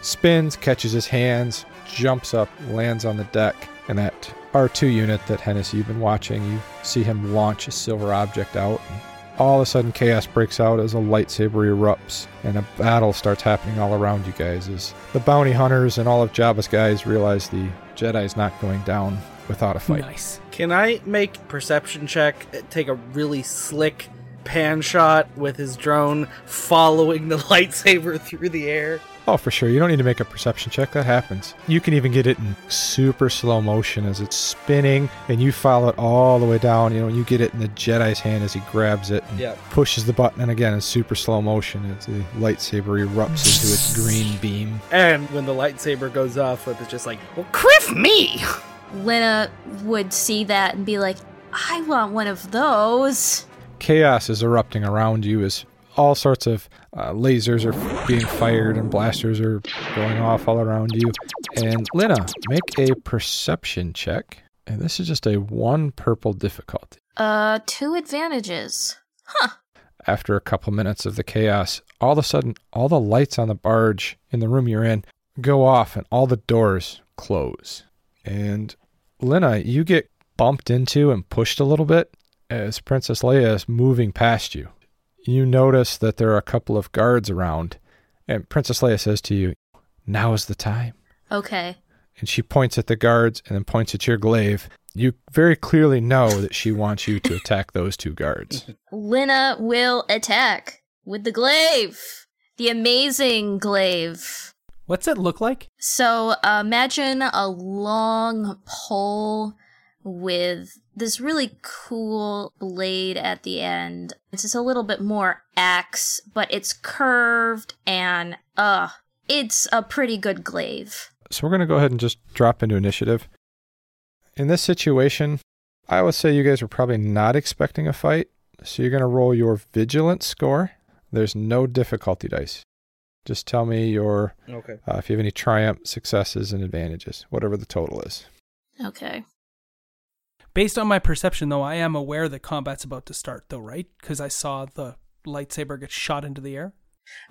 spins, catches his hands, jumps up, lands on the deck. And that R2 unit that Hennessy you've been watching, you see him launch a silver object out. And all of a sudden, chaos breaks out as a lightsaber erupts, and a battle starts happening all around you guys. As the bounty hunters and all of Jabba's guys realize the Jedi's not going down without a fight. Nice. Can I make perception check? Take a really slick pan shot with his drone following the lightsaber through the air. Oh, for sure. You don't need to make a perception check. That happens. You can even get it in super slow motion as it's spinning, and you follow it all the way down. You know, you get it in the Jedi's hand as he grabs it and Yep. pushes the button, and again, in super slow motion, as the lightsaber erupts into its green beam. And when the lightsaber goes off, it's just like, well, kriff me! Lena would see that and be like, I want one of those. Chaos is erupting around you as all sorts of uh, lasers are being fired and blasters are going off all around you. And Lena, make a perception check. And this is just a one purple difficulty. Uh, two advantages. Huh. after a couple minutes of the chaos, all of a sudden, all the lights on the barge in the room you're in go off and all the doors close. And Lena, you get bumped into and pushed a little bit as Princess Leia is moving past you. You notice that there are a couple of guards around, and Princess Leia says to you, Now is the time. Okay. And she points at the guards and then points at your glaive. You very clearly know that she wants you to attack those two guards. Lena will attack with the glaive. The amazing glaive. What's it look like? So uh, imagine a long pole with this really cool blade at the end. It's just a little bit more axe, but it's curved and uh it's a pretty good glaive. So we're going to go ahead and just drop into initiative. In this situation, I would say you guys were probably not expecting a fight. So you're going to roll your vigilance score. There's no difficulty dice. Just tell me your Okay. uh, if you have any triumph, successes, and advantages, whatever the total is. Okay. Based on my perception, though, I am aware that combat's about to start, though, right? Because I saw the lightsaber get shot into the air.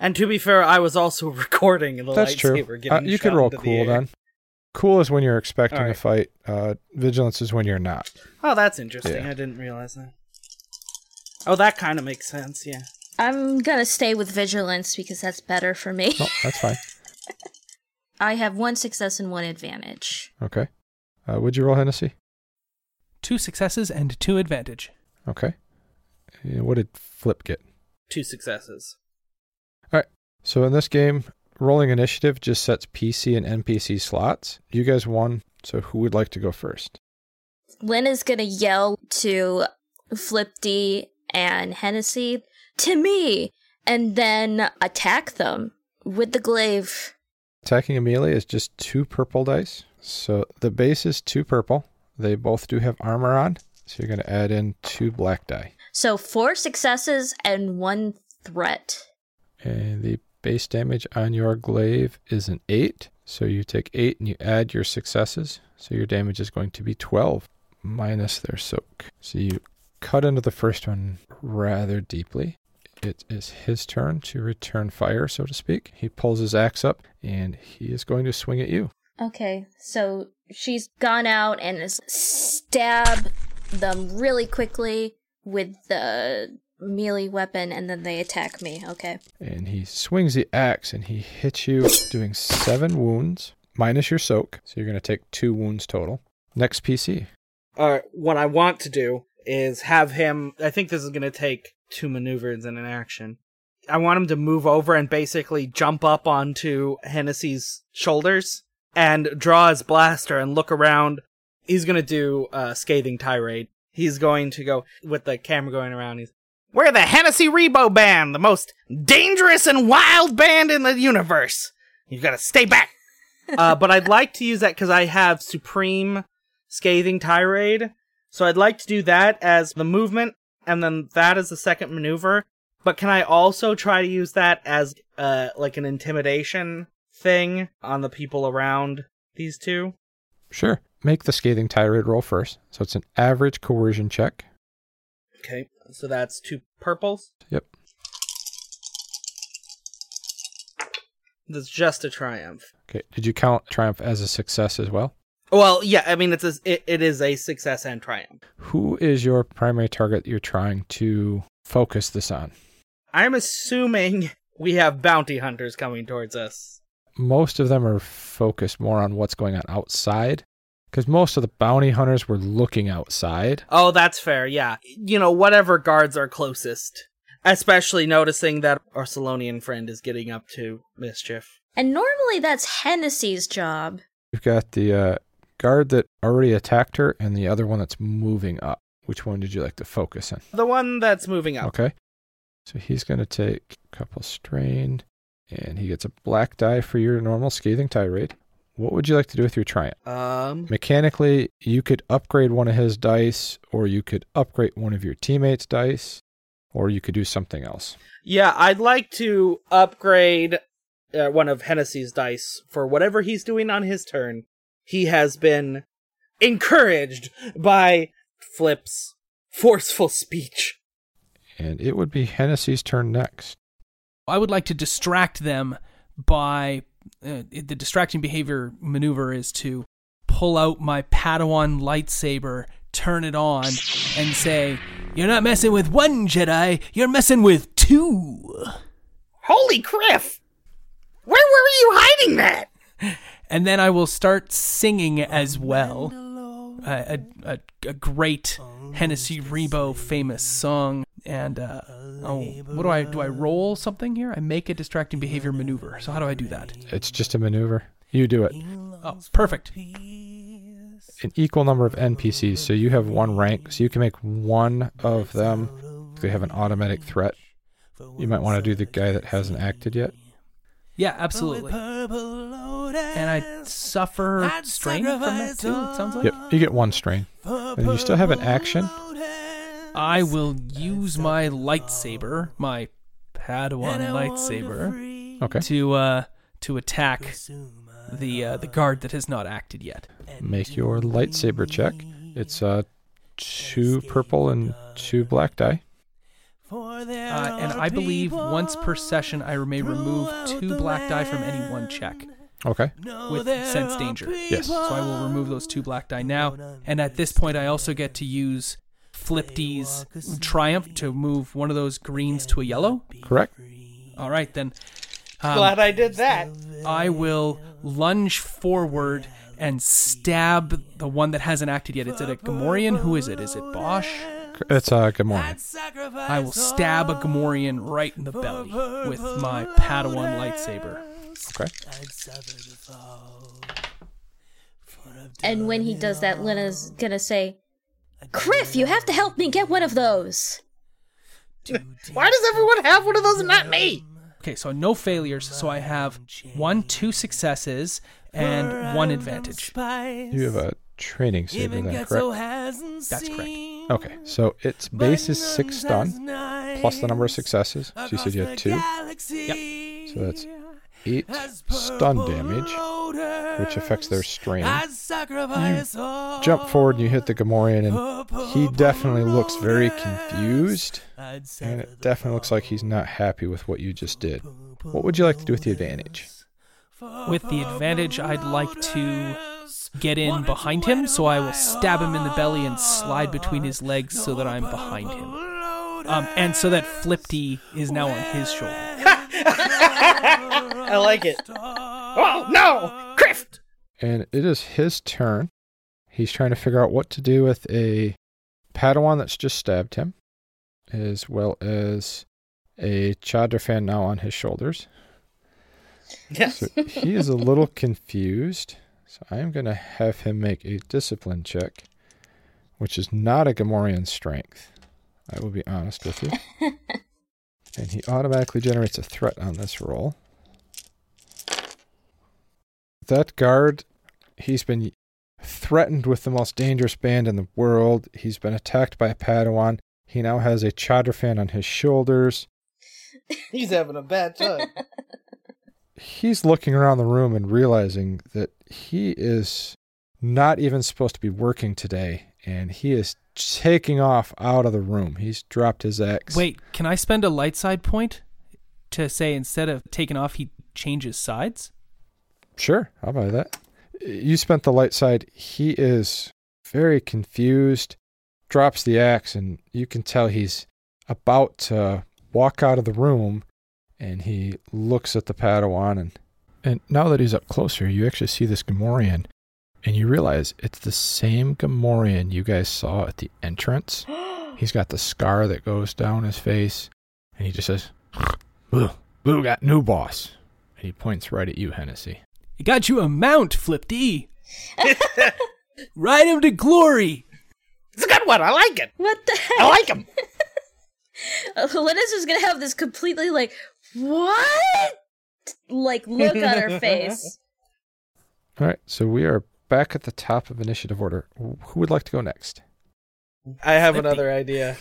And to be fair, I was also recording the That's lightsaber true. getting Uh, you shot could roll into the cool then. Cool is when you're expecting a fight. Uh, vigilance is when you're not. Oh, that's interesting. Yeah. I didn't realize that. Oh, that kind of makes sense, yeah. I'm gonna stay with vigilance because that's better for me. Oh, that's fine. I have one success and one advantage. Okay. Uh, would you roll Hennessy? Two successes and two advantage. Okay. What did Flip get? Two successes. All right. So in this game, rolling initiative just sets PC and NPC slots. You guys won. So who would like to go first? Lynn is gonna yell to Flip D and Hennessy to me, and then attack them with the glaive. Attacking a melee is just two purple dice. So the base is two purple. They both do have armor on. So you're going to add in two black die. So four successes and one threat. And the base damage on your glaive is an 8. So you take 8 and you add your successes. So your damage is going to be 12 minus their soak. So you cut into the first one rather deeply. It is his turn to return fire, so to speak. He pulls his axe up and he is going to swing at you. Okay, so she's gone out and is stab them really quickly with the melee weapon, and then they attack me. Okay. And he swings the axe and he hits you, doing seven wounds minus your soak. So you're going to take two wounds total. Next PC. Alright, what I want to do is have him. I think this is going to take two maneuvers and an action. I want him to move over and basically jump up onto Hennessy's shoulders and draw his blaster and look around. He's going to do a scathing tirade. He's going to go with the camera going around. He's, We're the Hennessy Rebo Band, the most dangerous and wild band in the universe. You've got to stay back. uh, but I'd like to use that because I have Supreme Scathing Tirade. So I'd like to do that as the movement, and then that as the second maneuver. But can I also try to use that as uh like an intimidation thing on the people around these two? Sure. Make the scathing tirade roll first. So it's an average coercion check. Okay, so that's two purples. Yep. That's just a triumph. Okay. Did you count triumph as a success as well? Well, yeah, I mean it's a, it, it is a success and triumph. Who is your primary target you're trying to focus this on? I'm assuming we have bounty hunters coming towards us. Most of them are focused more on what's going on outside because most of the bounty hunters were looking outside. Oh, that's fair. Yeah. You know, whatever guards are closest. Especially noticing that our Selonian friend is getting up to mischief. And normally that's Hennessy's job. You've got the uh, guard that already attacked her and the other one that's moving up. Which one did you like to focus on? The one that's moving up. Okay. So he's going to take a couple strain and he gets a black die for your normal scathing tirade. What would you like to do with your triumph? Um, Mechanically, you could upgrade one of his dice, or you could upgrade one of your teammates' dice, or you could do something else. Yeah, I'd like to upgrade uh, one of Hennessy's dice for whatever he's doing on his turn. He has been encouraged by Flip's forceful speech. And it would be Hennessy's turn next. I would like to distract them by uh, the distracting behavior maneuver is to pull out my Padawan lightsaber, turn it on, and say, You're not messing with one Jedi, you're messing with two. Holy kriff! Where were you hiding that? And then I will start singing as well. A, a, a, a great Hennessy Rebo famous song. And uh, oh, what do I do? I roll something here. I make a distracting behavior maneuver. So how do I do that? It's just a maneuver. You do it. Oh, perfect. An equal number of NPCs, so you have one rank, so you can make one of them. They have an automatic threat. You might want to do the guy that hasn't acted yet. Yeah, absolutely. And I suffer strain from that too. It sounds like. Yep, you get one strain, and you still have an action. I will use my lightsaber, my Padawan lightsaber, Okay. to uh to attack the uh, the guard that has not acted yet. Make your lightsaber check. It's uh two purple and two black die. Uh, and I believe once per session, I may remove two black die from any one check Okay. with sense danger. Yes. So I will remove those two black die now. And at this point, I also get to use Flip D's Triumph to move one of those greens to a yellow. Correct. All right, then. Um, Glad I did that. I will lunge forward and stab the one that hasn't acted yet. Is it a Gamorrean? Who is it? Is it Bossk? It's uh, a Gamorrean. I will stab a Gamorrean right in the belly with my Padawan lightsaber. Okay. And when he does that, Lena's gonna say, Kriff, you have to help me get one of those. Why does everyone have one of those and not me? Okay, so no failures. So I have one, two successes, and one advantage. You have a training saber then, correct? That's correct. Okay, so its base is six stun plus the number of successes. So you said you had two. Yep. So that's eight stun damage, which affects their strain. You jump forward and you hit the Gamorrean, and he definitely looks very confused, and it definitely looks like he's not happy with what you just did. What would you like to do with the advantage? With the advantage, I'd like to get in behind him, so I will stab him in the belly and slide between his legs so that I'm behind him. Um, and so that Flipty is now on his shoulder. I like it. Oh no, Crift! And it is his turn. He's trying to figure out what to do with a Padawan that's just stabbed him, as well as a Chadrafan now on his shoulders. Yes. So he is a little confused. So I am going to have him make a discipline check, which is not a Gamorrean strength. I will be honest with you. and he automatically generates a threat on this roll. That guard, he's been threatened with the most dangerous band in the world. He's been attacked by a Padawan. He now has a Chadrafan on his shoulders. He's having a bad time. He's looking around the room and realizing that he is not even supposed to be working today, and he is taking off out of the room. He's dropped his axe. Wait, can I spend a light side point to say instead of taking off, he changes sides? Sure, I'll buy that. You spent the light side. He is very confused, drops the axe, and you can tell he's about to walk out of the room. And he looks at the Padawan, and and now that he's up closer, you actually see this Gamorrean, and you realize it's the same Gamorrean you guys saw at the entrance. he's got the scar that goes down his face, and he just says, "Boo, boo, got new boss." And he points right at you, Hennessy. I got you a mount, Flip D. Ride him to glory. It's a good one. I like it. What the heck? I like him. Linus is gonna have this completely like what like look on her face. All right, so we are back at the top of initiative order. Who would like to go next? I have another idea.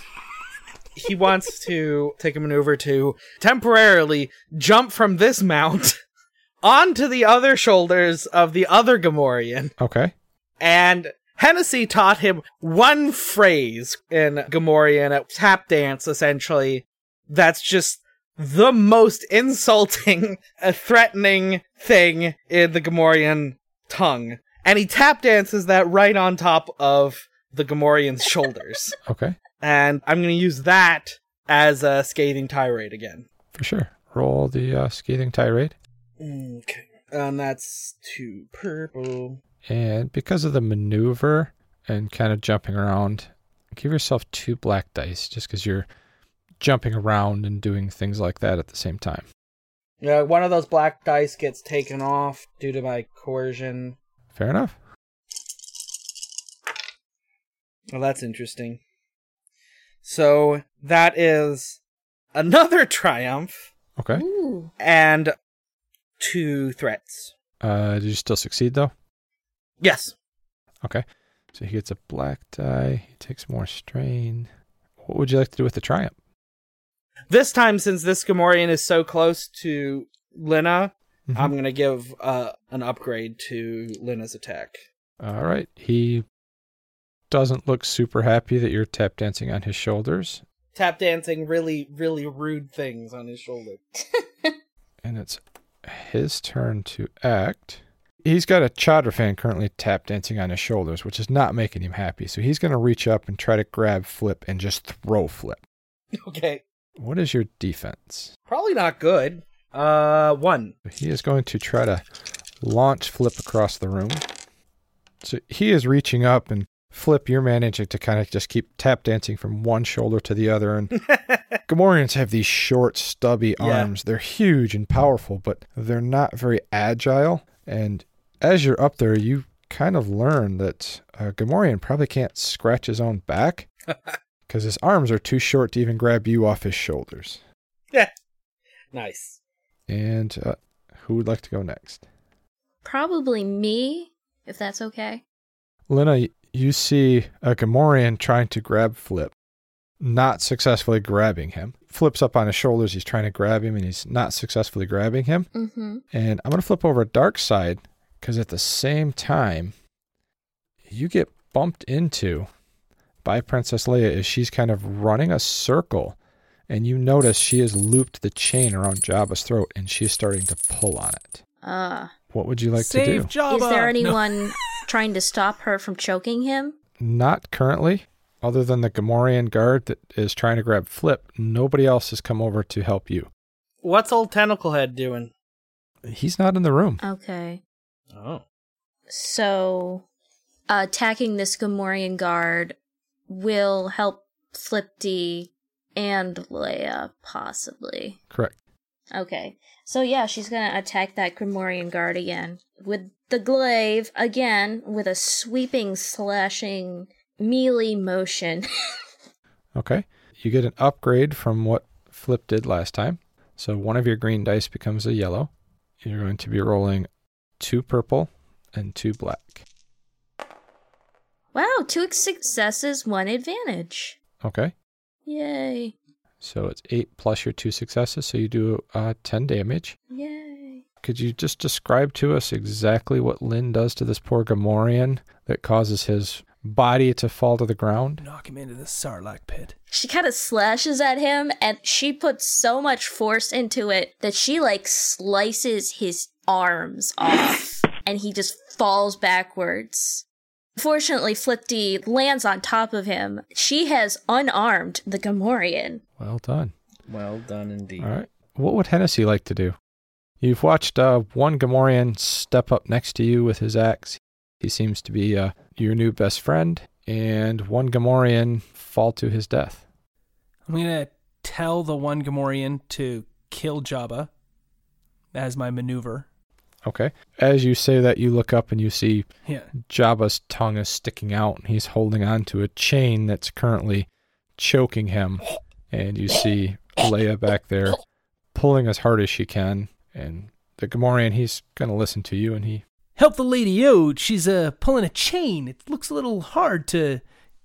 He wants to take a maneuver to temporarily jump from this mount onto the other shoulders of the other Gamorrean. Okay. And Hennessy taught him one phrase in Gamorrean, a tap dance essentially, that's just the most insulting, uh, threatening thing in the Gamorrean tongue. And he tap dances that right on top of the Gamorrean's shoulders. Okay. And I'm going to use that as a scathing tirade again. For sure. Roll the uh, scathing tirade. Okay. And that's two purple. And because of the maneuver and kind of jumping around, give yourself two black dice just because you're jumping around and doing things like that at the same time. Yeah, one of those black dice gets taken off due to my coercion. Fair enough. Well, that's interesting. So that is another triumph. Okay. Ooh. And two threats. Uh, did you still succeed though? Yes. Okay. So he gets a black die. He takes more strain. What would you like to do with the triumph? This time, since this Gamorrean is so close to Lena, Mhm. I'm going to give uh, an upgrade to Lena's attack. All right. He doesn't look super happy that you're tap dancing on his shoulders, Tap dancing really, really rude things on his shoulder. and it's his turn to act. He's got a Chadrafan currently tap dancing on his shoulders, which is not making him happy. So he's going to reach up and try to grab Flip and just throw Flip. Okay. What is your defense? Probably not good. Uh, one. He is going to try to launch Flip across the room. So he is reaching up, and Flip, you're managing to kind of just keep tap dancing from one shoulder to the other. And Gamorreans have these short, stubby Yeah. arms. They're huge and powerful, but they're not very agile. And as you're up there, you kind of learn that a Gamorrean probably can't scratch his own back because his arms are too short to even grab you off his shoulders. Yeah. Nice. And uh, who would like to go next? Probably me, if that's okay. Lena, you see a Gamorrean trying to grab Flip, not successfully grabbing him. Flips up on his shoulders. He's trying to grab him, and he's not successfully grabbing him. Mm-hmm. And I'm going to flip over a Dark Side because at the same time, you get bumped into by Princess Leia as she's kind of running a circle. And you notice she has looped the chain around Jabba's throat and she's starting to pull on it. Uh, What would you like Save to do? Jabba. is there No. anyone trying to stop her from choking him? Not currently, other than the Gamorrean guard that is trying to grab Flip. Nobody else has come over to help you. What's old Tentacle Head doing? He's not in the room. Okay. Oh. So, uh, attacking this Gamorrean guard will help Flipty and Leia, possibly. Correct. Okay. So yeah, she's gonna attack that Gamorrean guard again. With the glaive, again, with a sweeping, slashing, melee motion. Okay. You get an upgrade from what Flip did last time. So one of your green dice becomes a yellow. You're going to be rolling two purple and two black. Wow, two successes, one advantage. Okay. Yay. So it's eight plus your two successes. So you do uh, 10 damage. Yay. Could you just describe to us exactly what Lynn does to this poor Gamorrean that causes his body to fall to the ground? Knock him into the Sarlacc pit. She kind of slashes at him and she puts so much force into it that she like slices his arms off and he just falls backwards. Fortunately, Flipty lands on top of him. She has unarmed the Gamorrean. Well done. Well done indeed. All right. What would Hennessy like to do? You've watched uh, one Gamorrean step up next to you with his axe. He seems to be uh, your new best friend, and one Gamorrean fall to his death. I'm gonna tell the one Gamorrean to kill Jabba as my maneuver. Okay. As you say that, you look up and you see Yeah. Jabba's tongue is sticking out, and he's holding on to a chain that's currently choking him. And you see Leia back there pulling as hard as she can. And the Gamorrean, he's going to listen to you, and he Help the lady out. She's uh pulling a chain. It looks a little hard to.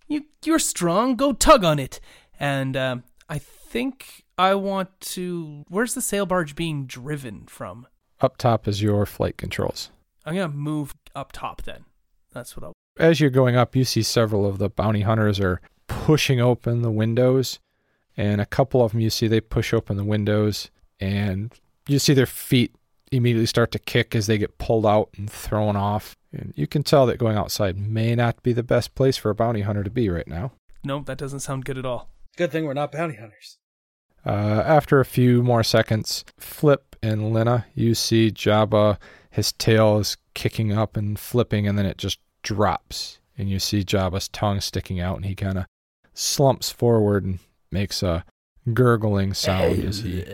You you're strong. Go tug on it. And um, I think I want to. Where's the sail barge being driven from? Up top is your flight controls. I'm gonna move up top then. That's what I'll. As you're going up, you see several of the bounty hunters are pushing open the windows, and a couple of them you see they push open the windows, and you see their feet immediately start to kick as they get pulled out and thrown off. And you can tell that going outside may not be the best place for a bounty hunter to be right now. No, that doesn't sound good at all. Good thing we're not bounty hunters. Uh, after a few more seconds, Flip and Lena, you see Jabba, his tail is kicking up and flipping, and then it just drops. And you see Jabba's tongue sticking out, and he kind of slumps forward and makes a gurgling sound as he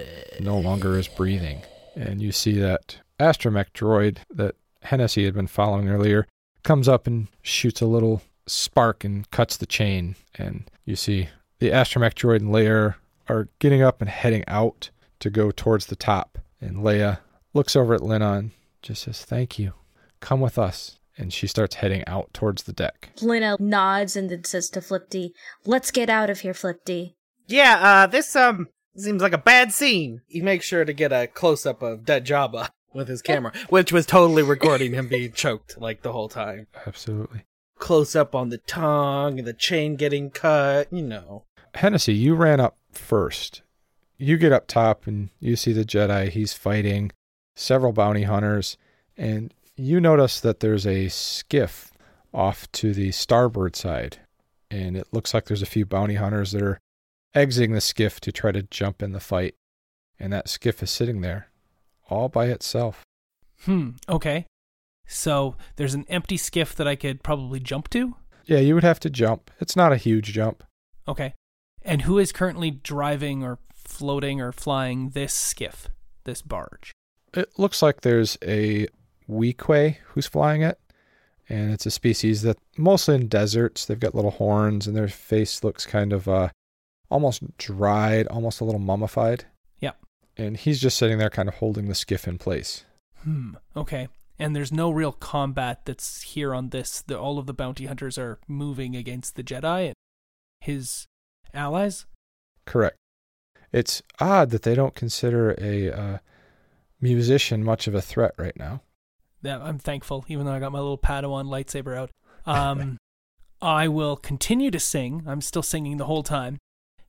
no longer is breathing. And you see that astromech droid that Hennessy had been following earlier comes up and shoots a little spark and cuts the chain. And you see the astromech droid and Leia are getting up and heading out to go towards the top. And Leia looks over at Lena and just says, Thank you. Come with us. And she starts heading out towards the deck. Lena nods and then says to Flipty, Let's get out of here, Flipty. Yeah, uh, this, um, seems like a bad scene. He makes sure to get a close up of dead Jabba with his camera, which was totally recording him being choked, like, the whole time. Absolutely. Close up on the tongue and the chain getting cut, you know. Hennessy, you ran up first. You get up top and you see the Jedi. He's fighting several bounty hunters, and you notice that there's a skiff off to the starboard side, and it looks like there's a few bounty hunters that are exiting the skiff to try to jump in the fight, and that skiff is sitting there all by itself. Hmm. Okay. So there's an empty skiff that I could probably jump to. Yeah, you would have to jump. It's not a huge jump. Okay. And who is currently driving or floating or flying this skiff, this barge? It looks like there's a Weequay who's flying it, and it's a species that mostly in deserts. They've got little horns, and their face looks kind of uh, almost dried, almost a little mummified. Yeah. And he's just sitting there, kind of holding the skiff in place. Hmm. Okay. And there's no real combat that's here on this. The, all of the bounty hunters are moving against the Jedi and his allies. Correct. It's odd that they don't consider a uh, musician much of a threat right now. Yeah, I'm thankful, even though I got my little Padawan lightsaber out. Um, I will continue to sing. I'm still singing the whole time.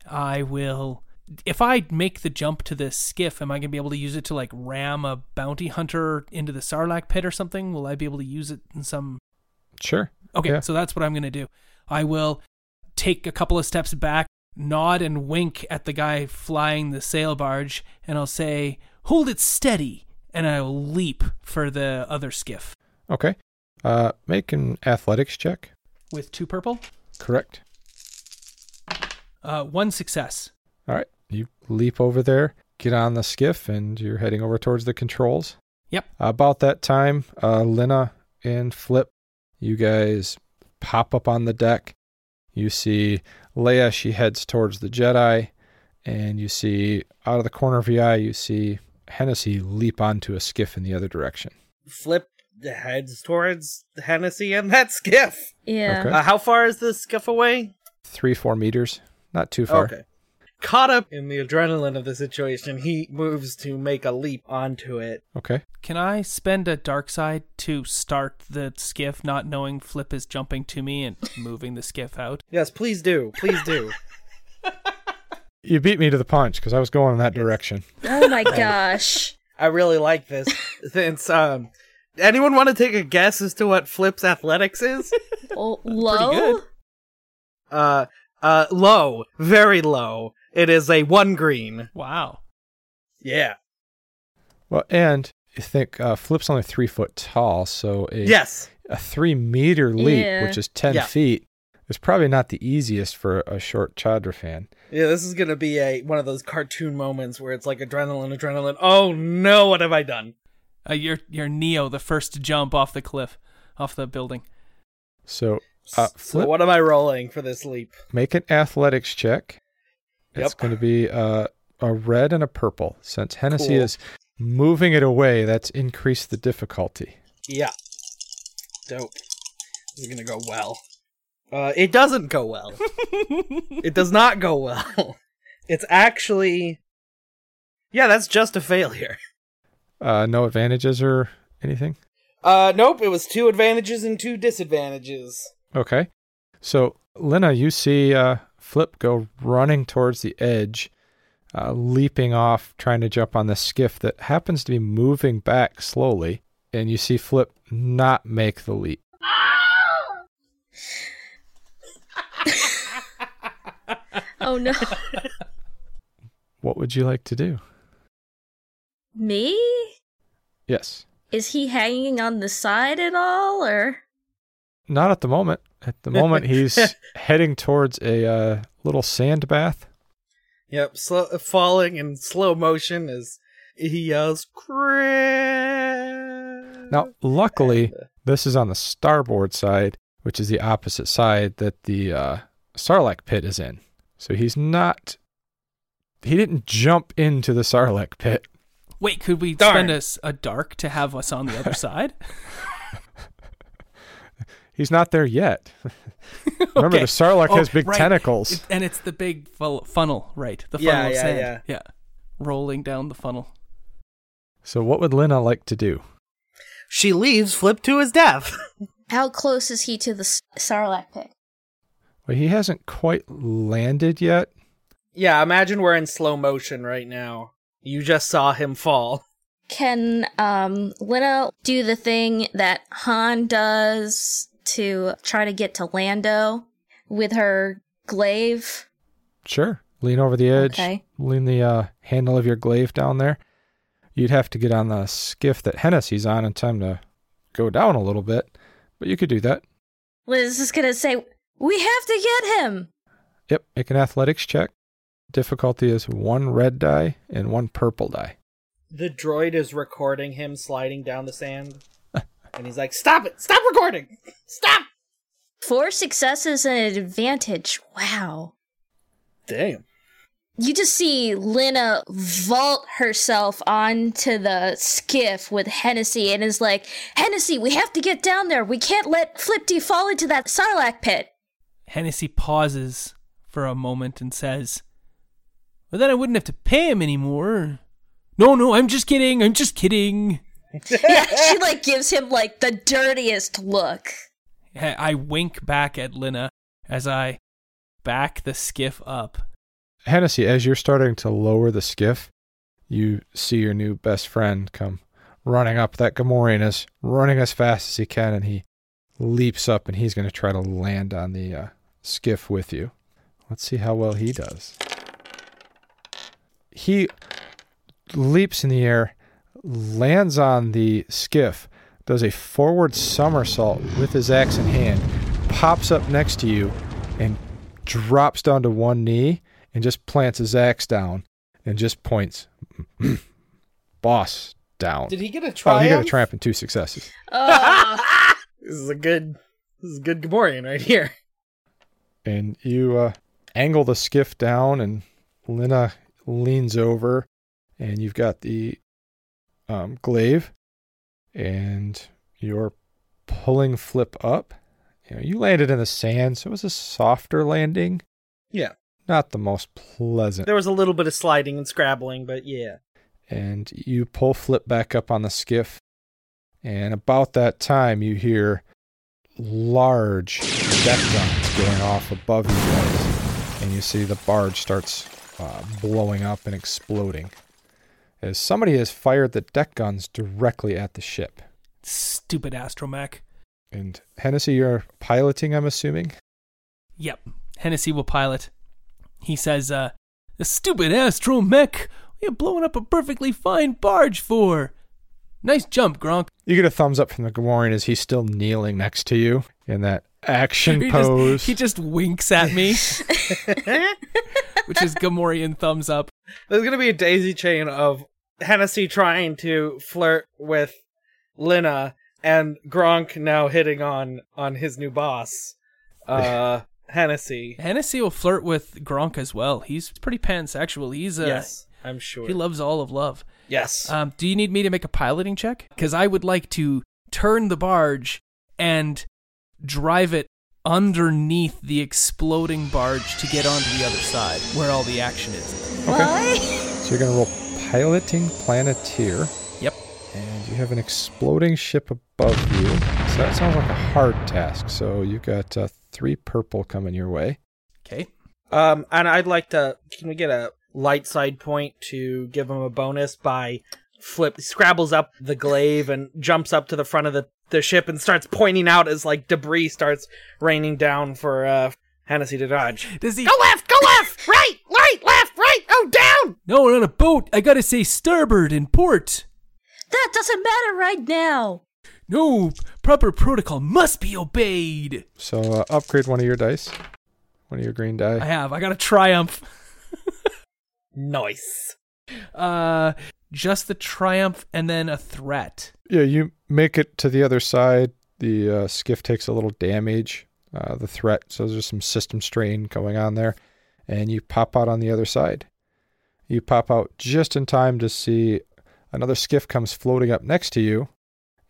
I will. If I make the jump to the skiff, am I gonna be able to use it to like ram a bounty hunter into the Sarlacc pit or something? Will I be able to use it in some? Sure. Okay, Yeah. so that's what I'm gonna do. I will take a couple of steps back, nod and wink at the guy flying the sail barge, and I'll say, "Hold it steady," and I'll leap for the other skiff Okay. Uh, make an athletics check. with two purple. Correct. Uh, one success. All right. You leap over there, get on the skiff, and you're heading over towards the controls. Yep. About that time, uh, Lena and Flip, you guys pop up on the deck. You see Leia, she heads towards the Jedi, and you see out of the corner of your eye, you see Hennessy leap onto a skiff in the other direction. Flip the heads towards Hennessy and that skiff. Yeah. Okay. Uh, how far is the skiff away? Three, four meters. Not too far. Okay. Caught up in the adrenaline of the situation, he moves to make a leap onto it. Okay. Can I spend a dark side to start the skiff, not knowing Flip is jumping to me and moving the skiff out? Yes, please do. Please do. You beat me to the punch because I was going in that direction. Oh my gosh. I really like this. Since um anyone want to take a guess as to what Flip's athletics is? Oh, low? Uh uh low, very low. It is a one green. Wow. Yeah. Well, and I think uh, Flip's only three foot tall, so a Yes. a three meter leap, Yeah. which is ten Yeah. feet, is probably not the easiest for a short Chadra fan. Yeah, this is gonna be a one of those cartoon moments where it's like adrenaline, adrenaline. Oh no, what have I done? Uh, you're you're Neo, the first to jump off the cliff, off the building. So, uh, So what am I rolling for this leap? make an athletics check. It's going to be uh, a red and a purple. Since Hennessy Cool. is moving it away, that's increased the difficulty. Yeah. Dope. This is gonna go well. Uh, it doesn't go well. it does not go well. It's actually, yeah, that's just a failure. Uh, no advantages or anything. Uh, nope. It was two advantages and two disadvantages. Okay. So, Lena, you see uh, Flip go running towards the edge, uh, leaping off, trying to jump on the skiff that happens to be moving back slowly. And you see Flip not make the leap. Oh no. What would you like to do? Me? Yes. Is he hanging on the side at all, or? Not at the moment. At the moment, he's heading towards a uh, little sand bath. Yep, slow, falling in slow motion as he yells, "Crap!" Now, luckily, this is on the starboard side, which is the opposite side that the uh, Sarlacc pit is in. So he's not. He didn't jump into the Sarlacc pit. Wait, could we Darn. spend us a dark to have us on the other side? He's not there yet. Remember, Okay. the Sarlacc Oh, has big right. tentacles. It- and it's the big full, funnel, right? The Yeah, funnel of yeah, sand. yeah. yeah. Rolling down the funnel. So, what would Lena like to do? She leaves Flip to his death. How close is he to the Sarlacc pit? Well, he hasn't quite landed yet. yeah, imagine we're in slow motion right now. You just saw him fall. Can um Lena do the thing that Han does to try to get to Lando with her glaive? Sure. Lean over the edge. Okay. Lean the uh, handle of your glaive down there. You'd have to get on the skiff that Hennessy's on in time to go down a little bit, but you could do that. Liz is gonna say, "We have to get him." Yep. Make an athletics check. Difficulty is one red die and one purple die. The droid is recording him sliding down the sand. And he's like, Stop it! Stop recording! Stop! Four successes and an advantage. Wow. Damn. You just see Lena vault herself onto the skiff with Hennessy and is like, Hennessy, we have to get down there. We can't let Flipty fall into that Sarlacc pit. Hennessy pauses for a moment and says, Well, then I wouldn't have to pay him anymore. No, no, I'm just kidding. I'm just kidding. Yeah, she like gives him like the dirtiest look. I I wink back at Lena as I back the skiff up. Hennessy, as you're starting to lower the skiff, you see your new best friend come running up. That Gamorrean is running as fast as he can, and he leaps up and he's going to try to land on the uh, skiff with you. Let's see how well he does. He leaps in the air, lands on the skiff, does a forward somersault with his axe in hand, pops up next to you, and drops down to one knee and just plants his axe down and just points. Boss down. Did he get a Oh, he got a triumph? triumph and two successes. This is a good. This is a good Gamorrean right here. and you uh, angle the skiff down, and Lena leans over, and you've got the um, glaive, and you're pulling Flip up. You know, you landed in the sand, so it was a softer landing, Yeah. not the most pleasant. There was a little bit of sliding and scrabbling, but yeah. and you pull Flip back up on the skiff. And about that time, you hear large deck guns going off above you guys, and you see the barge starts uh, blowing up and exploding as somebody has fired the deck guns directly at the ship. Stupid astromech. And Hennessy, you're piloting, I'm assuming. Yep. Hennessy will pilot. He says, uh, the stupid astromech. What are you blowing up a perfectly fine barge for? Nice jump, Gronk. You get a thumbs up from the Gamorrean as he's still kneeling next to you in that action he pose. Just, he just winks at me, which is Gamorrean thumbs up. There's gonna be a daisy chain of Hennessy trying to flirt with Lina and Gronk now hitting on on his new boss, uh, Hennessy. Hennessy will flirt with Gronk as well. He's pretty pansexual. He's uh, Yes, I'm sure. He loves all of love. Yes. Um, do you need me to make a piloting check? Because I would like to turn the barge and drive it underneath the exploding barge to get onto the other side where all the action is. Okay. So you're going to roll piloting planeteer. Yep. And you have an exploding ship above you. So that sounds like a hard task. So you've got uh, three purple coming your way. Okay. Um, and I'd like to. Can we get a light side point to give him a bonus by flip scrabbles up the glaive and jumps up to the front of the, the ship and starts pointing out as like debris starts raining down for uh Hennessy to dodge. Does he Go left, go left, right, right, left, right, oh down! No, we're on a boat. I gotta say starboard and port. That doesn't matter right now. No, proper protocol must be obeyed. So uh, upgrade one of your dice, one of your green die. I have. I got a triumph. Nice. Uh, just the triumph and then a threat. Yeah, you make it to the other side. The uh, skiff takes a little damage. Uh, the threat, so there's some system strain going on there, and you pop out on the other side. You pop out just in time to see another skiff comes floating up next to you,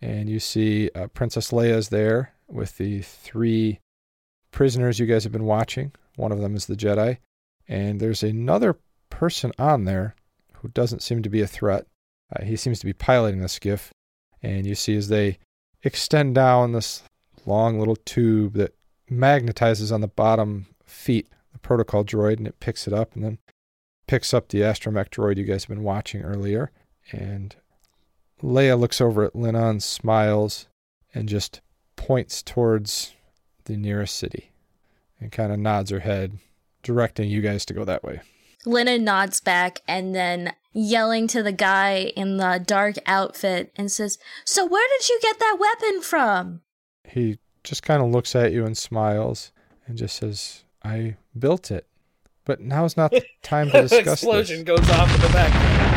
and you see uh, Princess Leia's there with the three prisoners you guys have been watching. One of them is the Jedi, and there's another person on there who doesn't seem to be a threat. Uh, he seems to be piloting the skiff, and you see as they extend down this long little tube that magnetizes on the bottom feet protocol droid, and it picks it up, and then picks up the astromech droid you guys have been watching earlier. And Leia looks over at Lina and smiles, and just points towards the nearest city, and kind of nods her head, directing you guys to go that way. Lena nods back and then yelling to the guy in the dark outfit and says, So where did you get that weapon from? He just kind of looks at you and smiles and just says, I built it. But now's not the time to discuss Explosion this. goes off in the background.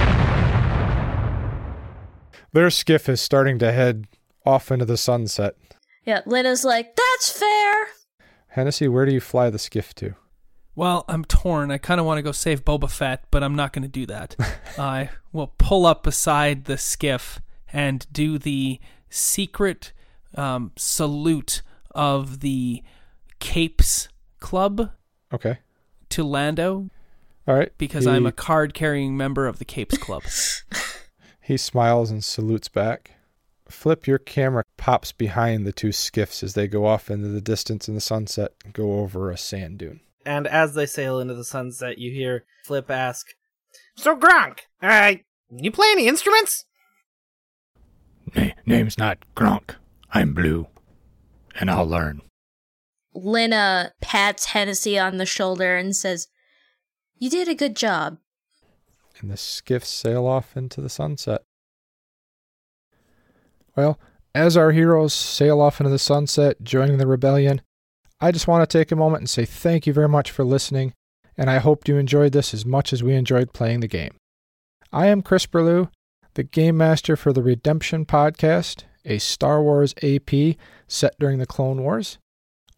Their skiff is starting to head off into the sunset. Yeah, Lena's like, That's fair. Hennessy, where do you fly the skiff to? Well, I'm torn. I kind of want to go save Boba Fett, but I'm not going to do that. I will pull up beside the skiff and do the secret um, salute of the Capes Club Okay. to Lando All right. because he, I'm a card carrying member of the Capes Club. He smiles and salutes back. Flip, your camera pops behind the two skiffs as they go off into the distance in the sunset and go over a sand dune. And as they sail into the sunset, you hear Flip ask, So Gronk, uh, you play any instruments? Na- name's not Gronk. I'm Blue. And I'll learn. Lena pats Hennessy on the shoulder and says, You did a good job. and the skiffs sail off into the sunset. Well, as our heroes sail off into the sunset, joining the rebellion, I just want to take a moment and say thank you very much for listening, and I hope you enjoyed this as much as we enjoyed playing the game. I am Chris Berlew, the Game Master for the Redemption Podcast, a Star Wars AP set during the Clone Wars.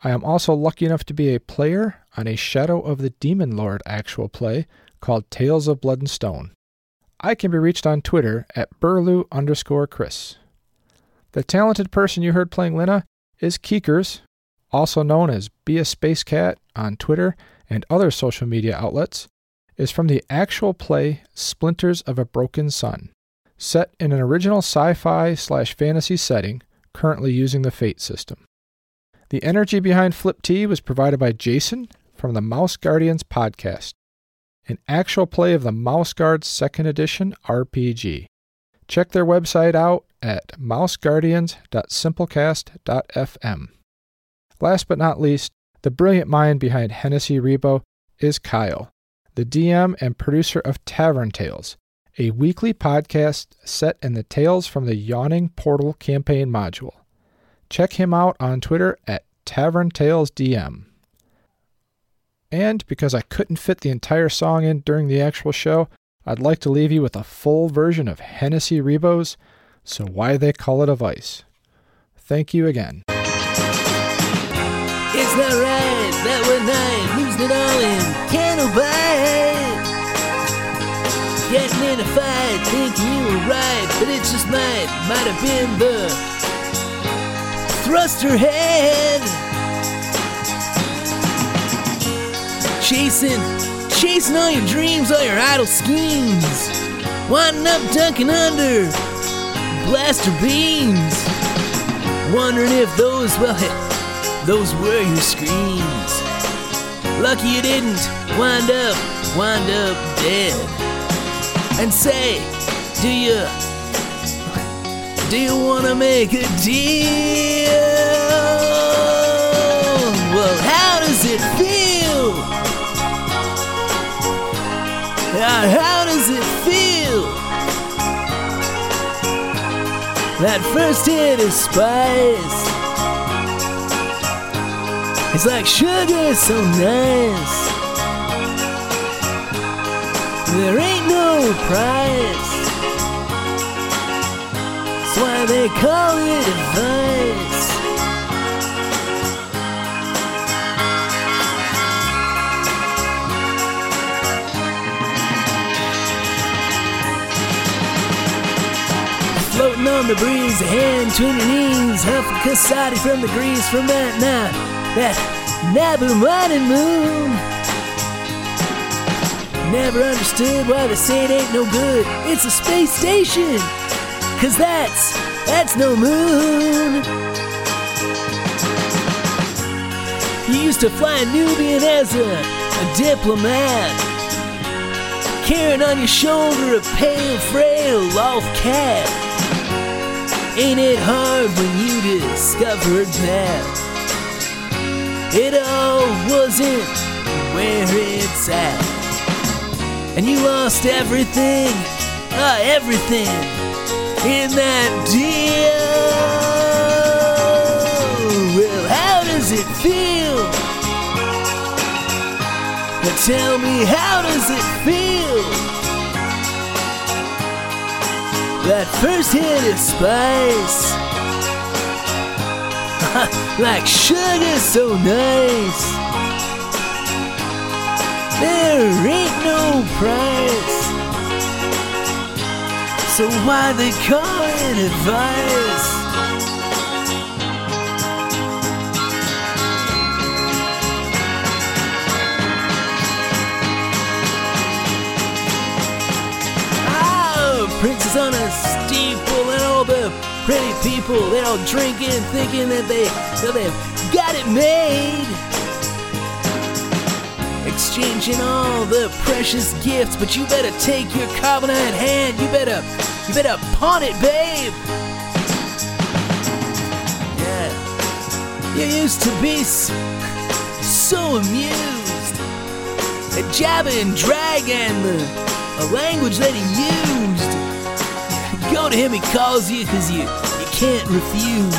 I am also lucky enough to be a player on a Shadow of the Demon Lord actual play called Tales of Blood and Stone. I can be reached on Twitter at Berlew underscore Chris. The talented person you heard playing Lina is Keekers, also known as Be a Space Cat on Twitter and other social media outlets, is from the actual play Splinters of a Broken Sun, set in an original sci-fi slash fantasy setting, currently using the Fate system. The energy behind Flip T was provided by Jason from the Mouse Guardians podcast, an actual play of the Mouse Guard 2nd Edition RPG. Check their website out at mouseguardians.simplecast.fm. Last but not least, the brilliant mind behind Hennessy Rebo is Kyle, the DM and producer of Tavern Tales, a weekly podcast set in the Tales from the Yawning Portal campaign module. Check him out on Twitter at Tavern Tales DM. And because I couldn't fit the entire song in during the actual show, I'd like to leave you with a full version of Hennessy Rebo's So Why They Call It a Vice. Thank you again. It's not right that we're losing it all. Getting in a fight, you were right, but just might, might have been the thruster head. Chasing, chasing all your dreams, all your idle schemes. Winding up, ducking under blaster beams. Wondering if those, well, those were your screams. Lucky you didn't wind up, wind up dead. And say, do you, do you wanna make a deal? Well, how does it feel? How does it feel? That first hit is spice. It's like sugar, so nice. There ain't no price. Why they call it advice. Floating on the breeze, a hand between your knees, huff a Kasadi from the grease from that night, that Nabu morning moon. Never understood why they say it ain't no good. It's a space station, cause that's, that's no moon. You used to fly a Nubian as a, a diplomat, carrying on your shoulder a pale, frail, lost cat. Ain't it hard when you discovered that it all wasn't where it's at? And you lost everything, uh, everything in that deal. Well, how does it feel? Now tell me, how does it feel? That first hit of spice, like sugar, so nice. There ain't no price. So why they call it advice? Ah, Princess on a steeple and all the pretty people, they're all drinking, thinking that they that they've got it made exchanging all the precious gifts, but you better take your carbonite hand. You better, you better pawn it, babe. Yeah, you used to be so amused at Dragon, the a language that he used. Go to him, he calls you, cause you, you can't refuse.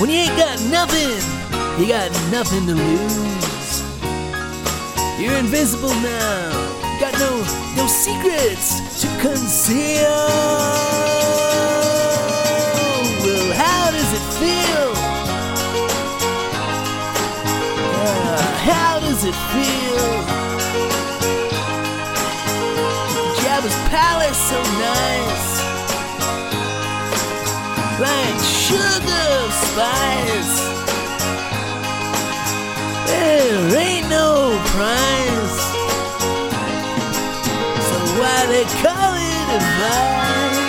When you ain't got nothing You got nothing to lose. You're invisible now. Got no no secrets to conceal. Well, how does it feel? Yeah, how does it feel? Jabba's palace so nice, like sugar spice. There ain't no price. So why they call it advice?